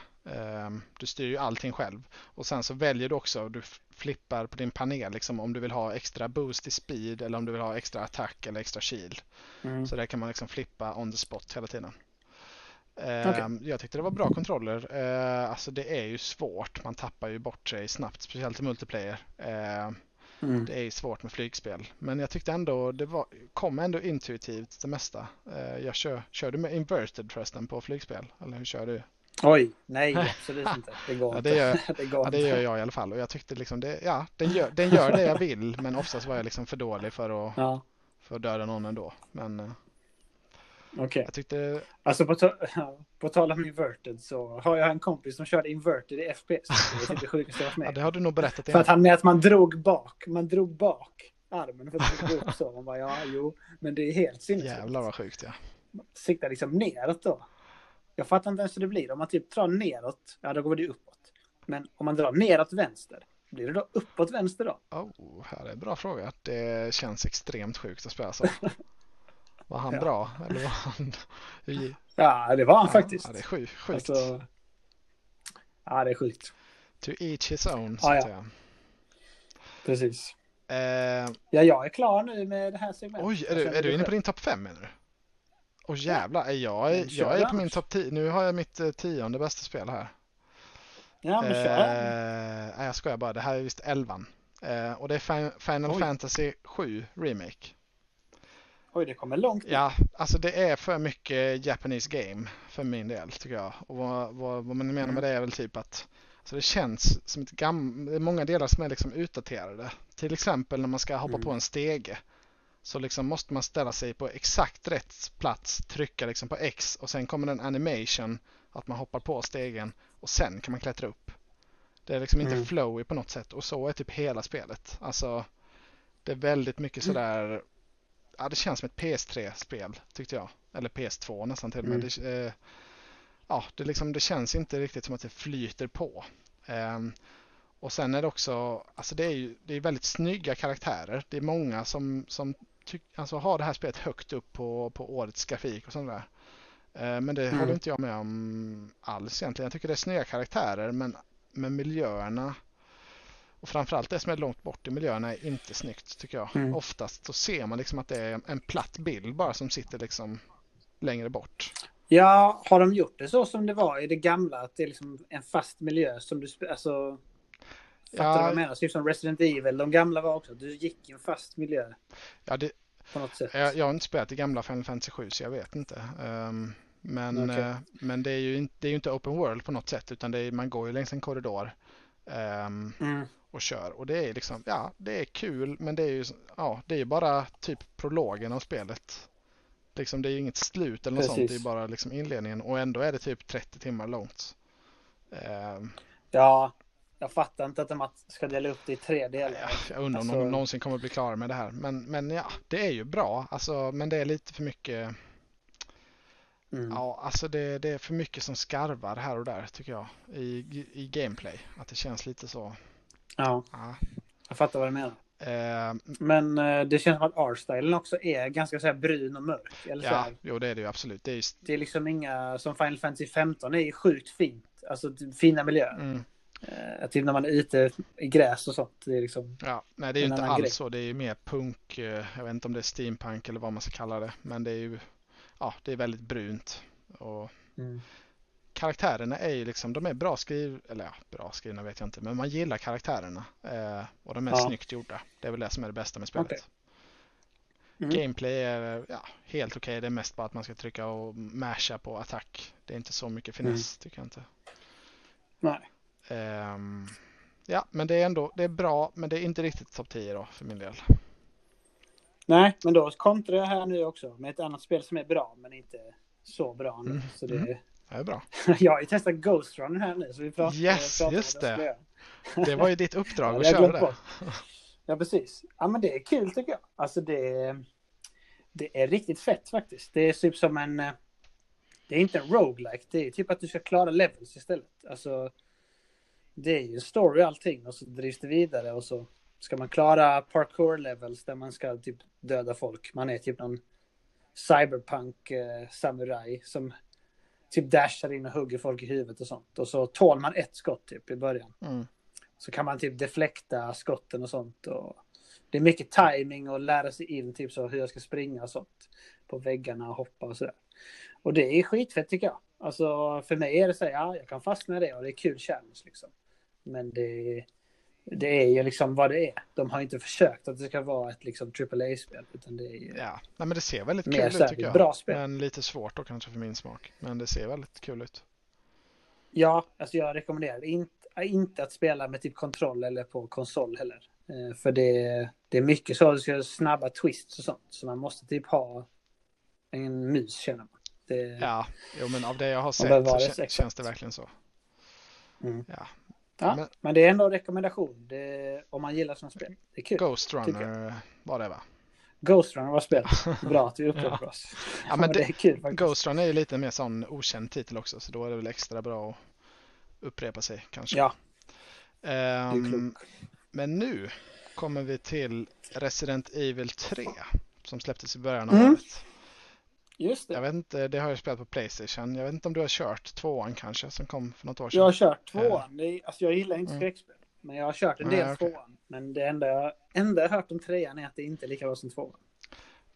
du styr ju allting själv. Och sen så väljer du också, du flippar på din panel liksom om du vill ha extra boost i speed eller om du vill ha extra attack eller extra shield. Mm. Så där kan man liksom flippa on the spot hela tiden. Eh, Okej. Jag tyckte det var bra kontroller. Eh, alltså det är ju svårt. Man tappar ju bort sig snabbt, speciellt i multiplayer. Eh, Mm. det är ju svårt med flygspel. Men jag tyckte ändå det var, kom ändå intuitivt det mesta. Eh, jag kör, kör du med inverted förresten på flygspel? Eller hur kör du? Oj, nej absolut inte. Det går Ja, inte. det gör- det går Ja, det inte. gör jag i alla fall. Och jag tyckte liksom det, ja, den gör, den gör det jag vill. Men oftast var jag liksom för dålig för att, Ja, för att döda någon ändå. Men eh, okej. jag tyckte, Alltså på, ta- på tal om inverted så har jag en kompis som körde inverted i FPS. Det är typ det sjukaste jag varit ja, med det har du nog berättat För att han med att man drog bak, man drog bak armen för att gå upp så. Man bara, ja, jo, men det är helt sinnessjukt. Jävlar vad sjukt ja. Sikta liksom neråt då. Jag fattar inte ens hur det blir. Om man typ drar neråt, ja då går det uppåt. Men om man drar neråt vänster, blir det då uppåt vänster då? Oh, här är en bra fråga. Det känns extremt sjukt att spela så. Var han Ja. bra? Eller var han... Ja, det var han faktiskt. Ja, det är sjukt. sjukt. Alltså, ja, det är sjukt. To each his own, så Ja, att ja. säga. Precis. Eh, Ja, jag är klar nu med det här segmentet. oj, är du, är du inne på din topp fem menar du? Åh jävlar, är jag, är, jag är på min topp 10. Nu har jag mitt eh, tionde bästa spel här. Ja, men kör. Eh, nej, jag skojar bara. Det här är visst elvan. Eh, och det är Fin- Final Oj. Fantasy 7 Remake. Oj, det kommer långt. Ja, alltså det är för mycket Japanese game för min del tycker jag. Och vad, vad, vad man menar Mm. med det är väl typ att alltså det känns som ett gammalt, det är många delar som är liksom utdaterade. Till exempel när man ska hoppa Mm. på en stege. Så liksom måste man ställa sig på exakt rätt plats, trycka liksom på X och sen kommer en animation att man hoppar på stegen och sen kan man klättra upp. Det är liksom inte Mm. flowy på något sätt och så är typ hela spelet. Alltså det är väldigt mycket Mm. sådär Ja, det känns som ett PS3-spel tyckte jag. Eller PS2 nästan till och med. Mm. Det, eh, ja, det, liksom, det känns inte riktigt som att det flyter på. Um, och sen är det också, alltså det är ju det är väldigt snygga karaktärer. Det är många som, som tyck, alltså har det här spelet högt upp på, på årets grafik och sånt där. Uh, men det mm. håller inte jag med om alls egentligen. Jag tycker det är snygga karaktärer men, men miljöerna och framförallt det som är långt bort i miljöerna är inte snyggt tycker jag. Mm. Oftast så ser man liksom att det är en platt bild bara som sitter liksom längre bort. Ja, har de gjort det så som det var i det gamla? Att det är liksom en fast miljö som du... Alltså, fattar ja, du vad jag menar? Typ som Resident Evil, de gamla var också. Du gick i en fast miljö. Ja, det... På något sätt. Jag, jag har inte spelat i gamla Final Fantasy 7 så jag vet inte. Um, men, okay. uh, men det är ju inte, det är inte open world på något sätt utan det är, man går ju längs en korridor. Um, mm och kör. Och det är liksom, ja, det är kul men det är ju, ja, det är bara typ prologen av spelet. Liksom det är ju inget slut eller något Precis. sånt, det är bara liksom inledningen och ändå är det typ 30 timmar långt. Uh, ja, jag fattar inte att de ska dela upp det i tre delar. Ja, jag undrar alltså... om de någonsin kommer bli klara med det här. Men, men ja, det är ju bra. Alltså, men det är lite för mycket. Mm. Ja, alltså det, det, är för mycket som skarvar här och där tycker jag i, i gameplay. Att det känns lite så. Ja, ja. jag fattar vad du menar. Uh, men uh, det känns som att artstylen också är ganska så här brun och mörk. Eller ja, så jo det är det ju absolut. Det är, just... det är liksom inga, som Final Fantasy 15 är sjukt fint. Alltså fina miljöer. Mm. Uh, typ när man är ute i gräs och sånt. Det är liksom ja, nej det är ju inte alls grej. så. Det är ju mer punk. Jag vet inte om det är steampunk eller vad man ska kalla det. Men det är ju, ja det är väldigt brunt. Och mm karaktärerna är ju liksom, de är bra skrivna, eller ja, bra skrivna vet jag inte, men man gillar karaktärerna. Eh, och de är ja. snyggt gjorda. Det är väl det som är det bästa med spelet. Okay. Mm. Gameplay är ja, helt okej. Okay. Det är mest bara att man ska trycka och masha på attack. Det är inte så mycket finess mm. tycker jag inte. Nej. Um, ja, men det är ändå det är bra, men det är inte riktigt topp 10 då för min del. Nej, men då kontrar jag här nu också med ett annat spel som är bra, men inte så bra nu. Mm. Så det, mm. Det är bra. jag har ju testat Ghost Runner här nu. Så vi pratar, yes, pratar just det. Det var ju ditt uppdrag ja, att köra det. Ja, precis. Ja, men det är kul tycker jag. Alltså det, det är riktigt fett faktiskt. Det är typ som en... Det är inte en roguelike. Det är typ att du ska klara levels istället. Alltså, det är ju en story allting och så drivs det vidare och så ska man klara parkour levels där man ska typ döda folk. Man är typ någon cyberpunk eh, samurai som typ dashar in och hugger folk i huvudet och sånt. Och så tål man ett skott typ i början. Mm. Så kan man typ deflekta skotten och sånt. Och det är mycket timing och lära sig in typ så hur jag ska springa och sånt. På väggarna och hoppa och sådär. Och det är skitfett tycker jag. Alltså för mig är det så här, ja jag kan fastna i det och det är kul challenge liksom. Men det det är ju liksom vad det är. De har inte försökt att det ska vara ett liksom AAA-spel. Utan det är ju ja, Nej, men det ser väldigt kul ut tycker jag. Bra spel. Men lite svårt då kanske för min smak. Men det ser väldigt kul ut. Ja, alltså jag rekommenderar inte, inte att spela med typ kontroll eller på konsol heller. Eh, för det, det är mycket så, ska snabba twists och sånt. Så man måste typ ha en mus känner man. Det, ja, jo, men av det jag har sett så känns det verkligen så. Mm. Ja, Ja, men, men, det är ändå en rekommendation det, om man gillar sådana spel. Det är kul. Ghost Runner var det va? Ghost Runner var spelet. Bra att vi upprepar ja. oss. Ja, men det, det, är kul faktiskt. Ghost Runner är ju lite mer sån okänd titel också så då är det väl extra bra att upprepa sig kanske. Ja. Um, men nu kommer vi till Resident Evil 3 som släpptes i början av mm. året. Just det. Jag vet inte, det har jag spelat på Playstation. Jag vet inte om du har kört tvåan kanske som kom för något år sedan. Jag har kört tvåan. Det alltså jag gillar inte mm. skräckspel. Men jag har kört en del Nej, okay. tvåan. Men det enda jag, enda jag hört om trean är att det inte är lika bra som tvåan.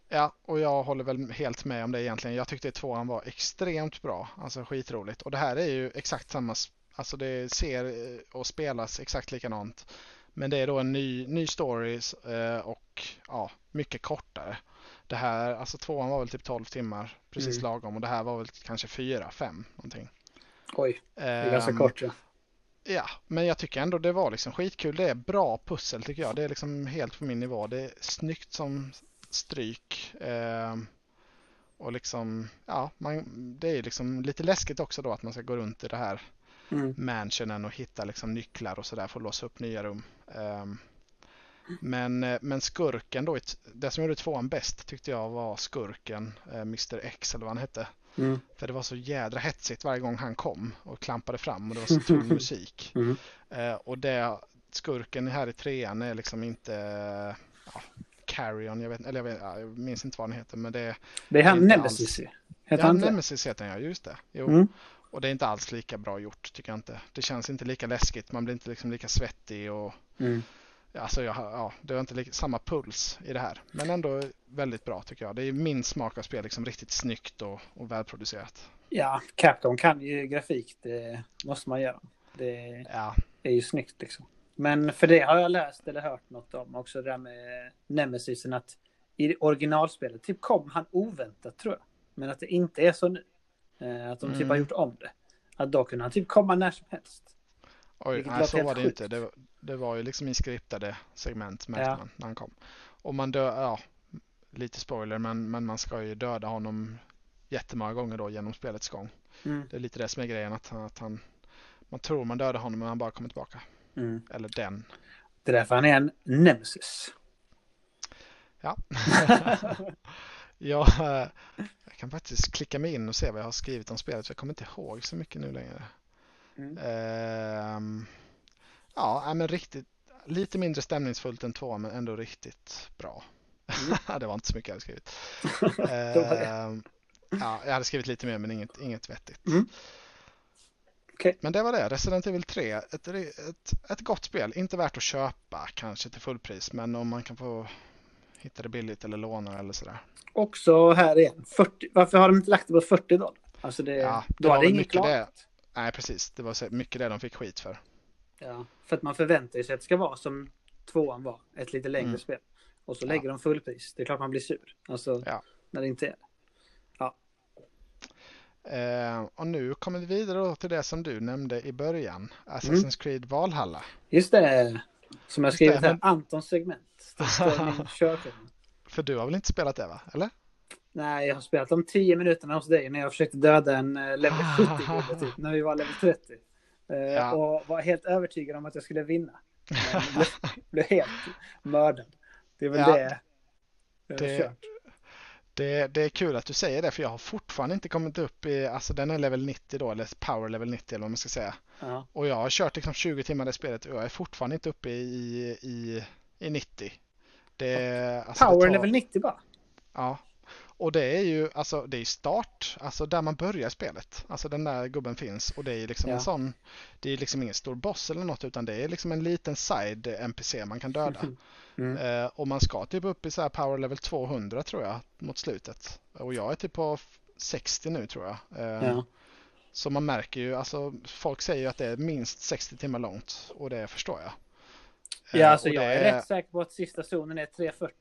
Ja, och jag håller väl helt med om det egentligen. Jag tyckte tvåan var extremt bra. Alltså skitroligt. Och det här är ju exakt samma, alltså det ser eh, och spelas exakt likadant. Men det är då en ny, ny story eh, och ja, mycket kortare. Det här, alltså tvåan var väl typ 12 timmar, precis mm. lagom. Och det här var väl kanske 4, 5 någonting. Oj, det är um, ganska ehm, kort ja. Ja, men jag tycker ändå det var liksom skitkul. Det är bra pussel tycker jag. Det är liksom helt på min nivå. Det är snyggt som stryk. Eh, och liksom, ja, man, det är liksom lite läskigt också då att man ska gå runt i det här mm. mansionen och hitta liksom nycklar och sådär för att låsa upp nya rum. Eh, men, eh, men skurken då, det som gjorde tvåan bäst tyckte jag var skurken, eh, Mr X eller vad han hette. Mm. För det var så jädra hetsigt varje gång han kom och klampade fram och det var så tung musik. Mm. Eh, och det, skurken här i trean är liksom inte ja, Carrion, jag, vet, eller jag, vet, jag minns inte vad han heter men det Det är han Inte Nemesis ju. Heter Ja, han? Nemesis heter han ja, just det. Jo. Mm. Och det är inte alls lika bra gjort tycker jag inte. Det känns inte lika läskigt, man blir inte liksom lika svettig och Mm. Alltså jag, ja, det har inte lika, samma puls i det här. Men ändå väldigt bra tycker jag. Det är min smak av spel, liksom riktigt snyggt och, och välproducerat. Ja, Capcom kan ju grafik. Det måste man göra. Det Ja, är ju snyggt liksom. Men för det har jag läst eller hört något om också det där med Nemesisen att i originalspelet typ kom han oväntat tror jag. Men att det inte är så nu. Eh, Att de typ Mm. har gjort om det. Att då kunde han typ komma när som helst. Oj, nej, så var det sjukt. inte. Det, var- det var ju liksom i skriptade segment märkte Ja. man när han kom. Och man dör, ja, lite spoiler, men, men man ska ju döda honom jättemånga gånger då genom spelets gång. Mm. Det är lite det som är grejen, att, han- att han, man tror man dödar honom men han bara kommer tillbaka. Mm. Eller den. Det är därför han är en Nemesis. Ja. jag, eh, jag kan faktiskt klicka mig in och se vad jag har skrivit om spelet. för Jag kommer inte ihåg så mycket nu längre. Mm. Ehm, ja, men riktigt lite mindre stämningsfullt än två men ändå riktigt bra. det var inte så mycket jag hade skrivit. Mm. Det. Ehm, ja, jag hade skrivit lite mer men inget, inget vettigt. Mm. Okej. Men det var det. Resident Evil 3. Ett, ett, ett gott spel. Inte värt att köpa kanske till fullpris men om man kan få hitta det billigt eller låna eller sådär. Också här igen. 40, varför har de inte lagt det på 40 dollar? Alltså det, Ja, det då var ingen mycket klagat. Nej precis, det var så mycket det de fick skit för. Ja, för att man förväntar sig att det ska vara som tvåan var. Ett lite längre Mm. spel. Och så Ja. lägger de fullpris. Det är klart man blir sur. Alltså Ja. när det inte är det. Eh, och nu kommer vi vidare till det som du nämnde i början. Assassin's Mm. Creed Valhalla. Just det. Som jag skrivit här. Antons segment. Det står min körschema. För du har väl inte spelat det va? Eller? Nej, jag har spelat de 10 minuterna hos dig när jag försökte döda en eh, level 70 typ, när vi var level 30. Eh, Ja. Och var helt övertygad om att jag skulle vinna. Men blev, helt mördad. Det är väl Ja. det jag har Det- kört. Det, det är kul att du säger det för jag har fortfarande inte kommit upp i, alltså den är level 90 då, eller power level 90 eller vad man ska säga. Ja. Och jag har kört liksom 20 timmar det spelet och jag är fortfarande inte uppe i, i, i 90. Det, alltså Power tar- level 90 bara. Ja. Och det är ju alltså det är start, alltså där man börjar spelet. Alltså den där gubben finns och det är liksom Ja. en sån, det är liksom ingen stor boss eller något utan det är liksom en liten side NPC man kan döda. Mm. Eh, och man ska typ upp i så här power level 200 tror jag mot slutet. Och jag är typ på f- 60 nu tror jag. Eh, Ja. Så man märker ju, alltså folk säger ju att det är minst 60 timmar långt och det förstår jag. Eh, Ja, alltså och jag det är rätt säker på att sista zonen är 340.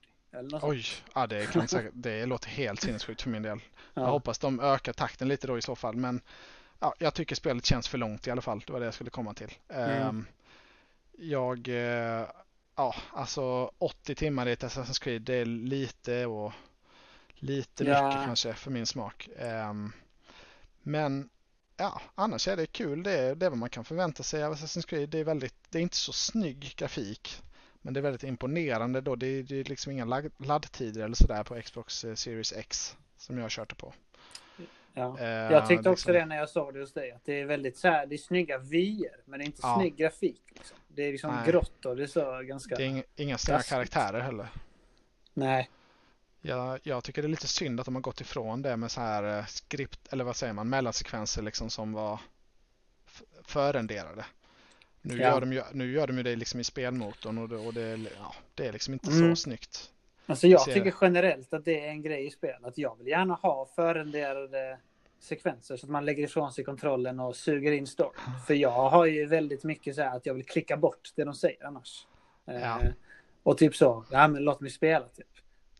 Oj, ja, det, kan säkert, det låter helt sinnessjukt för min del. Jag Ja. hoppas de ökar takten lite då i så fall. Men ja, jag tycker spelet känns för långt i alla fall. Det var det jag skulle komma till. Mm. Ehm, jag, eh, ja, alltså 80 timmar i ett Assassin's Creed, det är lite och lite Ja. mycket kanske för min smak. Ehm, men ja, annars är det kul. Det är, det är vad man kan förvänta sig av Assassin's Creed. Det är, väldigt, det är inte så snygg grafik. Men det är väldigt imponerande då. Det är, det är liksom inga lag- laddtider eller sådär på Xbox eh, Series X som jag körde på. Ja. Eh, Jag tyckte också liksom- det när jag såg det hos dig. Att det är väldigt så här, det är snygga vyer. Men det är inte Ja. snygg grafik. Liksom. Det är liksom Nej. grått och det är så ganska... Det är inga, inga snygga karaktärer heller. Nej. Jag, jag tycker det är lite synd att de har gått ifrån det med så här eh, skript, eller vad säger man, mellansekvenser liksom som var förrenderade. Nu, Ja. gör de ju, nu gör de ju det liksom i spelmotorn och det, och det, ja, det är liksom inte Mm. så snyggt. Alltså jag tycker det. generellt att det är en grej i spel. Att jag vill gärna ha förrenderade sekvenser så att man lägger ifrån sig kontrollen och suger in storyn. För jag har ju väldigt mycket så här att jag vill klicka bort det de säger annars. Ja. Eh, och typ så, ja men låt mig spela typ.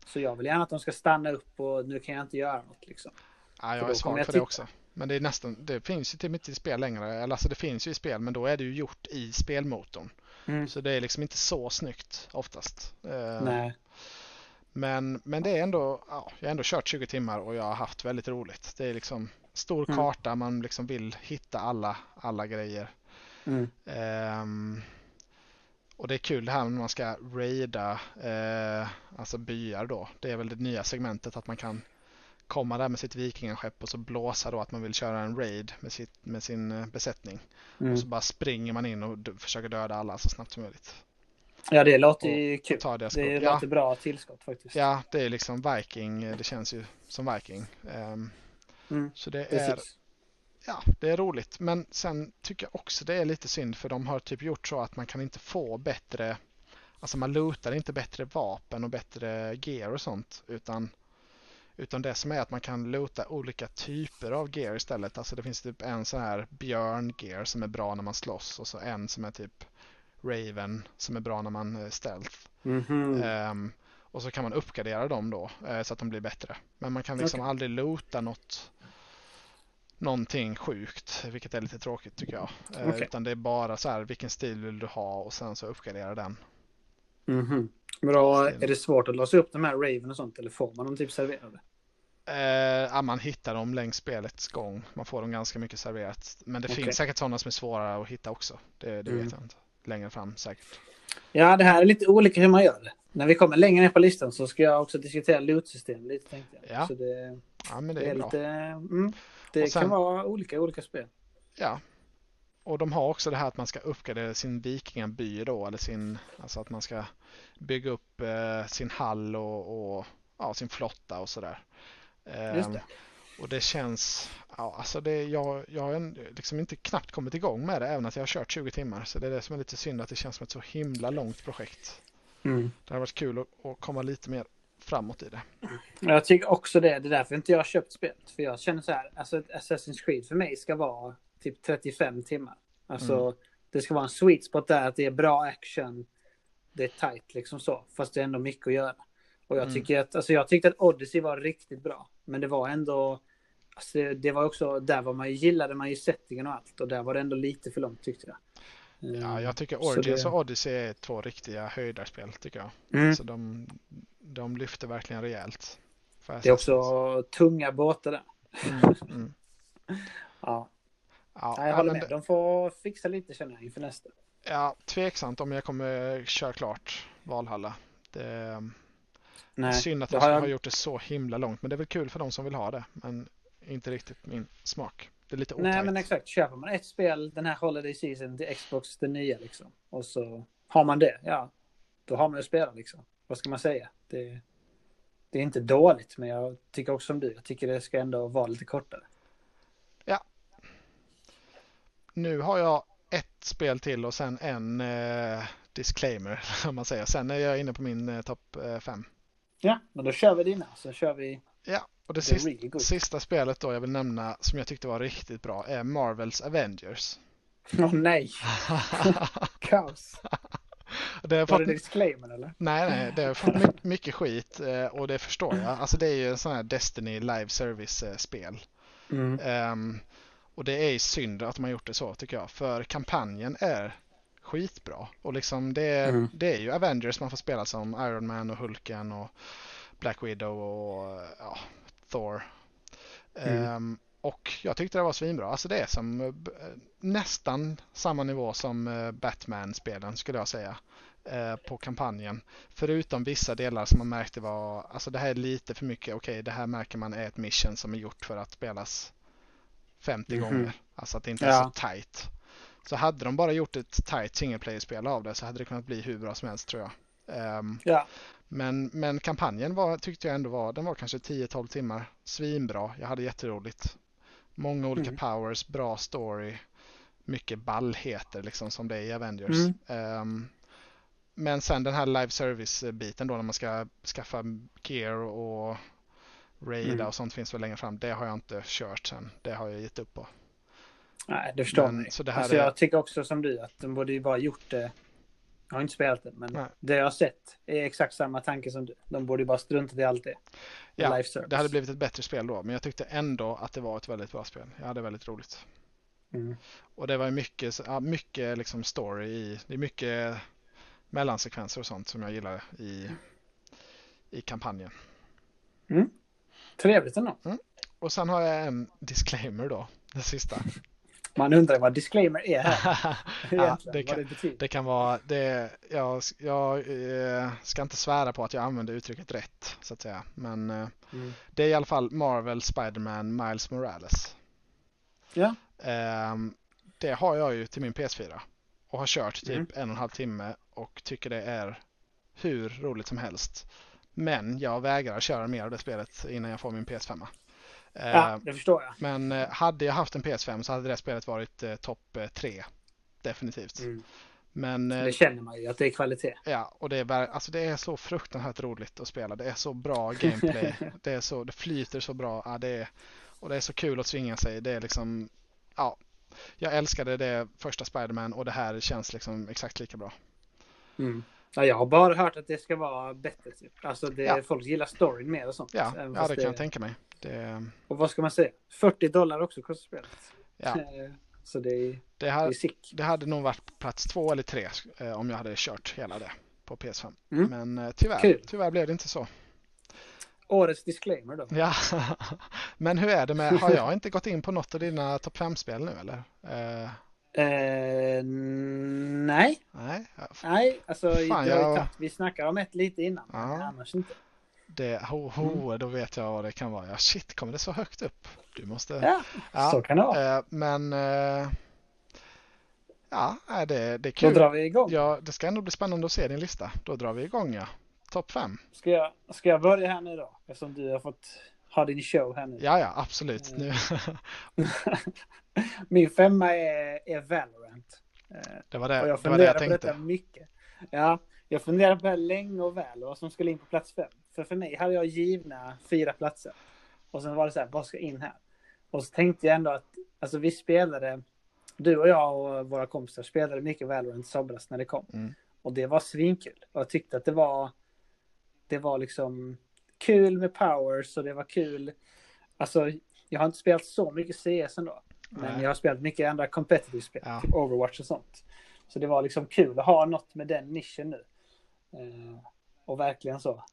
Så jag vill gärna att de ska stanna upp och nu kan jag inte göra något liksom. Ja, För jag är svag jag för det också. Men det är nästan, det finns ju typ inte i spel längre. Eller alltså det finns ju i spel men då är det ju gjort i spelmotorn. Mm. Så det är liksom inte så snyggt oftast. Eh, Nej. Men, men det är ändå, ja, jag har ändå kört 20 timmar och jag har haft väldigt roligt. Det är liksom stor Mm. karta, man liksom vill hitta alla, alla grejer. Mm. Ehm, och det är kul det här när man ska raida eh, alltså byar då. Det är väl det nya segmentet att man kan komma där med sitt vikingaskepp och så blåsa då att man vill köra en raid med, sitt, med sin eh, besättning. Mm. Och så bara springer man in och försöker döda alla så snabbt som möjligt. Ja, det låter ju kul. Det, det låter ja. bra tillskott faktiskt. Ja, det är liksom Viking. Det känns ju som Viking. Um, mm, så det precis. är ja, det är roligt. Men sen tycker jag också det är lite synd för de har typ gjort så att man kan inte få bättre, alltså man lootar inte bättre vapen och bättre gear och sånt utan utan det som är att man kan loota olika typer av gear istället. Alltså det finns typ en sån här björn-gear som är bra när man slåss och så en som är typ Raven som är bra när man eh, stealth. Mm -hmm. um, och så kan man uppgradera dem då uh, så att de blir bättre. Men man kan liksom okay. aldrig loota något någonting sjukt, vilket är lite tråkigt tycker jag. Uh, okay. Utan det är bara så här, vilken stil vill du ha och sen så uppgradera den. Mm -hmm. Bra, är det svårt att låsa upp de här Raven och sånt eller får man dem typ serverade? Eh, man hittar dem längs spelets gång. Man får dem ganska mycket serverat. Men det okay. finns säkert sådana som är svårare att hitta också. Det, det mm. vet jag inte. Längre fram säkert. Ja, det här är lite olika hur man gör det. När vi kommer längre ner på listan så ska jag också diskutera lootsystem lite tänkte jag. Ja, så det, ja men det, det är, bra. Lite, mm, det sen, kan vara olika olika spel. Ja, och de har också det här att man ska uppgradera sin vikingaby då, eller sin, alltså att man ska bygga upp eh, sin hall och, och ja, sin flotta och sådär. Eh. Och det känns, ja, alltså det, jag, jag har liksom inte knappt kommit igång med det även att jag har kört 20 timmar. Så det är det som är lite synd att det känns som ett så himla långt projekt. Mm. Det har varit kul att, att, komma lite mer framåt i det. Jag tycker också det. Det är därför inte jag har köpt spelet. För jag känner så här, alltså Assassin's Creed för mig ska vara typ 35 timmar. Alltså mm. det ska vara en sweet spot där att det är bra action. Det är tight liksom så. Fast det är ändå mycket att göra. Och jag mm. tycker att, alltså jag tyckte att Odyssey var riktigt bra. Men det var ändå, alltså det var också, där var man ju, gillade man ju settingen och allt. Och där var det ändå lite för långt tyckte jag. Ja, jag tycker Origins det... och Odyssey är två riktiga höjdarspel tycker jag. Mm. Så de, de lyfter verkligen rejält. Det är också tunga båtar där. Mm, mm. ja. Ja. jag håller med. De får fixa lite känner jag inför nästa. Ja, tveksamt om jag kommer köra klart Valhalla. Det, Nej, Synd att har, jag... har gjort det så himla långt. Men det är väl kul för de som vill ha det. Men inte riktigt min smak. Det är lite otajt. Nej men exakt. Köper man ett spel den här Holiday Season till Xbox, den nya liksom. Och så har man det. Ja. Då har man ju spelat liksom. Vad ska man säga? Det, det är inte dåligt. Men jag tycker också som du. Jag tycker det ska ändå vara lite kortare. Ja. Nu har jag ett spel till och sen en eh, disclaimer. Om man säger. Sen är jag inne på min eh, topp 5. Eh, Ja, men då kör vi dina. Så kör vi. Ja, och det sista, really sista spelet då jag vill nämna som jag tyckte var riktigt bra är Marvels Avengers. Åh oh, nej! Kaos! Det har var fått... det disclaimer eller? Nej, nej, det har fått mycket, skit eh, och det förstår jag. Alltså det är ju en sån här Destiny live service-spel. Mm. Um, och det är synd att man gjort det så tycker jag. För kampanjen är skitbra. Och liksom det, mm. det är ju Avengers man får spela som Iron Man och Hulken och Black Widow och ja, Thor. Mm. Um, och jag tyckte det var svinbra. Alltså det är som uh, nästan samma nivå som uh, Batman-spelen skulle jag säga. På kampanjen. Förutom vissa delar som man märkte var, alltså det här är lite för mycket, okej okay, det här märker man är ett mission som är gjort för att spelas 50 mm -hmm. gånger. Alltså att det inte är ja. så tight. Så hade de bara gjort ett tight single player-spel av det så hade det kunnat bli hur bra som helst tror jag. Um, ja. men, men kampanjen var, tyckte jag ändå var, den var kanske 10-12 timmar. Svinbra, jag hade jätteroligt. Många olika mm. powers, bra story, mycket ballheter liksom som det är i Avengers. Mm. Um, men sen den här live service-biten då när man ska skaffa gear och raida mm. och sånt finns väl längre fram. Det har jag inte kört sen. Det har jag gett upp på. Nej, det förstår men, Så det här alltså, är... Jag tycker också som du att de borde ju bara gjort det. Jag har inte spelat det, men Nej. det jag har sett är exakt samma tanke som du. De borde ju bara strunta i allt det. Ja, det hade blivit ett bättre spel då, men jag tyckte ändå att det var ett väldigt bra spel. Jag hade väldigt roligt. Mm. Och det var mycket, mycket liksom story i, det är mycket mellansekvenser och sånt som jag gillar i, i kampanjen. Mm. Trevligt ändå. Mm. Och sen har jag en disclaimer då, det sista. Man undrar vad disclaimer är här. ja, det, det, kan, det, betyder. det kan vara, det, jag, jag eh, ska inte svära på att jag använder uttrycket rätt så att säga. Men eh, Mm. det är i alla fall Marvel Spider-Man Miles Morales. Ja. Ehm, det har jag ju till min PS4 och har kört typ Mm. en och en halv timme och tycker det är hur roligt som helst. Men jag vägrar köra mer av det spelet innan jag får min PS5. ja, Ehm, det förstår jag. men eh, hade jag haft en PS5 så hade det spelet varit eh, topp eh, tre. Definitivt. Mm. Men eh, Det känner man ju att det är kvalitet. ja, och det är, alltså det är så fruktansvärt roligt att spela. Det är så bra gameplay. det, är så, det flyter så bra. Ja, det är, och det är så kul att svinga sig. Det är liksom, ja. Jag älskade det första Spiderman och det här känns liksom exakt lika bra. Mm. Ja, jag har bara hört att det ska vara bättre. Typ. Alltså det, Ja. folk gillar storyn mer och sånt. Ja, ja det kan jag tänka mig. Det, Och vad ska man säga? 40 dollar också kostar spelet. ja, Eh, Så det är, det, det är här, det hade nog varit plats två eller tre eh, om jag hade kört hela det på PS5. Mm. Men eh, tyvärr, Kul. tyvärr blev det inte så. Årets disclaimer då. Ja, men hur är det med, har jag inte gått in på något av dina topp 5-spel nu eller? Eh, Eh, nej, nej, nej, alltså Fan, jag- tagit, vi snackade om ett lite innan, Ja. annars inte. det, ho, ho, då vet jag vad det kan vara. Ja, shit, kommer det så högt upp? Du måste... Ja, Ja, så kan det vara. eh, men... Eh, ja, det, det är Då kul. drar vi igång. Ja, det ska ändå bli spännande att se din lista. Då drar vi igång ja. Topp 5. Ska, jag, ska jag börja här nu då? Eftersom du har fått ha din show här nu. Ja, ja, absolut. Nu, Min femma är, är Valorant. Eh, det var och det, jag det, var det jag på tänkte. detta mycket. Ja, jag funderar på det länge och väl och vad som skulle in på plats fem. För för mig hade jag givna fyra platser. Och sen var det så här, vad ska in här? Och så tänkte jag ändå att, alltså vi spelade, du och jag och våra kompisar spelade mycket Valorant i somras när det kom. Mm. Och det var svinkul. Och jag tyckte att det var, det var liksom kul med powers och det var kul. Alltså, jag har inte spelat så mycket CS ändå. Men Nej. jag har spelat mycket andra competitive spel, Ja. typ Overwatch och sånt. Så det var liksom kul att ha något med den nischen nu. Eh, och verkligen så.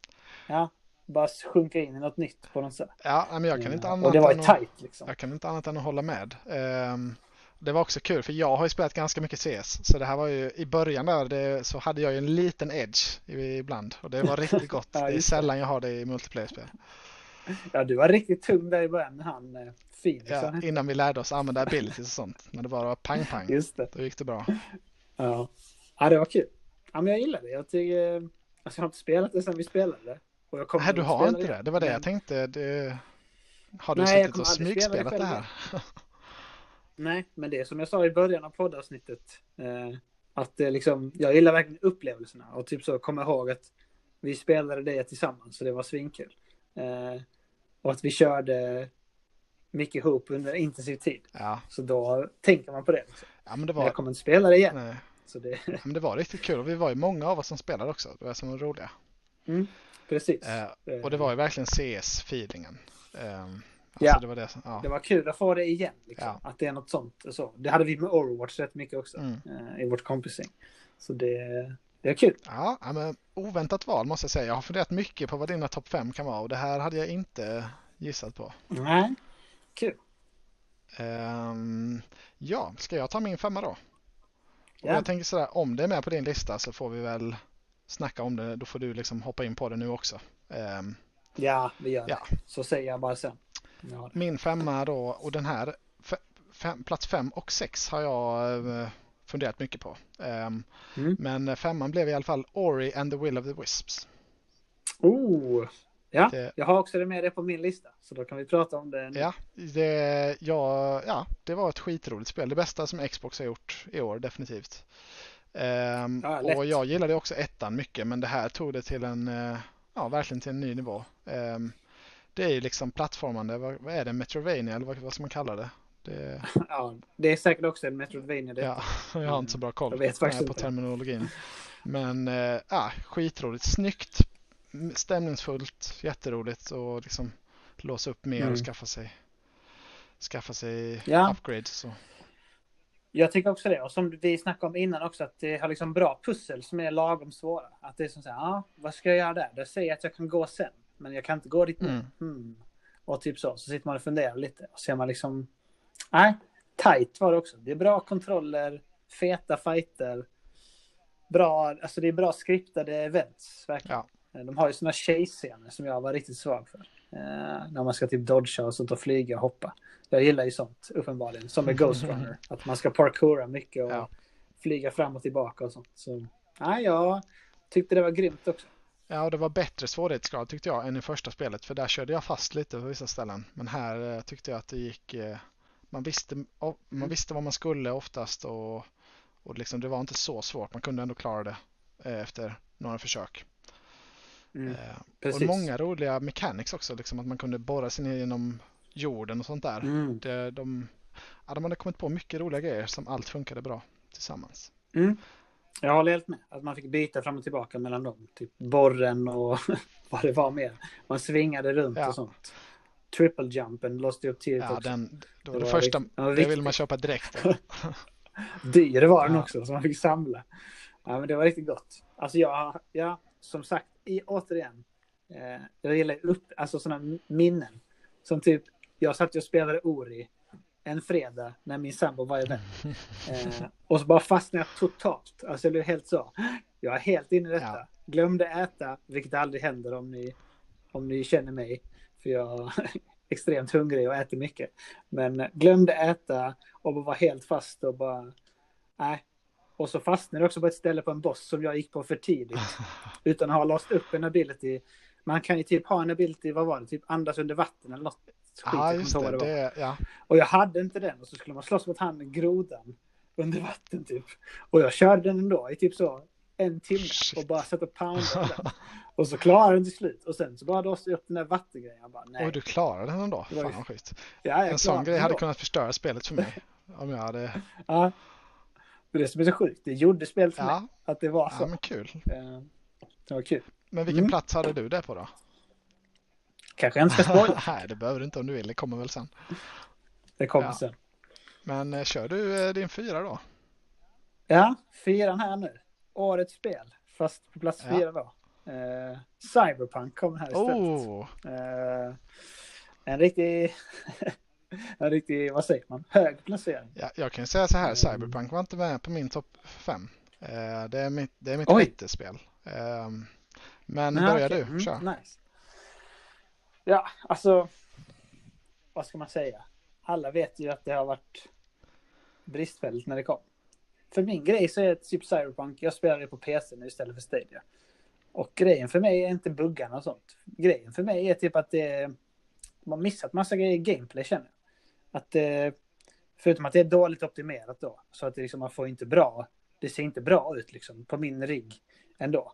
Ja, bara sjunka in i något nytt på något sätt. Ja, men jag kan inte Eh, annat och det var än ju att- tight liksom. Jag kan inte annat än att hålla med. Ehm, det var också kul för jag har ju spelat ganska mycket CS. Så det här var ju i början där det, så hade jag ju en liten edge ibland. Och det var riktigt gott. Ja, det är det. sällan jag har det i multiplayer-spel. Ja, du var riktigt tung där i början med han eh, Phoenix. Ja, innan vi lärde oss använda abilities och sånt. När det bara var pang-pang. Just det. Då gick det bra. Ja. ja, det var kul. Ja, men jag gillar det. Jag tycker... Alltså jag har inte spelat det sedan vi spelade. Och jag kommer Nej, du har inte det. Det var det men- jag tänkte. Det... Har du Nej, suttit och det smygspelat det själv här? Nej, men det är som jag sa i början av poddavsnittet. Eh, att det liksom, jag gillar verkligen upplevelserna och typ så komma ihåg att vi spelade det tillsammans så det var svinkul. Eh, och att vi körde mycket ihop under intensiv tid. Ja, Så då tänker man på det. Liksom. ja men det Men jag var... kommer inte spela det igen. Nej, Så det, ja, men det var riktigt kul. Och vi var ju många av oss som spelade också. Det var som var roliga. mm, precis. Eh, Eh, Och det var ju verkligen CS-feelingen. Um, Ja. alltså det var det. som- Ja. det var kul att få det igen. Liksom. Ja. Att det är något sånt. och Så. Det hade vi med Overwatch rätt mycket också. Mm. Eh, I vårt kompising. Så det, det är kul. Ja, ja, men oväntat val måste jag säga. Jag har funderat mycket på vad dina topp 5 kan vara och det här hade jag inte gissat på. Nej, kul. Ehm, ja, ska jag ta min femma då? Ja. Jag tänker sådär, om det är med på din lista så får vi väl snacka om det. Då får du liksom hoppa in på det nu också. Ehm, Ja, vi gör Ja. det. Så säger jag bara sen. Ja, min femma då och den här fe- fem, plats 5 och 6 har jag eh, funderat mycket på. Ehm, Mm. Men femman blev i alla fall Ori and the Will of the Wisps. Oh! Ja, Det- jag har också det med det på min lista. Så då kan vi prata om det. nu. Ja, det, ja, ja, det var ett skitroligt spel. Det bästa som Xbox har gjort i år, definitivt. Ehm, Ja, och jag gillade också ettan mycket, men det här tog det till en, eh, ja, verkligen till en ny nivå. Ehm, det är ju liksom plattformande, vad, vad är det, Metrovania eller vad, vad ska man kalla det? det Ja, det är säkert också en Metroidvania. Det. ja, jag har inte så bra koll på terminologin. Men ja, skitroligt, snyggt, stämningsfullt, jätteroligt och liksom låsa upp mer Mm. och skaffa sig skaffa sig Ja. upgrades. Så. Jag tycker också det. Och som vi snackade om innan också, att det har liksom bra pussel som är lagom svåra. Att det är som så här, ja, vad ska jag göra där? Där säger jag att jag kan gå sen, men jag kan inte gå dit nu. Mm. Hmm. Och typ så, så sitter man och funderar lite. Och ser man liksom, nej, tight var det också. Det är bra kontroller, feta fighter. Bra, alltså det är bra skriptade events, verkligen. Ja. De har ju sådana chase-scener som jag var riktigt svag för. Eh, när man ska typ dodga och sånt och flyga och hoppa. Jag gillar ju sånt, uppenbarligen. Som med Ghost Runner. att man ska parkoura mycket och ja. flyga fram och tillbaka och sånt. Så, ja, jag tyckte det var grymt också. Ja, och det var bättre svårighetsgrad tyckte jag än i första spelet. För där körde jag fast lite på vissa ställen. Men här eh, tyckte jag att det gick... Eh, man, visste, oh, man mm. visste vad man skulle oftast och, och liksom, det var inte så svårt. Man kunde ändå klara det eh, efter några försök. Mm, eh, och många roliga mechanics också. Liksom att man kunde borra sig ner genom jorden och sånt där. Mm. Det, de, ja, de hade kommit på mycket roliga grejer som allt funkade bra tillsammans. Mm. Jag håller helt med. Att man fick byta fram och tillbaka mellan dem. Typ borren och vad det var mer. Man svingade runt ja. och sånt. Triple jumpen låste upp tidigt ja, också. Den, det var det, det var första. Riktigt, det ville man köpa direkt. Dyr var den också, som man fick samla. Ja, men det var riktigt gott. Alltså jag, ja, som sagt, i, återigen. Eh, jag gillar upp, alltså sådana minnen. Som typ, jag satt och spelade Ori en fredag när min sambo var event. Eh, och så bara fastnade jag totalt. Alltså jag blev helt så. Jag är helt inne i detta. Ja. Glömde äta, vilket aldrig händer om ni, om ni känner mig. För jag är extremt hungrig och äter mycket. Men glömde äta och var helt fast och bara... Nej. Och så fastnade jag också på ett ställe på en boss som jag gick på för tidigt. Utan att ha låst upp en ability. Man kan ju typ ha en ability, vad var det, typ andas under vatten eller något skit. Ja, just det. det, ja. Och jag hade inte den och så skulle man slåss mot han grodan under vatten typ. Och jag körde den ändå i typ så en timme och bara satt och poundade. och så klarade den till slut. Och sen så bara låste jag upp den där vattengrejen. Jag bara, nej. Och du klarade den ändå? Fan vad skit. Ja, en sån grej hade kunnat förstöra spelet för mig. om jag hade... Ja. Det som är så sjukt, det gjorde spelet för ja. mig. Att det var så. Ja, men kul. Eh, det var kul. Men vilken mm. plats hade du det på då? Kanske jag inte ska spoila. Nej, det behöver du inte om du vill. Det kommer väl sen. Det kommer ja. sen. Men eh, kör du eh, din fyra då? Ja, fyran här nu. Årets spel. Fast på plats ja. fyra då. Eh, Cyberpunk kom här istället. Oh. Eh, en riktig... en riktig, vad säger man, hög placering. Ja, jag kan säga så här, Cyberpunk var inte med på min topp fem. Eh, det är mitt, det är mitt spel. Men Nej, börjar okay. du, kör. Mm, nice. Ja, alltså. Vad ska man säga? Alla vet ju att det har varit bristfälligt när det kom. För min grej så är det typ Cyberpunk, jag spelar det på PC nu istället för Stadia. Och grejen för mig är inte buggarna och sånt. Grejen för mig är typ att det, de har missat massa grejer i gameplay känner jag. Att det, förutom att det är dåligt optimerat då, så att det liksom, man får inte bra, det ser inte bra ut liksom på min rigg ändå.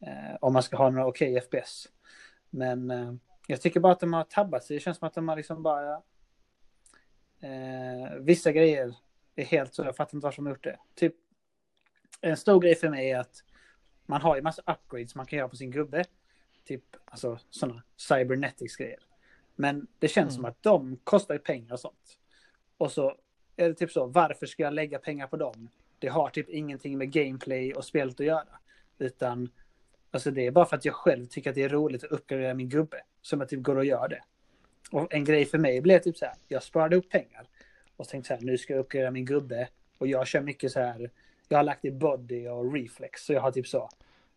Eh, om man ska ha några okej okay FPS. Men eh, jag tycker bara att de har tabbat sig. Det känns som att de har liksom bara... Eh, vissa grejer är helt så, jag fattar inte varför de har gjort det. Typ, en stor grej för mig är att man har ju massa upgrades man kan göra på sin gubbe. Typ, alltså sådana cybernetics grejer. Men det känns mm. som att de kostar ju pengar och sånt. Och så är det typ så, varför ska jag lägga pengar på dem? Det har typ ingenting med gameplay och spelet att göra. Utan, alltså det är bara för att jag själv tycker att det är roligt att uppgradera min gubbe. Som jag typ går och gör det. Och en grej för mig blev typ så här, jag sparade upp pengar. Och tänkte så här, nu ska jag uppgradera min gubbe. Och jag kör mycket så här, jag har lagt i body och reflex. Så jag har typ så,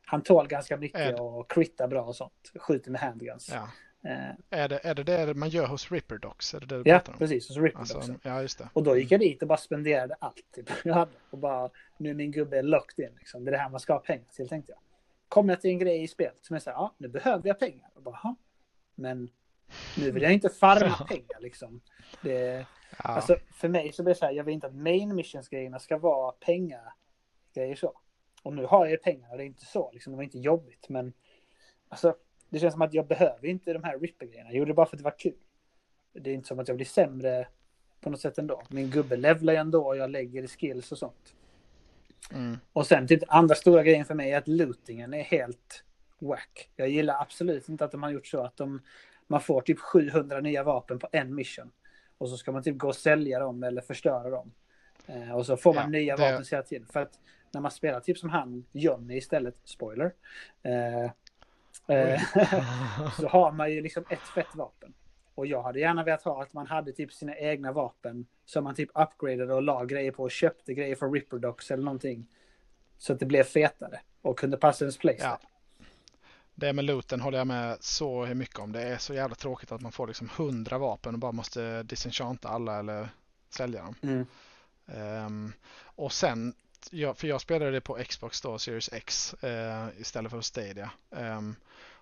han tål ganska mycket och crittar bra och sånt. Skjuter med handguns. Ja. Eh. Är, det, är det det man gör hos Ripperdocs? Är det det du ja, precis. Hos Ripperdocs. Alltså, ja, just det. Och då gick jag dit och bara spenderade allt typ, jag hade. Och bara, nu är min gubbe locked in. Liksom. Det är det här man ska ha pengar till, tänkte jag. Kom jag till en grej i spelet som är så här, ja, nu behöver jag pengar. Och bara, men nu vill jag inte farma pengar liksom. Det, ja. alltså, för mig så blir det så här, jag vill inte att main missions grejerna ska vara pengagrejer så. Och nu har jag pengar och det är inte så, liksom, det var inte jobbigt. Men alltså, det känns som att jag behöver inte de här ripper-grejerna. Jag gjorde det bara för att det var kul. Det är inte som att jag blir sämre på något sätt ändå. Min gubbe levlar ju ändå och jag lägger i skills och sånt. Mm. Och sen typ andra stora grejen för mig är att lootingen är helt whack. Jag gillar absolut inte att de har gjort så att de, man får typ 700 nya vapen på en mission. Och så ska man typ gå och sälja dem eller förstöra dem. Eh, och så får man ja, nya det... vapen hela tiden. För att när man spelar typ som han, Johnny istället, spoiler. Eh, eh, så har man ju liksom ett fett vapen. Och jag hade gärna velat ha att man hade typ sina egna vapen som man typ upgradade och la grejer på och köpte grejer för Ripperdocs eller någonting. Så att det blev fetare och kunde passa ens playstyle. Ja. Det med looten håller jag med så mycket om. Det är så jävla tråkigt att man får liksom hundra vapen och bara måste disenchanta alla eller sälja dem. Mm. Um, och sen, för jag spelade det på Xbox då, Series X uh, istället för Stadia. Um,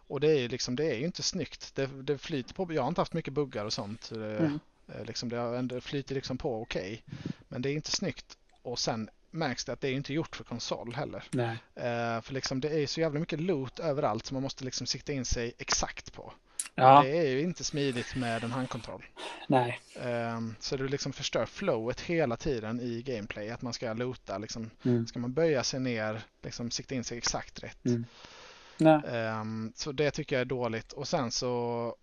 och det är ju liksom, det är ju inte snyggt. Det, det flyter på, jag har inte haft mycket buggar och sånt. Mm. Uh, liksom det, det flyter liksom på okej. Okay, men det är inte snyggt. Och sen märks det att det är inte gjort för konsol heller. Nej. Uh, för liksom det är så jävla mycket loot överallt som man måste liksom sikta in sig exakt på. Ja. Det är ju inte smidigt med en handkontroll. Nej. Um, så du liksom förstör flowet hela tiden i gameplay. Att man ska loota liksom. Mm. Ska man böja sig ner, liksom sikta in sig exakt rätt. Mm. Um, så det tycker jag är dåligt. Och sen så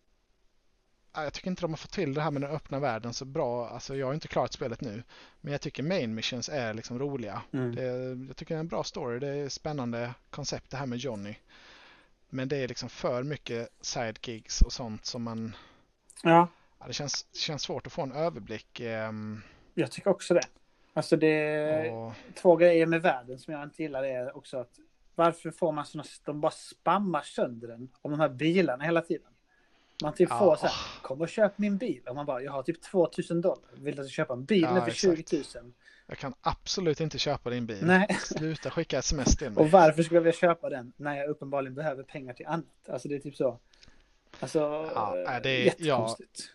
jag tycker inte de har fått till det här med den öppna världen så bra. Alltså jag har inte klarat spelet nu. Men jag tycker main missions är liksom roliga. Mm. Det, jag tycker det är en bra story. Det är spännande koncept det här med Johnny. Men det är liksom för mycket side gigs och sånt som man... Ja. ja det känns, känns svårt att få en överblick. Um, jag tycker också det. Alltså det och... två grejer med världen som jag inte gillar är också att varför får man sådana, de bara spammar sönder den om de här bilarna hela tiden. Man typ ja. får så här, kom och köp min bil. Och man bara, jag har typ 2000 dollar. Vill du att jag köpa en bil ja, för 20 000? Jag kan absolut inte köpa din bil. Nej. Sluta skicka sms till mig. Och varför skulle jag vilja köpa den när jag uppenbarligen behöver pengar till annat? Alltså det är typ så. Alltså, ja, det är, jättekonstigt.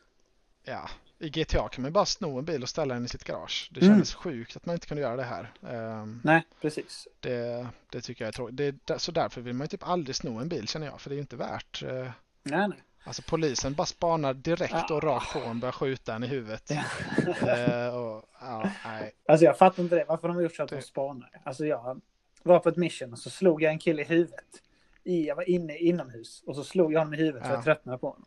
Ja, ja, i GTA kan man bara sno en bil och ställa den i sitt garage. Det kändes mm. sjukt att man inte kunde göra det här. Um, Nej, precis. Det, det tycker jag är tråkigt. Det, så därför vill man ju typ aldrig sno en bil känner jag. För det är ju inte värt. Uh, nej, nej. Alltså polisen bara spanar direkt och rakt på en börjar skjuta en i huvudet. uh, och, ja, nej. Alltså jag fattar inte det. Varför de har gjort så att de spanar. Alltså jag var på ett mission och så slog jag en kille i huvudet. I, jag var inne inomhus och så slog jag honom i huvudet ja. för jag tröttnade på honom.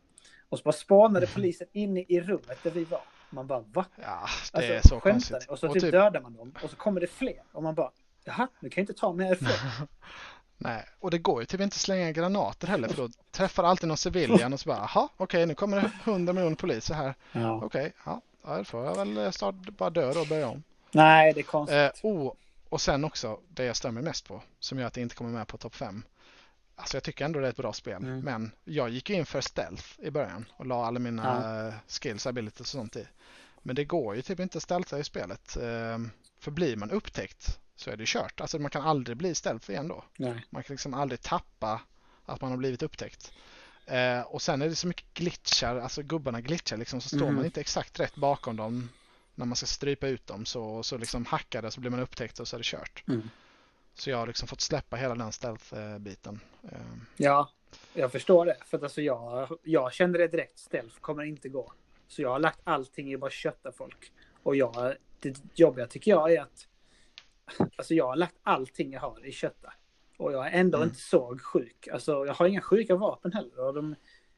Och så bara spanade polisen inne i rummet där vi var. Man bara va? Ja, det alltså, är så konstigt. Och så typ, typ dödar man dem och så kommer det fler. Och man bara jaha, nu kan jag inte ta mig härifrån. Nej, och det går ju typ inte slänga granater heller för då träffar alltid någon civilian och så bara jaha, okej okay, nu kommer det hundra miljoner poliser här. Ja. Okej, okay, ja, då får jag väl start, bara dö och börja om. Nej, det är konstigt. Eh, oh, och sen också det jag stämmer mest på som gör att det inte kommer med på topp 5. Alltså jag tycker ändå det är ett bra spel. Mm. Men jag gick in för stealth i början och la alla mina ja. skills, abilities och sånt i. Men det går ju typ inte att stealtha i spelet. Ehm, för blir man upptäckt så är det kört. Alltså man kan aldrig bli stealth igen då. Nej. Man kan liksom aldrig tappa att man har blivit upptäckt. Eh, och sen är det så mycket glitchar, alltså gubbarna glitchar liksom så står mm. man inte exakt rätt bakom dem när man ska strypa ut dem så, så liksom hackar det så blir man upptäckt och så är det kört. Mm. Så jag har liksom fått släppa hela den stealth-biten. Ehm. Ja, jag förstår det. För att alltså jag, jag kände det direkt. Stealth kommer inte gå. Så jag har lagt allting i bara kötta folk. Och jag, det jobbiga tycker jag är att Alltså jag har lagt allting jag har i kötta. Och jag är ändå mm. inte så sjuk. Alltså jag har inga sjuka vapen heller. Och de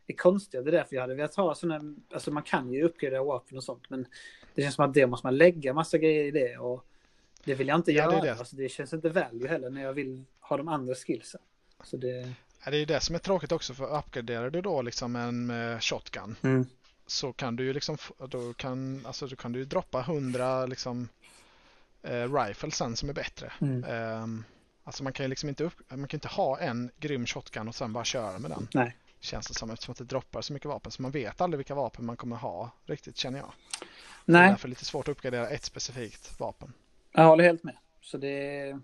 är konstiga. Det är därför jag hade velat ha sådana. Alltså man kan ju uppgradera vapen och sånt. Men det känns som att det måste man lägga massa grejer i det. Och det vill jag inte ja, göra. Det, det. Alltså det känns inte value heller när jag vill ha de andra skillsen. Så det... Ja, det är det som är tråkigt också för uppgraderar du då liksom en med shotgun mm. så kan du ju liksom då kan, alltså, då kan du droppa hundra liksom eh, riflesen som är bättre. Mm. Eh, alltså man kan ju liksom inte, upp, man kan inte ha en grym shotgun och sen bara köra med den. Nej. Känns det som eftersom att det droppar så mycket vapen så man vet aldrig vilka vapen man kommer ha riktigt känner jag. Nej. Det är därför lite svårt att uppgradera ett specifikt vapen. Jag håller helt med. Så det...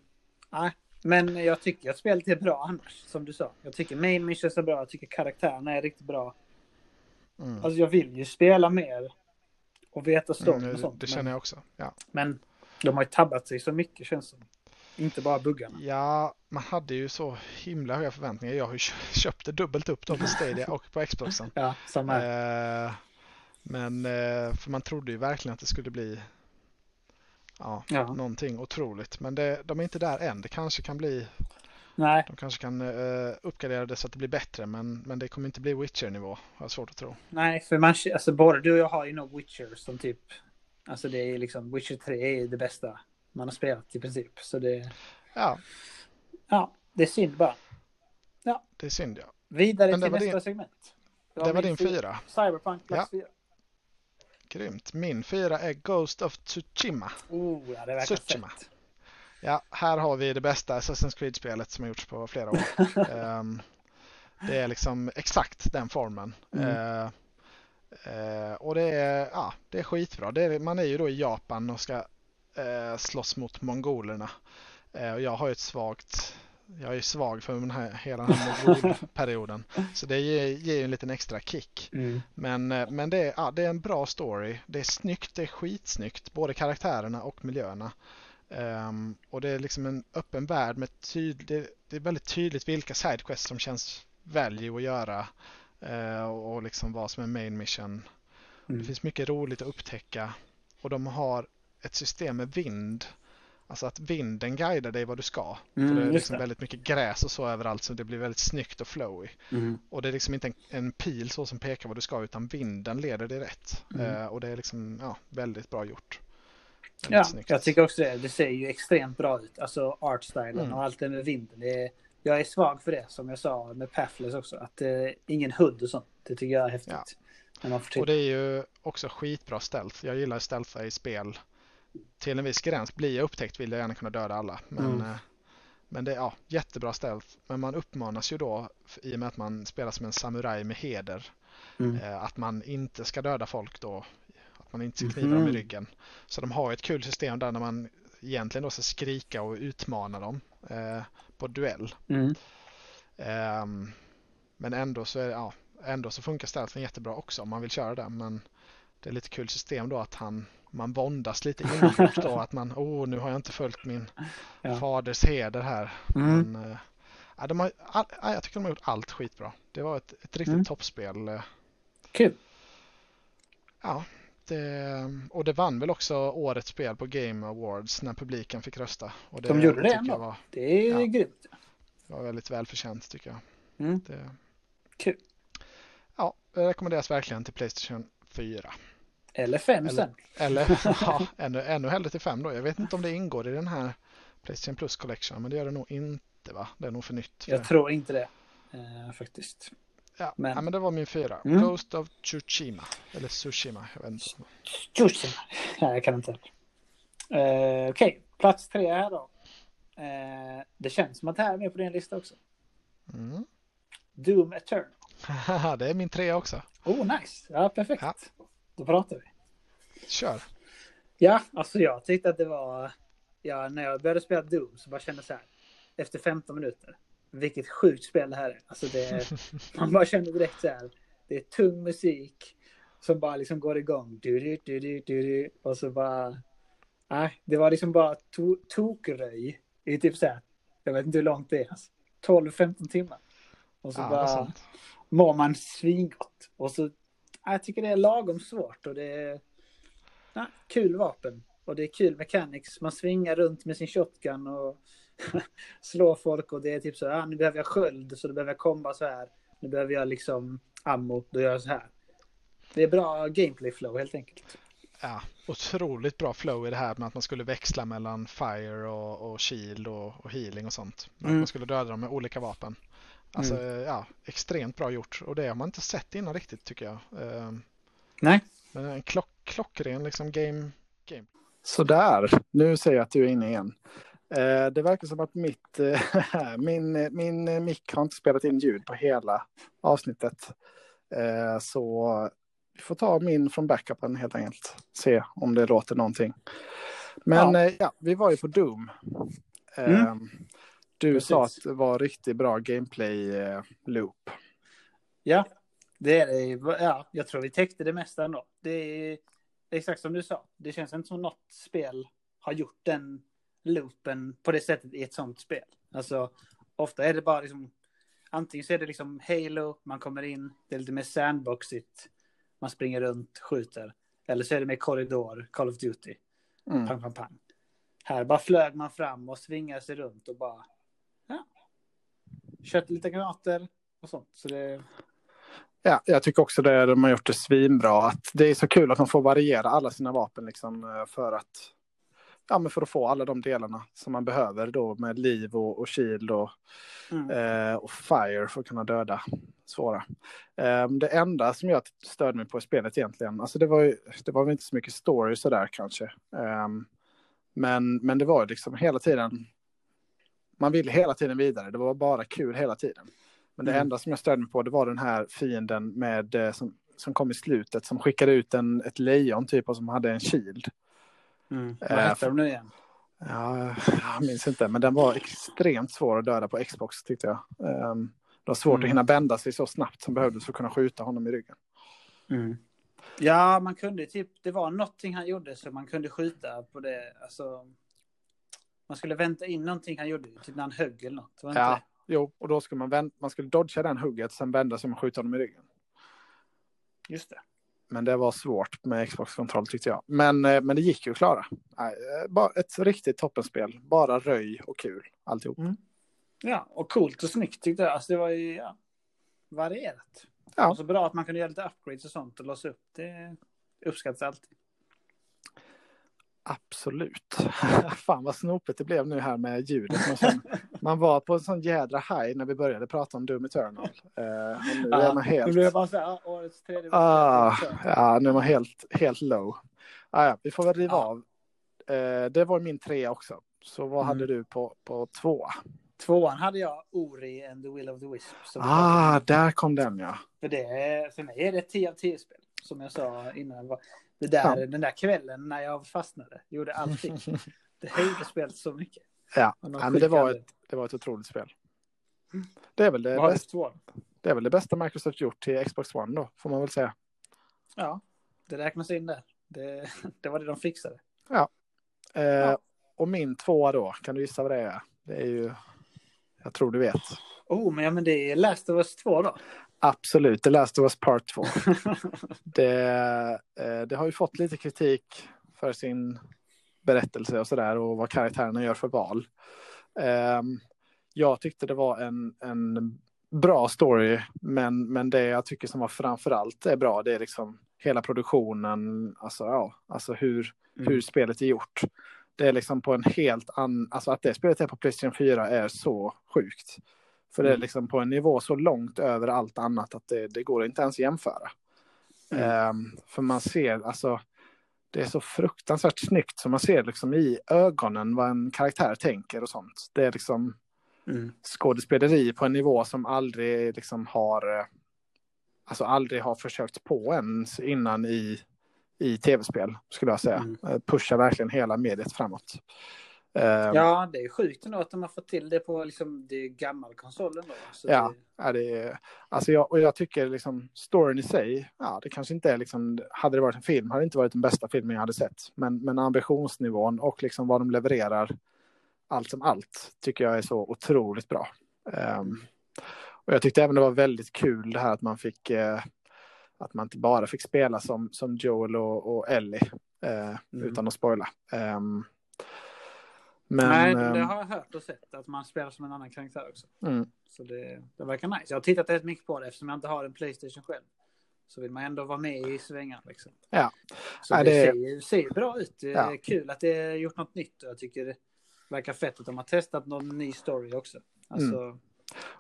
Nej. Men jag tycker att spelet är bra annars, som du sa. Jag tycker main missions är bra, jag tycker karaktärerna är riktigt bra. Mm. Alltså jag vill ju spela mer och veta storyn mm, och sånt. Det känner jag också. Ja. Men de har ju tabbat sig så mycket känns det Inte bara buggarna. Ja, man hade ju så himla höga förväntningar. Jag har ju köpt det dubbelt upp då på Stadia och på Xboxen. ja, samma här. Eh, men eh, för man trodde ju verkligen att det skulle bli ja, ja. någonting otroligt. Men det, de är inte där än. Det kanske kan bli Nej. De kanske kan uh, uppgradera det så att det blir bättre men, men det kommer inte bli Witcher-nivå. Har jag svårt att tro. Nej, för man, alltså både du och jag har ju nog Witcher som typ Alltså det är liksom, Witcher 3 är det bästa man har spelat i princip. Så det... Ja. Ja, det är synd bara. Ja. Det är synd ja. Vidare till nästa det... segment. Det var din fyra. Cyberpunk plats fyra. Grymt. Min fyra är Ghost of Tsushima. Oh, ja, det verkar Tsushima. fett. Ja, här har vi det bästa Assassin's Creed-spelet som har gjorts på flera år. Ehm, det är liksom exakt den formen. Mm. Eh, eh, och det är, ja, det är skitbra. Det är, man är ju då i Japan och ska eh, slåss mot mongolerna. Och jag har ju ett svagt jag är svag för den här, hela den här mongolperioden. Så det ger, ger ju en liten extra kick. Mm. Men, eh, men det, är, ja, det är en bra story. Det är snyggt, det är skitsnyggt. Både karaktärerna och miljöerna. Ehm, och det är liksom en öppen värld med tydlig, det, det är väldigt tydligt vilka sidequests som känns value att göra. eh, och liksom vad som är main mission. Det Mm. finns mycket roligt att upptäcka. Och de har ett system med vind. Alltså att vinden guidar dig vad du ska. Mm, För det är liksom det. väldigt mycket gräs och så överallt så det blir väldigt snyggt och flowy. Mm. Och det är liksom inte en, en pil så som pekar vad du ska utan vinden leder dig rätt. Mm. Eh, och det är liksom ja, väldigt bra gjort. Väldigt Ja, snyggt. jag tycker också det. Det ser ju extremt bra ut. Alltså artstylen Mm. och allt det med vinden. Det är, jag är svag för det, som jag sa med Pathless också. Att eh, ingen hood och sånt. Det tycker jag är häftigt. Ja. Och det är ju också skitbra stealth. Jag gillar stealtha i spel. Till en viss gräns. Blir jag upptäckt vill jag gärna kunna döda alla. Men, Mm. eh, men det är ja, jättebra stealth. Men man uppmanas ju då i och med att man spelar som en samuraj med heder. Mm. eh, Att man inte ska döda folk då. Att man inte ska kniva dem i Mhm. ryggen. Så de har ett kul system där när man egentligen då ska skrika och utmana dem eh, på duell. Mm. Ehm, men ändå så, är, ja, ändå så funkar stealthen jättebra också om man vill köra det. Men det är lite kul system då att han, man våndas lite inombords då. Att man, åh nu har jag inte följt min Ja. faders heder här. Mm. Men, ja, de har, all, ja, jag tycker de har gjort allt skitbra. Det var ett, ett riktigt Mm. toppspel. eh. Kul. Ja, det, och det vann väl också årets spel på Game Awards när publiken fick rösta. Och det De gjorde det ändå? var, Det är Ja. grymt. var väldigt välförtjänt tycker jag. Mm. Det, Kul. ja, det rekommenderas verkligen till Playstation 4. Eller fem Eller- sen. Eller ja, ännu, ännu hellre till 5 då. Jag vet inte om det ingår i den här Playstation Plus Collection, men det gör det nog inte va? Det är nog för nytt. För Jag tror inte det. Eh, faktiskt. Ja, men-. Ja, men det var min fyra. Mm. Ghost of Tsushima. Eller Tsushima, jag vet inte. Tjusing. Nej, jag kan inte. Eh, Okej, plats tre här då. Eh, det känns som att det här är med på din lista också. Mm. Doom Eternal. det är min trea också. Oh, nice. Ja, perfekt. Ja. Då pratar vi. Kör. Ja, alltså jag tyckte att det var... Ja, när jag började spela Doom så bara kände så här. Efter 15 minuter. Vilket sjukt spel det här är. Alltså det, man bara kände direkt så här. Det är tung musik som bara liksom går igång. Du, du, du, du, du, och så bara... Nej, det var liksom bara to, tokröj i typ så här. Jag vet inte hur långt det är. Alltså, 12-15 timmar. Och så Ja, bara mår man svingott. Och så, jag tycker det är lagom svårt och det är ja, kul vapen. Och det är kul mechanics. Man svingar runt med sin shotgun och slår folk och det är typ så här, ah, nu behöver jag sköld så då behöver jag komba så här. Nu behöver jag liksom ammo, då gör jag så här. Det är bra gameplay flow helt enkelt. Ja, otroligt bra flow i det här med att man skulle växla mellan fire och, och shield och, och healing och sånt. Mm. man skulle döda dem med olika vapen. Alltså ja, extremt bra gjort och det har man inte sett innan riktigt tycker jag. Ehm, Nej. Men en klock, klockren liksom game. Sådär, nu ser jag att du är inne igen. Eh, det verkar som att mitt, eh, min, min eh, mick har inte spelat in ljud på hela avsnittet. Eh, så vi får ta min från backupen helt enkelt. Se om det låter någonting. Men Ja. ja, vi var ju på Doom. Eh, Mm. Du Precis. sa att det var riktigt bra gameplay-loop. Ja, det är det. Ja, jag tror vi täckte det mesta ändå. Det är exakt som du sa. Det känns inte som något spel har gjort den loopen på det sättet i ett sånt spel. Alltså, ofta är det bara liksom, antingen så är det liksom Halo, man kommer in, det är lite mer sandboxigt, man springer runt, skjuter. Eller så är det mer korridor, Call of Duty, Mm. pang, pang, pang. Här bara flög man fram och svingade sig runt och bara, kört lite granater och sånt. Så det, Ja, jag tycker också det de har gjort det svinbra. Att det är så kul att de får variera alla sina vapen liksom eh, för att ja, men för att få alla de delarna som man behöver då med liv och, och shield och, mm. eh, och fire för att kunna döda. svåra. Um, det enda som jag störde mig på i spelet egentligen, alltså det var ju, det var väl inte så mycket story sådär kanske. Um, men, men det var liksom hela tiden, man ville hela tiden vidare, det var bara kul hela tiden. Men det mm. enda som jag störde mig på det var den här fienden med, eh, som, som kom i slutet, som skickade ut en, ett lejon typ och som hade en shield. Mm. Vad hette de nu igen? Ja, jag minns inte, men den var extremt svår att döda på Xbox tyckte jag. Um, det var svårt mm. att hinna bända sig så snabbt som behövdes för att kunna skjuta honom i ryggen. Mm. Ja, man kunde typ, det var någonting han gjorde så man kunde skjuta på det, alltså. Man skulle vänta in någonting han gjorde, typ när han högg eller något. Ja, jo, och då skulle man, vänta, man skulle dodga den hugget, sen vända sig och skjuta honom i ryggen. Just det. Men det var svårt med Xbox-kontroll tyckte jag. Men, eh, men det gick ju att klara. Eh, bara ett riktigt toppenspel. Bara röj och kul alltihop. Mm. Ja, och coolt och snyggt tyckte jag. Alltså det var ju ja, varierat. Ja. Och så bra att man kunde göra lite upgrades och sånt och låsa upp. Det uppskattas alltid. Absolut. Fan vad snopet det blev nu här med ljudet. Man, känner, man var på en sån jädra high när vi började prata om Doom Eternal. Uh, nu ja, är man helt... Nu blev bara så här, årets tredje ah, Ja, nu är man helt, helt low. Ah, ja, vi får väl riva ja. av. Uh, det var min tre också. Så vad mm. hade du på, på två? Tvåan hade jag Ori and the Will of the Wisp. Ah, där kom den ja. För, det, för mig är det ett 10 av 10 spel. Som jag sa innan. Det där, ja. Den där kvällen när jag fastnade, gjorde allting. det höjde spelet så mycket. Ja, ja men det, var ett, det var ett otroligt spel. Det är, väl det, bästa, det är väl det bästa Microsoft gjort till Xbox One då, får man väl säga. Ja, det räknas in där. Det, det var det de fixade. Ja. Eh, ja. Och min tvåa då, kan du gissa vad det är? Det är ju, jag tror du vet. Oh, men, ja, men det är Last of Us 2 då? Absolut, The Last of Us Part 2. det, eh, det har ju fått lite kritik för sin berättelse och sådär och vad karaktärerna gör för val. Ehm, jag tyckte det var en, en bra story, men, men det jag tycker som var framförallt är bra, det är liksom hela produktionen, alltså, ja, alltså hur, mm. hur spelet är gjort. Det är liksom på en helt annan, alltså att det spelet är på Playstation 4 är så sjukt. För det är mm. liksom på en nivå så långt över allt annat att det, det går inte ens jämföra. Um, för man ser, alltså, det är så fruktansvärt snyggt så man ser liksom i ögonen vad en karaktär tänker och sånt. Det är liksom mm. skådespeleri på en nivå som aldrig liksom har, eh, alltså aldrig har försökt på ens innan i, i tv-spel skulle jag säga. Mm. Eh, Pushar verkligen hela mediet framåt. Ehm, ja, det är sjukt ändå att de har fått till det på liksom, det gammal konsolen. Då, ja, det... ja, det är, alltså jag, och jag tycker liksom storyn i sig, ja, det kanske inte är liksom, hade det varit en film hade det inte varit den bästa filmen jag hade sett. Men, men ambitionsnivån och liksom vad de levererar, allt som allt, tycker jag är så otroligt bra. Um, och jag tyckte även det var väldigt kul det här att man fick, eh, att man inte bara fick spela som, som Joel och, och Ellie, eh, mm. utan att spoila. Um, men, Nej, det ehm, har jag hört och sett, att man spelar som en annan karaktär också. Mm. Så det, det verkar nice. Jag har tittat rätt mycket på det eftersom jag inte har en Playstation själv. Så vill man ändå vara med i svängarna. Liksom. Ja. Så ja, det, det ser, ser bra ut. Det är ja. kul att det är gjort något nytt. Och jag tycker det verkar fett att de har testat någon ny story också. Alltså, mm.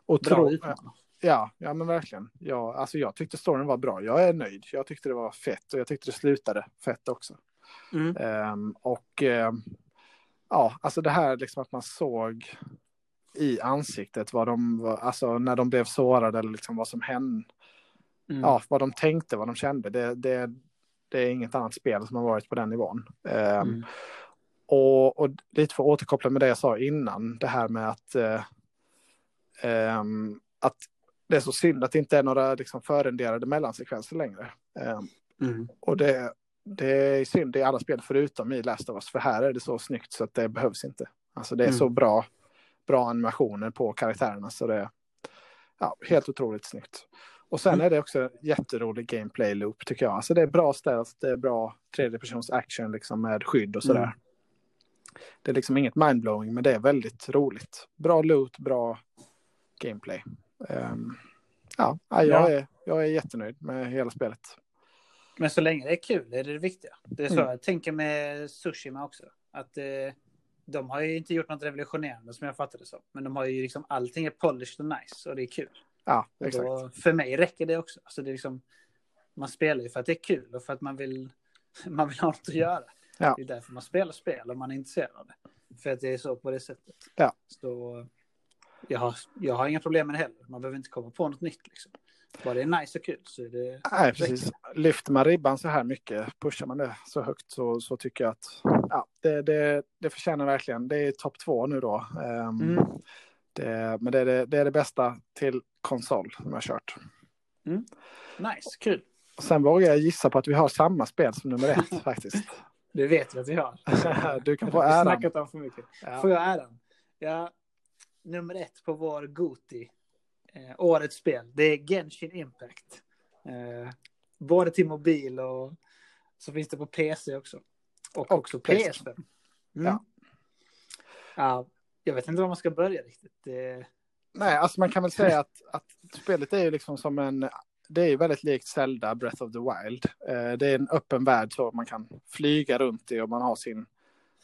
och bra utmaning. Ja, ja men verkligen. Ja, alltså jag tyckte storyn var bra. Jag är nöjd. Jag tyckte det var fett och jag tyckte det slutade fett också. Mm. Um, och um, ja, alltså det här liksom att man såg i ansiktet vad de, alltså när de blev sårade eller liksom vad som hände. Mm. Ja, vad de tänkte, vad de kände. Det, det, det är inget annat spel som har varit på den nivån. Um, mm. och, och lite för att återkoppla med det jag sa innan, det här med att, uh, um, att det är så synd att det inte är några liksom, förrenderade mellansekvenser längre. Um, mm. Och det, det är synd i alla spel förutom i Last of Us, för här är det så snyggt så att det behövs inte. Alltså det är mm. så bra, bra animationer på karaktärerna så det är ja, helt otroligt snyggt. Och sen mm. är det också jätterolig gameplay loop tycker jag. Alltså det är bra ställt, det är bra tredjepersons action liksom med skydd och sådär. Mm. Det är liksom inget mindblowing men det är väldigt roligt. Bra loot, bra gameplay. Um, ja, jag, ja. Är, jag är jättenöjd med hela spelet. Men så länge det är kul är det det viktiga. Det är så mm. jag tänker med Sushima också. Att eh, de har ju inte gjort något revolutionerande som jag fattar det som. Men de har ju liksom allting är polished och nice och det är kul. Ja, exakt. Då, för mig räcker det också. Alltså det är liksom, man spelar ju för att det är kul och för att man vill, man vill ha något att göra. Ja. Det är därför man spelar spel om man är intresserad av det. För att det är så på det sättet. Ja. Så jag har, jag har inga problem med det heller. Man behöver inte komma på något nytt. Liksom. Bara det nice och kul så är det... Nej, precis. Lyfter man ribban så här mycket, pushar man det så högt så, så tycker jag att ja, det, det, det förtjänar verkligen. Det är topp två nu då. Ehm, Mm. det, men det är det, det är det bästa till konsol som jag har kört. Nice, kul. Sen vågar jag gissa på att vi har samma spel som nummer ett faktiskt. Det vet vi att vi har. Du kan få äran. snackat om för mycket. Ja. Får jag äran? Ja, nummer ett på vår Goti, eh, årets spel, det är Genshin Impact. Eh, både till mobil och så finns det på PC också. Och, Och också PlayStation. PS5. Mm. Ja. Ja, jag vet inte var man ska börja riktigt. Det, Nej, alltså man kan väl säga att, att spelet är ju liksom som en... Det är ju väldigt likt Zelda Breath of the Wild. Eh, det är en öppen värld så man kan flyga runt i och man har sin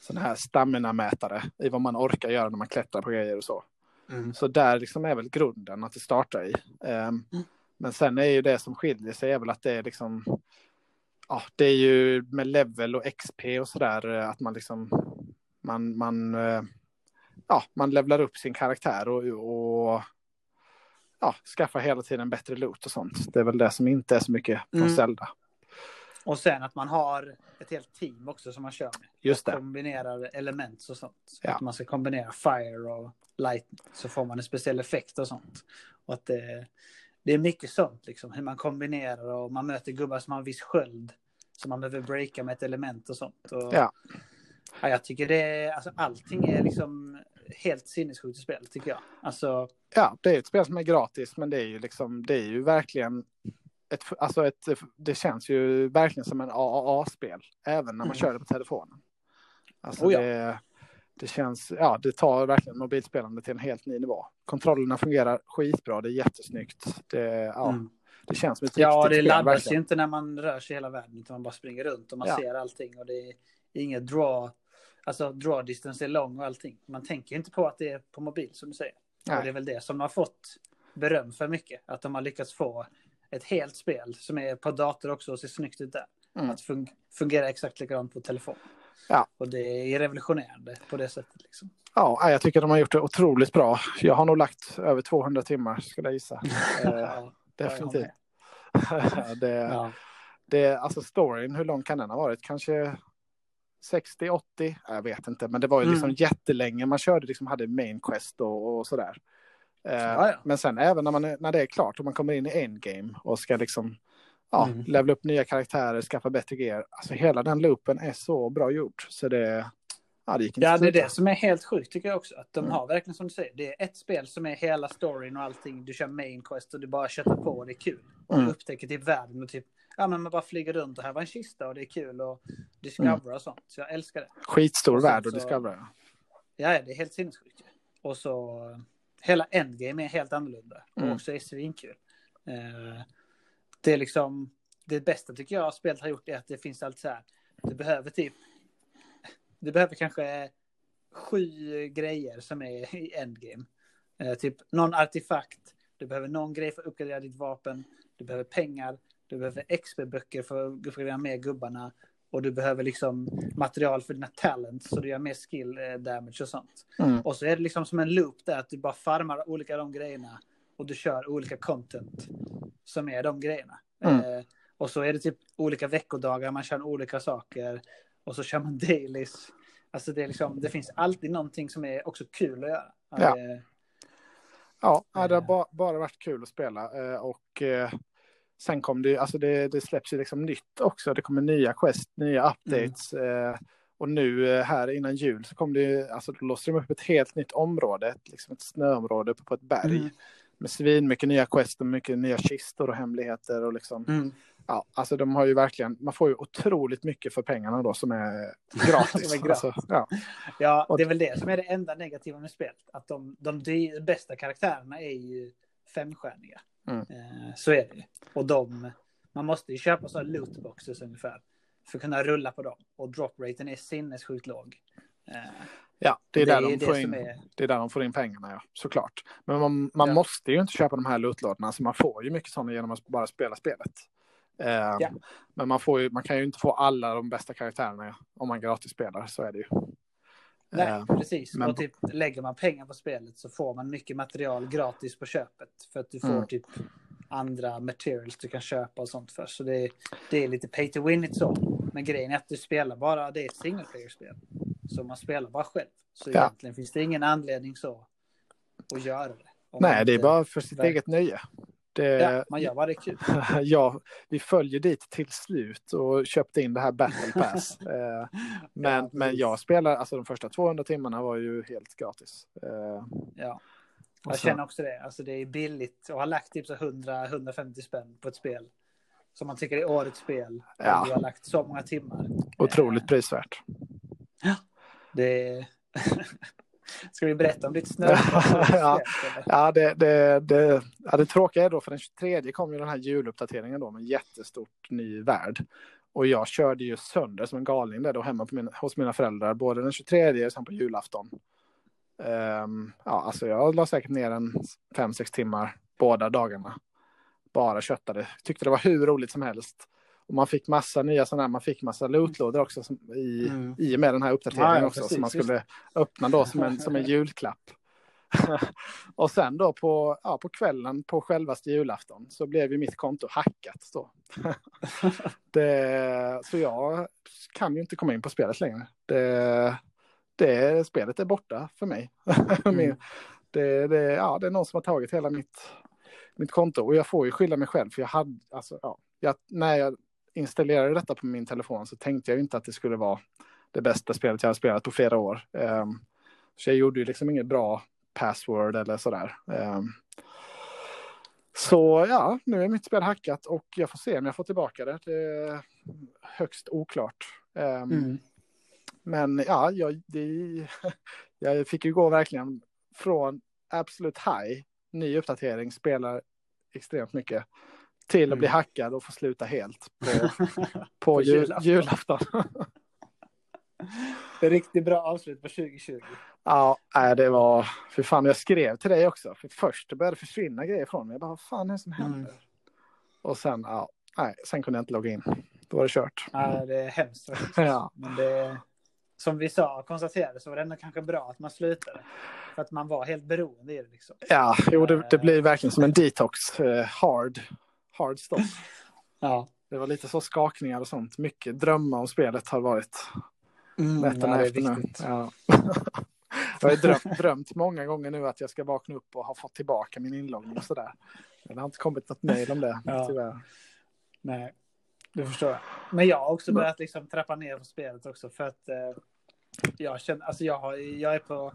sån här stamina-mätare i vad man orkar göra när man klättrar på grejer och så. Så där liksom är väl grunden att det startar i. Ehm, Men sen är ju det som skiljer sig är väl att det är liksom... Ja, det är ju med level och XP och sådär eh, att man liksom... Man, man, eh, ja, man levlar upp sin karaktär och, och ja, skaffar hela tiden bättre loot och sånt. Det är väl det som inte är så mycket från Mm. Zelda. Och sen att man har ett helt team också som man kör med. Just det. Kombinerar element och sånt. Ja. Att man ska kombinera fire och lightning. Så får man en speciell effekt och sånt. Och att det, det är mycket sånt liksom. Hur man kombinerar och man möter gubbar som har en viss sköld. Som man behöver breaka med ett element och sånt. Och, Ja. Ja, jag tycker det alltså allting är liksom helt sinnessjukt spel tycker jag. Alltså, Ja, det är ett spel som är gratis, men det är ju liksom, det är ju verkligen ett, alltså ett, det känns ju verkligen som en AAA-spel, även när man Mm. kör det på telefonen. Alltså Oh ja. det, det känns, ja, det tar verkligen mobilspelande till en helt ny nivå. Kontrollerna fungerar skitbra, det är jättesnyggt. Det, ja, mm. det känns som ett Ja, riktigt det spel, laddas verkligen. ju inte när man rör sig hela världen, utan man bara springer runt och man Ja. ser allting och det är inget draw, alltså draw distance är lång och allting. Man tänker inte på att det är på mobil som du säger. Nej. Och det är väl det som har fått beröm för mycket, att de har lyckats få ett helt spel som är på dator också och ser snyggt ut där. Mm. Att fun- fungera exakt likadant på telefon. Ja. Och det är revolutionerande på det sättet liksom. Ja, jag tycker de har gjort det otroligt bra. Jag har nog lagt över 200 timmar, skulle jag gissa. Ja, definitivt. Det, Ja. Det, alltså storyn, hur lång kan den ha varit? Kanske 60, 80? Jag vet inte, men det var ju liksom Mm. jättelänge. Man körde liksom, hade main quest och, och sådär. Eh, Ja, ja. Men sen även när, man, är- när det är klart och man kommer in i endgame och ska liksom ja, Mm. levla upp nya karaktärer, skaffa bättre gear. Alltså hela den loopen är så bra gjord. Så det, ja, det gick inte Ja, det är det som är helt sjukt tycker jag också. Att de Mm. har verkligen som du säger, det är ett spel som är hela storyn och allting. Du kör main quest och du bara köttar på och det är kul. Och Mm. du upptäcker typ världen och typ, ja men man bara flyger runt och här var en kista och det är kul och discovera och sånt. Så jag älskar det. Skitstor Och värld så- discovera. Ja, ja, det är helt sinnessjukt. ju. Och så, hela endgame är helt annorlunda. Mm. Och också är svinkul. Eh, det är liksom, det bästa tycker jag spelet har gjort är att det finns allt så här, du behöver typ, du behöver kanske sju grejer som är i endgame. Eh, typ någon artefakt, du behöver någon grej för att uppgradera ditt vapen, du behöver pengar, du behöver XP-böcker för att uppgradera mer gubbarna och du behöver liksom material för dina talents så du gör mer skill eh, damage och sånt. Mm. Och så är det liksom som en loop där att du bara farmar olika de grejerna och du kör olika content som är de grejerna. Mm. Eh, och så är det typ olika veckodagar, man kör olika saker och så kör man dailies. Alltså det är liksom, det finns alltid någonting som är också kul att göra. Ja. Eh, Ja, det har Eh. ba, bara varit kul att spela. eh, Och sen kom det alltså det, det släpps ju liksom nytt också. Det kommer nya quest, nya updates. eh, Och nu eh, här innan jul så kom det ju, alltså då låste de upp ett helt nytt område, ett, liksom ett snöområde på ett berg. Mm. Med svin, mycket nya quest och mycket nya kistor och hemligheter och liksom. Mm. Ja, alltså de har ju verkligen, man får ju otroligt mycket för pengarna då som är gratis. Som är gratis. Alltså, ja. Ja, det är väl det som är det enda negativa med spelet. Att de, de, dy- bästa karaktärerna är ju femstjärniga. Mm. Eh, så är det ju. Och de, man måste ju köpa sådana lootboxes ungefär. För att kunna rulla på dem. Och dropraten är sinnessjukt låg. Eh, Ja, det är, Det där, är de det in, är- det är där de får in pengarna, ja. Såklart. Men man, man Ja. måste ju inte köpa de här lootlådorna, så man får ju mycket sådana genom att bara spela spelet. Eh, Ja. Men man, får ju, man kan ju inte få alla de bästa karaktärerna om man gratis spelar, så är det ju. Nej, Eh, precis. men- Och typ, lägger man pengar på spelet så får man mycket material gratis på köpet. För att du får Mm. typ andra materials du kan köpa och sånt för. Så det är, det är lite pay to win it så. Men grejen är att du spelar bara, det är ett single player-spel. Så man spelar bara själv. Så Ja. egentligen finns det ingen anledning så att göra det. Nej, det är bara för sitt verkligen- eget nöje. Det, Ja, man gör bara det kul. ja, vi följer dit till slut och köpte in det här Battle Pass. Eh, men, Ja, men jag spelar, alltså de första 200 timmarna var ju helt gratis. Eh, Ja. Jag sen- känner också det. Alltså det är billigt och har lagt typ så 100-150 spänn på ett spel. Som man tycker är årets spel. Ja. Du har lagt så många timmar. Otroligt prisvärt. Det är... Ska vi berätta om ditt snö? Ja. Ja, det, det, det, ja, det tråkiga är då för den 23 kom ju den här juluppdateringen då med jättestort ny värld. Och jag körde ju sönder som en galning där då hemma min, hos mina föräldrar, både den 23 och sen på julafton. Ehm, ja, alltså jag la säkert ner en 5-6 timmar båda dagarna. Bara köttade. Tyckte det var hur roligt som helst. Och man fick massa nya sådana här, man fick massa lootlådor också som, i, Mm. i och med den här uppdateringen Ja, ja, också. precis, som man just skulle öppna då som en, som en julklapp. och sen då på, ja, på kvällen på självaste julafton så blev ju mitt konto hackat då. det, så jag kan ju inte komma in på spelet längre. Det, det, spelet är borta för mig. Mm. det, det, ja, det är någon som har tagit hela mitt, mitt konto och jag får ju skylla mig själv för jag hade, alltså, ja, jag, när jag installerade detta på min telefon så tänkte jag inte att det skulle vara det bästa spelet jag har spelat på flera år. Um, så jag gjorde ju liksom inget bra password eller sådär. Um, så ja, nu är mitt spel hackat och jag får se om jag får tillbaka det. Det är högst oklart. Um, Mm. Men ja, jag, det, jag fick ju gå verkligen från absolut high, ny uppdatering, spelar extremt mycket, till att bli Mm. hackad och få sluta helt på, på, jul, julafton. Riktigt bra avslut på 2020. ja, det var, för fan, jag skrev till dig också, för först det började försvinna grejer från mig. Jag bara, vad fan är det som händer? Mm. Och sen, ja, nej, sen kunde jag inte logga in. Då var det kört. Ja, det är hemskt. Ja. Men det, som vi sa, konstaterade, så var det ändå kanske bra att man slutade. För att man var helt beroende i det. Liksom. Ja, jo, det, det blir verkligen som en detox, eh, hard, hard stop. Ja. Det var lite så skakningar och sånt. Mycket drömmar om spelet har varit Mm, nätterna ja, det är efter nu. Ja. jag har drömt, drömt många gånger nu att jag ska vakna upp och ha fått tillbaka min inloggning och sådär. Men det har inte kommit något mejl om det, Ja. tyvärr. Nej, det förstår jag. Men jag har också börjat liksom trappa ner på spelet också för att eh, jag känner, alltså jag, har, jag är på,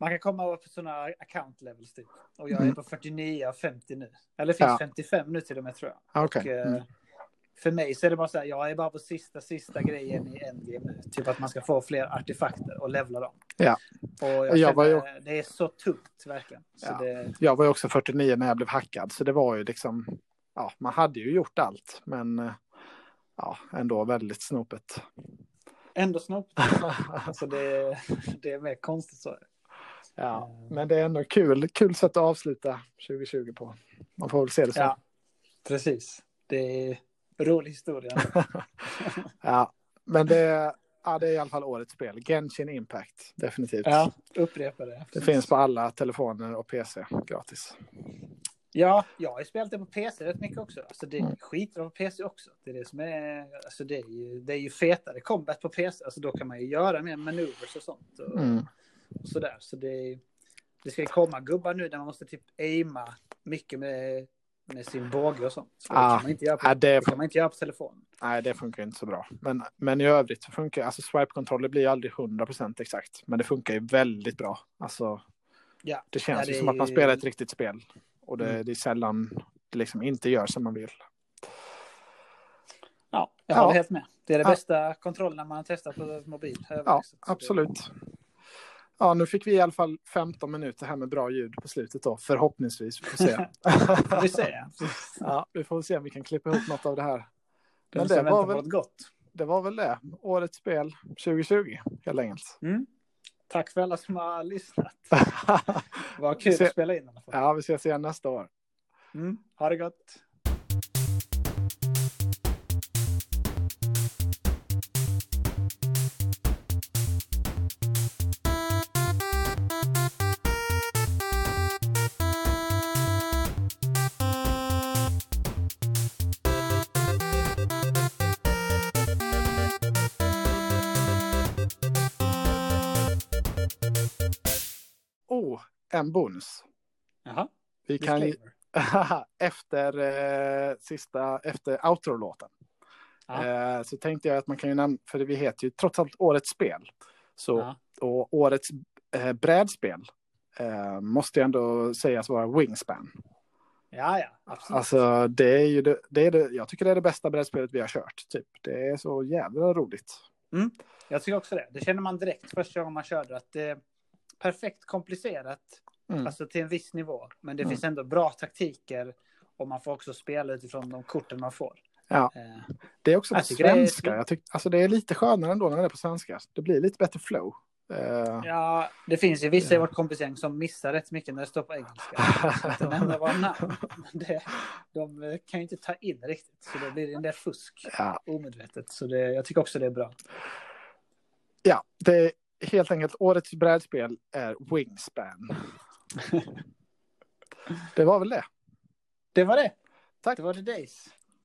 man kan komma upp på sådana account levels typ. Och jag är Mm. på 49 av 50 nu. Eller finns Ja. 55 nu till och med tror jag. Ah, Okej. Och, eh, Mm. För mig så är det bara så här, jag är bara på sista, sista grejen i endgame nu. Typ att man ska få fler artefakter och levla dem. Ja. Och jag, jag var ju- det är så tungt verkligen. Så Ja. det, Jag var ju också 49 när jag blev hackad, så det var ju liksom, ja, man hade ju gjort allt, men eh, ja, ändå väldigt snopet. ändå snabbt. alltså det, det är mer konstigt så. Ja, men det är ändå kul, kul sätt att avsluta 2020 på. Man får väl se det så. Ja, precis. Det är rolig historia. Ja, men det, ja, det är i alla fall årets spel. Genshin Impact, definitivt. ja, upprepa det. Det finns på alla telefoner och PC gratis. Ja, jag har spelat det på PC rätt mycket också. Alltså det är Mm. skitbra på PC också. Det är det som är, alltså det är ju, det är ju fetare combat på PC. Alltså då kan man ju göra mer maneuvers och sånt. Och, Mm. Och sådär. Så det, det ska ju komma gubbar nu där man måste typ aima mycket med, med sin båge och sånt. Så det, Ah, kan man inte göra på, ja, det- det kan man inte göra på telefon. Nej, det funkar inte så bra. Men, men i övrigt så funkar alltså swipe-kontroller blir aldrig 100% exakt. Men det funkar ju väldigt bra. Alltså, Ja. det känns Ja, det ju som att man spelar ett riktigt spel. Och det, Mm. det är sällan det liksom inte gör som man vill. Ja, jag Ja. håller helt med. Det är det Ja. bästa kontrollen man har testat på mobil. Ja, det- absolut. Ja, nu fick vi i alla fall 15 minuter här med bra ljud på slutet då, förhoppningsvis. Vi får se. vi se. ja, vi får se om vi kan klippa ihop något av det här. Men det var, väl, gott. det var väl det. Årets spel 2020, helt enkelt. Mm. Tack för alla som har lyssnat. Vad kul att spela in ja, vi ses igen nästa år. Mm, ha det gott. En bonus. Jaha, Vi kan efter eh, sista, efter outro-låten. Eh, så tänkte jag att man kan ju nämna, för vi heter ju trots allt Årets spel. Så, Ja. Och Årets eh, brädspel eh, måste ju ändå sägas vara Wingspan. Ja, ja, absolut. Alltså det är ju det, det är det, jag tycker det är det bästa brädspelet vi har kört. Typ. Det är så jävla roligt. Jag tycker också det. Det känner man direkt första gången man körde att det är perfekt komplicerat, Mm. alltså till en viss nivå. Men det Mm. finns ändå bra taktiker och man får också spela utifrån de korten man får. Ja. Eh, Det är också på tycker det är- svenska. Jag tyck, alltså det är lite skönare ändå när det är på svenska. Det blir lite bättre flow. Eh, Ja, det finns ju vissa i Ja. vårt kompisgäng som missar rätt mycket när det står på engelska. Att våra namn. Det, de eh, kan ju inte ta in riktigt, så det blir en del fusk ja, omedvetet. Så det, jag tycker också det är bra. ja, det är helt enkelt årets brädspel är Wingspan. Det var väl det. Det var det. Tack. Det var The Days.